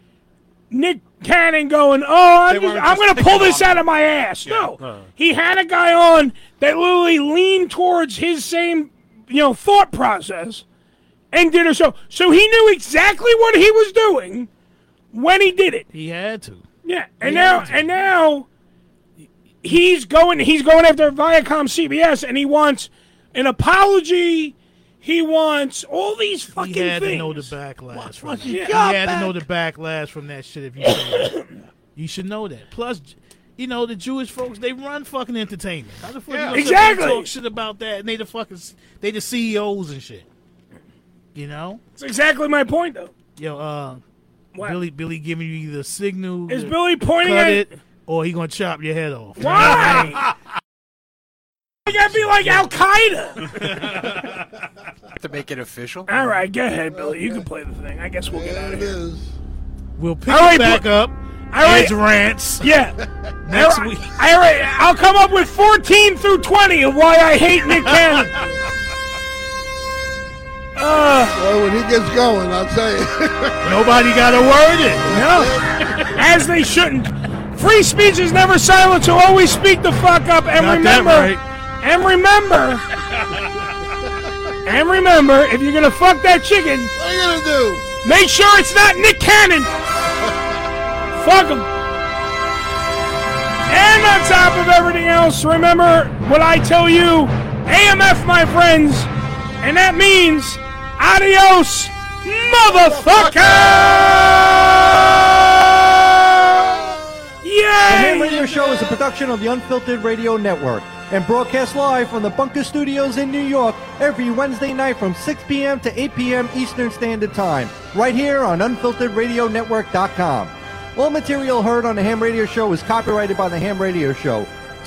Nick Cannon going, "Oh, I'm, just, I'm going to pull this out of my ass." No, uh-huh. he had a guy on that literally leaned towards his same, you know, thought process, and did a show. So he knew exactly what he was doing when he did it. He had to. Yeah, and He now and now he's going he's going after Viacom CBS, and he wants an apology. He wants all these fucking He had things. to know the backlash. From what's that. he had to know the backlash from that shit. If you say you should know that. Plus, you know the Jewish folks they run fucking entertainment. How the fuck Yeah. you gonna sit there and Exactly. talk shit about that? And they the fucking they the CEOs and shit. You know, That's exactly my point, though. yo, uh, What? Billy Billy giving you the signal Is Billy pointing at it or he gonna chop your head off. Why? you gotta be like Al Qaeda. to make it official. All right, go ahead, Billy. You can play the thing. I guess we'll get out of it here. is. We'll pick All right, it back but- up. All right. Ed's rants. Yeah. Next All right, week. All right, I'll come up with 14 through 20 of why I hate Nick Cannon. Uh, Well, when he gets going, I'll tell you. Nobody got a word in. no, as they shouldn't. Free speech is never silent, so always speak the fuck up and Got that remember. And remember, and remember, if you're gonna fuck that chicken, What are you gonna do? make sure it's not Nick Cannon. fuck him. And on top of everything else, remember what I tell you, AMF, my friends, and that means adios, motherfucker. The Ham Yay! Radio Show is a production of the Unfiltered Radio Network and broadcast live from the Bunker Studios in New York every Wednesday night from 6 p.m. to 8 p.m. Eastern Standard Time, right here on UnfilteredRadioNetwork.com. All material heard on the Ham Radio Show is copyrighted by the Ham Radio Show.